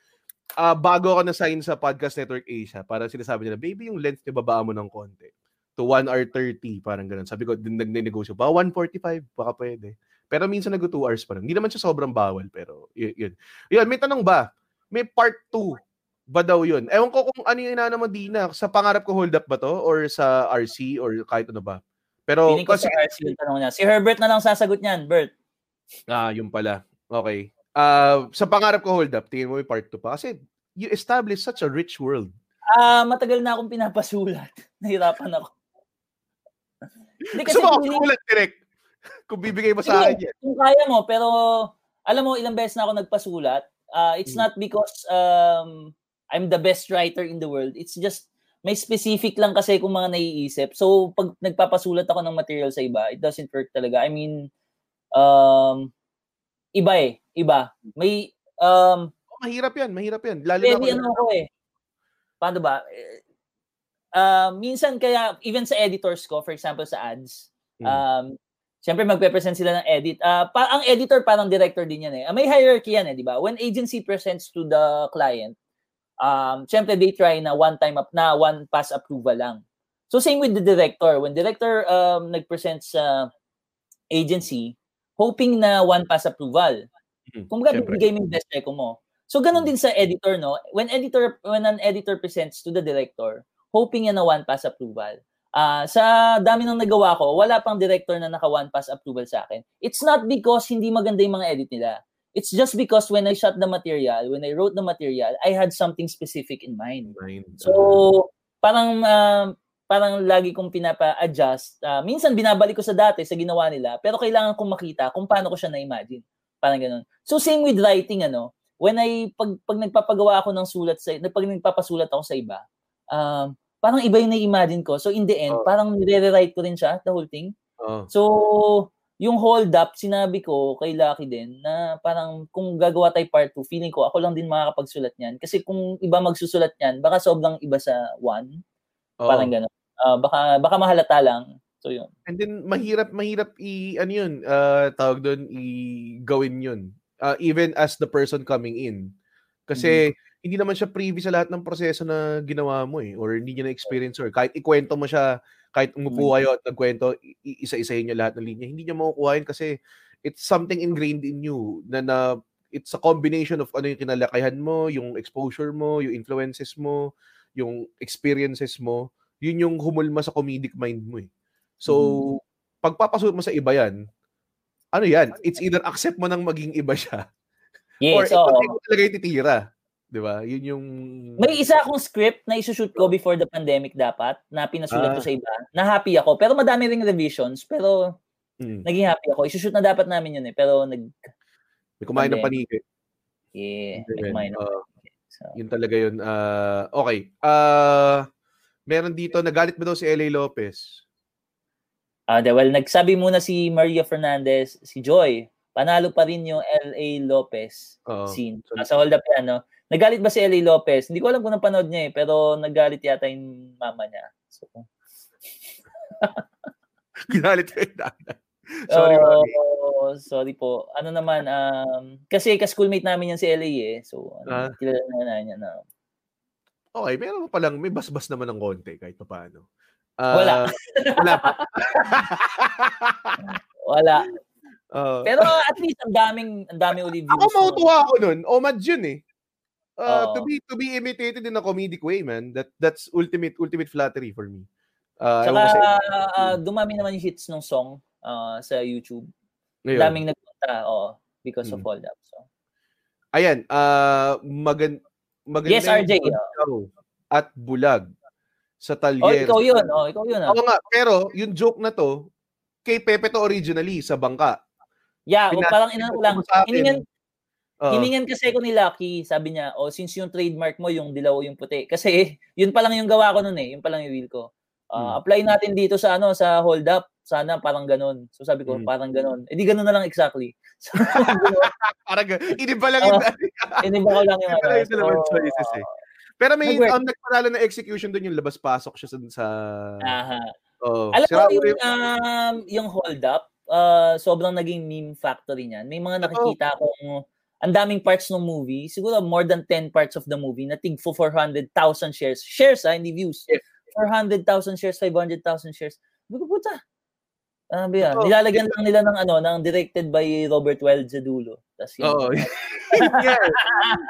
ah bago ako na-sign sa Podcast Network Asia, parang sinasabi nila, baby, yung length niyo babaan mo ng konti. To 1 hour 30, parang ganun. Sabi ko, din nag-negosyo, ba 145, baka pwede. Pero minsan nag 2 hours pa rin. Hindi naman siya sobrang bawal, pero y- yun. Yun, may tanong ba? May part 2 ba daw yun? Ewan ko kung ano yung inaano mo, Dina. Sa pangarap ko hold up ba to? Or sa RC? Or kahit ano ba? Pero, Feeling ko kasi, si RC yung tanong niya. Si Herbert na lang sasagot niyan, Bert. ah, yun pala. Okay. Ah, sa pangarap ko hold up, tingin mo may part 2 pa. Kasi, you establish such a rich world. Ah, matagal na akong pinapasulat. <laughs> Nahirapan ako. Hindi Gusto mo ako direct? <laughs> Kung bibigay mo sa akin yan. Kung kaya mo, pero alam mo, ilang beses na ako nagpasulat. Uh, it's Hmm. not because um, I'm the best writer in the world. It's just, may specific lang kasi kung mga naiisip. So, pag nagpapasulat ako ng material sa iba, it doesn't work talaga. I mean, um, iba eh. Iba. May, um, Oh, mahirap yan, mahirap yan. Lalo na very kung- ano ako eh. Paano ba? Uh, minsan kaya, even sa editors ko, for example sa ads, Hmm. um, Siyempre, magpe-present sila ng edit. Ah, pa, ang editor parang director din yan eh. Ah, may hierarchy yan eh, di ba? When agency presents to the client, um, siyempre they try na one time up na one pass approval lang. So same with the director. When director um, nag-present sa agency, hoping na one pass approval. Mhm, Kung baga, mo yung best reco mo. So ganun din sa editor, no? When editor when an editor presents to the director, hoping yan na one pass approval. Ah, sa dami ng nagawa ko, wala pang director na naka one pass approval sa akin. It's not because hindi maganda yung mga edit nila. It's just because when I shot the material, when I wrote the material, I had something specific in mind. Mind. So, parang ah, parang lagi kong pinapa-adjust. Ah, minsan binabalik ko sa dati sa ginawa nila, pero kailangan kong makita kung paano ko siya na-imagine. Parang ganun. So same with writing ano. When I pag pag nagpapagawa ako ng sulat sa pag nagpapasulat ako sa iba, um parang iba yung na-imagine ko. So in the end, Oh. parang nire-rewrite ko rin siya, the whole thing. Oo. So, yung hold up, sinabi ko kay Lucky din na parang kung gagawa tayo part 2, feeling ko ako lang din makakapagsulat niyan. Kasi kung iba magsusulat niyan, baka sobrang iba sa one. Oo. Parang gano'n. Ah, baka, baka mahalata lang. So, yun. And then mahirap mahirap i ano yun, uh, tawag doon i gawin yun. Uh, even as the person coming in. Kasi hindi naman siya privy sa lahat ng proseso na ginawa mo eh or hindi niya na-experience or kahit ikwento mo siya kahit umupo kayo at nagkwento i- isa-isahin niya lahat ng linya hindi niya makukuha yun kasi it's something ingrained in you na, na it's a combination of ano yung kinalakihan mo yung exposure mo yung influences mo yung experiences mo yun yung humulma sa comedic mind mo eh. So pagpapasuot mo sa iba yan ano yan it's either accept mo nang maging iba siya or Yes, ikaw oo. ikaw talaga yung titira. Di ba? Yun yung... May isa akong script na isushoot ko before the pandemic dapat, na pinasulat ko Ah. sa iba. Na happy ako. Pero madami ring revisions. Pero Mm. naging happy ako. Isushoot na dapat namin yun eh. Pero nag... May kumain ng Pandemic. paniki. Yeah, may kumain ng oo. So, yun talaga yun. Ah, okay. Ah, meron dito, nagalit ba daw si L.A. Lopez? Ah, uh, well, nagsabi muna si Maria Fernandez, si Joy, panalo pa rin yung L.A. Lopez Oo. scene. So- Ah, sa Hold Up yan, no? Nagalit ba si L.A. Lopez? Hindi ko alam kung napanood niya eh, pero nagalit yata yung mama niya. So, <laughs> Ginalit ko yung nanay. <laughs> Sorry, oh, sorry po. Ano naman, um, kasi ka-schoolmate namin yan si LA eh. So, Ah. ano, kilala na na niya na. Okay, meron pa lang, may basbas naman ng konti kahit pa paano. Wala. <laughs> wala pa. Wala. Oo. Pero at least ang daming, ang daming uli views. Ako mautuwa ako nun. Omad yun eh. Uh, to be to be imitated in a comedic way, man. That that's ultimate ultimate flattery for me. Uh, Saka, ewan ko sa- ah, dumami naman yung hits ng song ah, sa YouTube. Ngayon. Daming nagpunta, oo, because of Mm. Hold Up. So. Ayan, uh, magan maganda Yes, yung RJ, pagkaw at bulag sa Oh, talyer. ikaw yun. Oh, ikaw yun. Ah. Oo nga, pero yung joke na to, kay Pepe to originally sa bangka. Yeah, o Pinasa- parang ko lang. sa akin. Hiningan, kasi ko ni Lucky, sabi niya, oh, since yung trademark mo, yung dilaw yung puti. Kasi <laughs> yun pa lang yung gawa ko nun eh. Yun pa lang yung reel ko. Ah, Hmm. Apply natin dito sa ano sa hold up. Sana parang ganun. So sabi ko, Hmm. parang ganun. Eh di ganun na lang exactly. <laughs> So, <laughs> Parang iniba lang yung iniba ko lang yung Iniba lang ano. yung dalawang choices eh. Pero may um, nagpanalo na execution doon yung labas-pasok siya sa... sa Aha. oh, Alam mo yung, yung- um, yung hold up, uh, sobrang naging meme factory niyan. May mga nakikita akong ang daming parts ng movie, siguro more than 10 parts of the movie na tig for 400,000 shares. Shares ah, hindi views. 400,000 shares, 500,000 shares. Sabi ko, puta. Ano ba yan? Nilalagyan lang nila ng ano, ng directed by Robert Weld sa dulo. Tas yun. Oo. <laughs> yeah.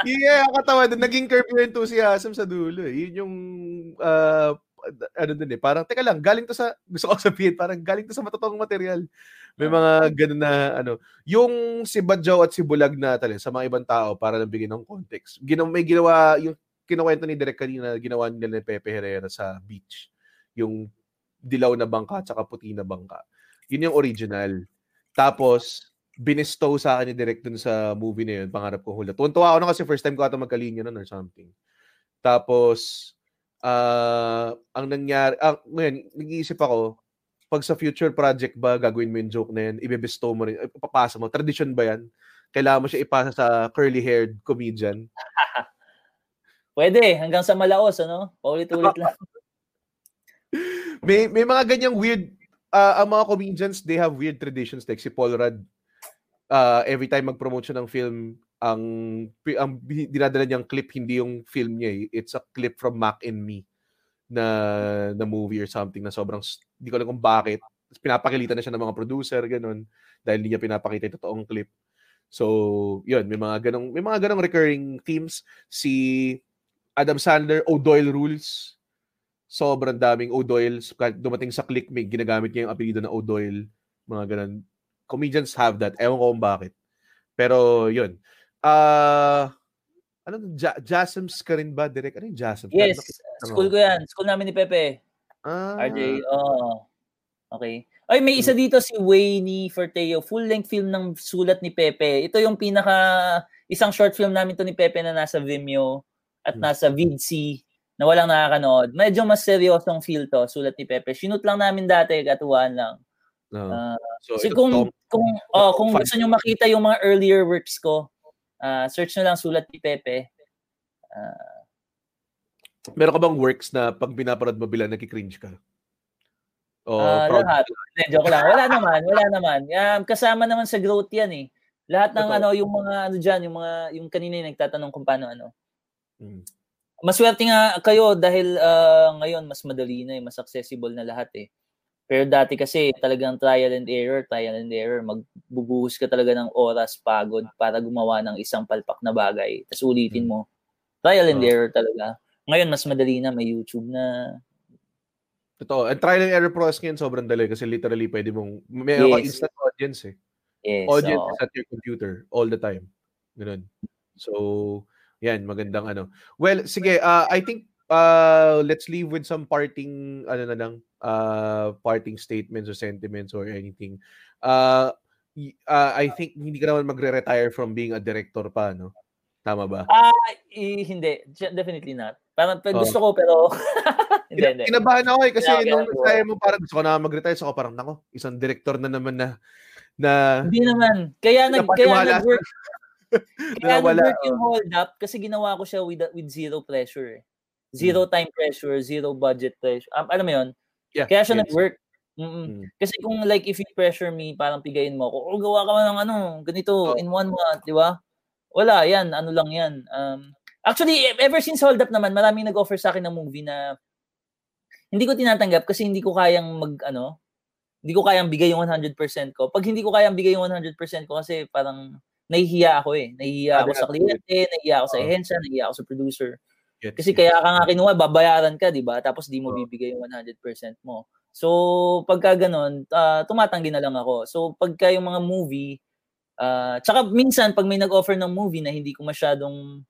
Yeah, ang katawa doon. Naging curve yung enthusiasm sa dulo. Eh. Yun yung, uh, ano dun eh. Parang, teka lang, galing to sa, gusto ko sabihin, parang galing to sa matotoong material. May mga ganun na, ano. Yung si Badjaw at si Bulag na talent sa mga ibang tao para lang bigyan ng context. Ginawa, may ginawa, yung kinuwento ni Direk kanina, ginawa nila ni Pepe Herrera sa beach. Yung dilaw na bangka at saka puti na bangka. Yun yung original. Tapos, binistow sa akin ni Direk dun sa movie na yun, pangarap ko hula. Tuwan-tuwa ako na kasi first time ko ata magkalinya nun or something. Tapos, ah ang nangyari, ah, ngayon, nag-iisip ako, pag sa future project ba, gagawin mo yung joke na yan, ibibestow mo rin, eh, papasa mo. Tradition ba yan? Kailangan mo siya ipasa sa curly-haired comedian. <laughs> Pwede, hanggang sa malaos, ano? Paulit-ulit lang. <laughs> may may mga ganyang weird uh, ang mga comedians they have weird traditions like si Paul Rudd uh, every time mag-promote siya ng film ang ang dinadala niyang clip hindi yung film niya eh. it's a clip from Mac and Me na na movie or something na sobrang hindi ko alam kung bakit pinapakilitan na siya ng mga producer ganun dahil hindi niya pinapakita yung totoong clip so yun may mga ganong may mga ganong recurring themes si Adam Sandler O'Doyle rules sobrang daming O'Doyle. Kahit dumating sa click, may ginagamit niya yung apelido na O'Doyle. Mga ganun. Comedians have that. Ewan ko kung bakit. Pero, yun. Ah, ano, ja- Jasms ka rin ba, Direk? Ano yung Jasms? Yes, Ano? school ko yan. School namin ni Pepe. Ah, RJ, oo. Okay. Ay, may isa dito si Wayne Forteo. Full-length film ng sulat ni Pepe. Ito yung pinaka, isang short film namin to ni Pepe na nasa Vimeo at Hmm. nasa Vidsy na walang nakakanood. Medyo mas seryosong feel to, sulat ni Pepe. Sinut lang namin dati, katuwaan lang. no. Ah, so, kung, Tom, kung, oh, kung gusto nyo makita yung mga earlier works ko, ah, search nyo lang sulat ni Pepe. Ah, meron ka bang works na pag binaparad mo bilang nagki-cringe ka? O proud lahat. Hindi, joke lang. Wala naman, wala naman. Um, kasama naman sa growth 'yan eh. Lahat ng Totoo. ano, yung mga ano diyan, yung mga yung kanina yung nagtatanong kung paano ano. Mm. Maswerte nga kayo dahil uh, ngayon mas madali na eh, mas accessible na lahat eh. Pero dati kasi talagang trial and error, trial and error. Magbubuhos ka talaga ng oras, pagod para gumawa ng isang palpak na bagay. Tapos ulitin mo. Trial and Oh. error talaga. Ngayon mas madali na, may YouTube na. Totoo. And trial and error process ngayon sobrang dali kasi literally pwede mong, ka Yes. instant audience eh. Yes, audience is at your computer all the time. Ganun. So, yan, magandang ano. Well, sige, uh, I think uh, let's leave with some parting, ano na lang, uh, parting statements or sentiments or anything. Uh, uh, I think hindi ka naman magre-retire from being a director pa, no? Tama ba? Ah, i- hindi. Definitely not. Parang Oh. gusto ko pero <laughs> hindi, hindi. Kinabahan ako eh kasi Kaya- kaya- nung kaya mo parang gusto ko na mag-retire so ako parang nako, isang director na naman na na Hindi naman. Kaya nag kaya Napaniwala nag-work <laughs> kaya nag-work yung hold up kasi ginawa ko siya with with zero pressure. eh. Zero time pressure, zero budget pressure. Um, alam mo 'yon? Yeah, Kaya siya yes. nag-work. Mm-mm. Mm. Kasi kung like if you pressure me, parang pigayin mo ako, oh, gawa ka man ng ano, ganito in one month, di ba? Wala, yan, ano lang yan. Um, actually, e- ever since Hold Up naman, maraming nag-offer sa akin ng movie na hindi ko tinatanggap kasi hindi ko kayang mag, ano, hindi ko kayang bigay yung 100% ko. Pag hindi ko kayang bigay yung 100% ko kasi parang nahihiya ako eh. Nahihiya Ah, ako sa kliyente, nahihiya ako sa Oo. ehensya, nahihiya ako sa producer. Yes, Kasi kaya ka nga kinuha, babayaran ka, di ba? Tapos di mo bibigay yung 100% mo. So, pagka ganun, ah, tumatanggi na lang ako. So, pagka yung mga movie, ah, tsaka minsan, pag may nag-offer ng movie na hindi ko masyadong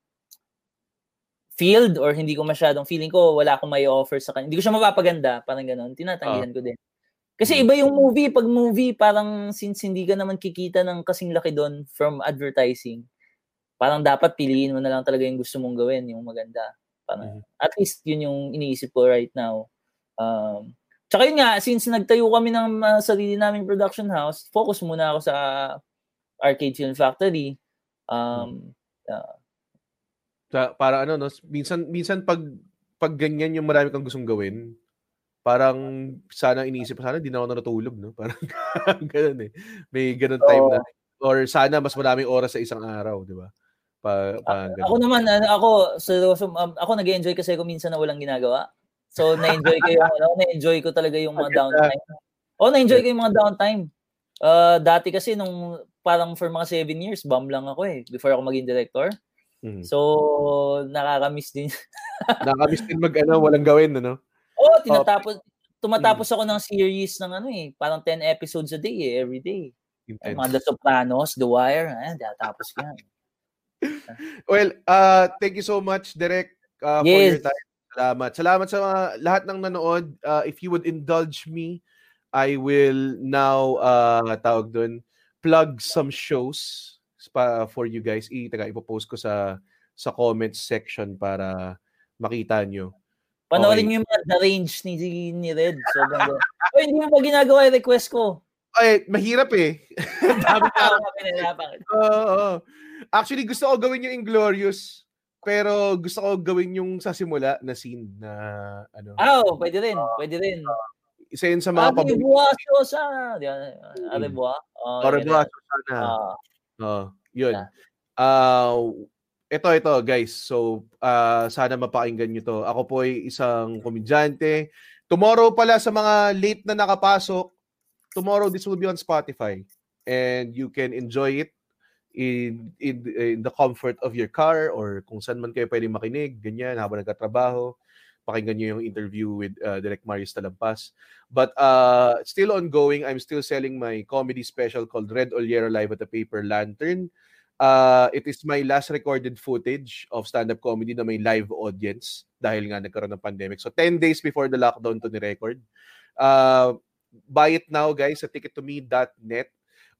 field or hindi ko masyadong feeling ko, wala akong may offer sa kanya. Hindi ko siya mapapaganda, parang ganun. Tinatanggihan ko din. Kasi iba yung movie. Pag movie, parang since hindi ka naman kikita ng kasing laki doon from advertising, parang dapat piliin mo na lang talaga yung gusto mong gawin, yung maganda. Parang, At least yun yung iniisip ko right now. Um, tsaka yun nga, since nagtayo kami ng uh, sarili naming production house, focus muna ako sa Arcade Film Factory. Um, uh, Sa- para ano no, minsan minsan pag pag ganyan yung marami kang gustong gawin, parang sana iniisip ko sana di na ako natutulog no. <laughs> Parang ganun eh. May ganun time na or sana mas maraming oras sa isang araw, di ba? Pa, pa Ako naman, ano, ako, seryoso, um, ako nag-enjoy kasi ako minsan na walang ginagawa. So, na-enjoy ko yung, ano, na-enjoy ko talaga yung mga downtime. Oh, na-enjoy ko yung mga downtime. Uh, dati kasi nung parang for mga seven years, bum lang ako eh, before ako maging director. Mhm. So, nakaka-miss din. <laughs> Nakakamiss din mag ano, walang gawin ano. oh, tinatapos, tumatapos ako ng series ng ano eh, parang 10 episodes a day eh, every day. Intense. Mga The Sopranos, The Wire, eh, tinatapos ko yan. <laughs> Well, uh, thank you so much, Derek, uh, for your time. Salamat. Salamat sa mga, lahat ng nanood. Uh, if you would indulge me, I will now, uh, tawag doon, plug some shows pa, for you guys. I, taga, ipopost ko sa sa comments section para makita nyo. Panoorin Okay. niyo yung mga Range ni, ni Red. Sobrang oh, <laughs> hindi mo pa ginagawa yung request ko. Ay, mahirap eh. <laughs> Dami na. Ako pinahirapan. Oo, oo. Actually, gusto ko gawin yung Inglorious. Pero gusto ko gawin yung sa simula na scene na ano. Ah, oh, pwede rin. Pwede rin. Isa yun sa mga paborito. Au Mm. revoir. Oh, revoir, rin. Susanna. Ah. Oh, yun. Ah, ito, ito, guys. So, ah, sana mapakinggan nyo to. Ako po ay isang komedyante. Tomorrow pala sa mga late na nakapasok, tomorrow this will be on Spotify. And you can enjoy it in, in, in the comfort of your car or kung saan man kayo pwede makinig, ganyan, habang nagkatrabaho. Pakinggan nyo yung interview with uh, Direct Marius Talampas. But uh, still ongoing, I'm still selling my comedy special called Red Oliero Live at the Paper Lantern. Uh, it is my last recorded footage of stand-up comedy na may live audience dahil nga nagkaroon ng pandemic. So 10 days before the lockdown to ni-record. Uh, buy it now guys sa tickettome.net.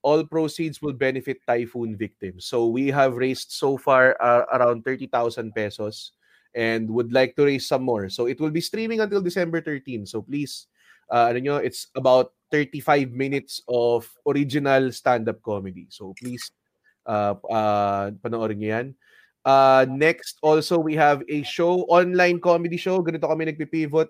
All proceeds will benefit typhoon victims. So we have raised so far uh, around 30,000 pesos and would like to raise some more. So it will be streaming until December 13. So please, uh, ano nyo, it's about 35 minutes of original stand-up comedy. So please, uh, uh, panoorin nyo yan. Uh, next, also, we have a show, online comedy show. Ganito kami nagpipivot.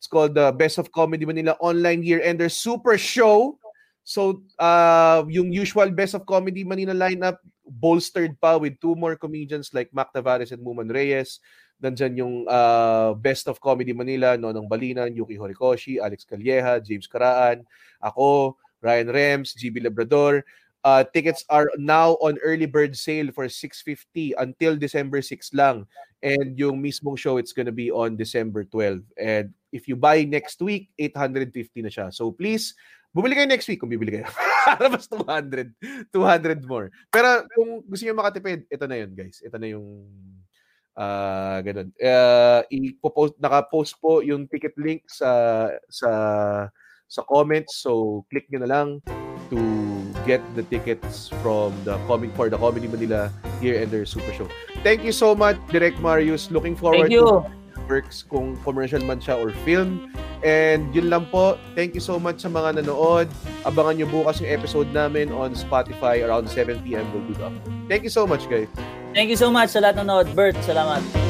It's called the Best of Comedy Manila Online Year-Ender Super Show. So, uh, yung usual Best of Comedy Manila lineup bolstered pa with two more comedians like Mac Tavares and Muman Reyes. Nandyan yung uh, Best of Comedy Manila, Nonong Balinan, Yuki Horikoshi, Alex Calleja, James Karaan, ako, Ryan Rems, GB Labrador. Uh, tickets are now on early bird sale for 650 until December 6 lang. And yung mismong show, it's gonna be on December 12. And if you buy next week, 850 na siya. So please, bumili kayo next week kung bibili kayo. <laughs> Para mas 200. 200 more. Pero kung gusto niyo makatipid, ito na yun, guys. Ito na yung uh, ganun. Uh, ipopost, naka-post po yung ticket link sa sa sa comments. So, click nyo na lang to get the tickets from the coming for the Comedy Manila here and their Super Show. Thank you so much, Direct Marius. Looking forward Thank you. to works kung commercial man siya or film. And yun lang po. Thank you so much sa mga nanood. Abangan nyo bukas yung episode namin on Spotify around 7 p.m. We'll do upload. Thank you so much, guys. Thank you so much sa lahat ng nanood. Bert, salamat.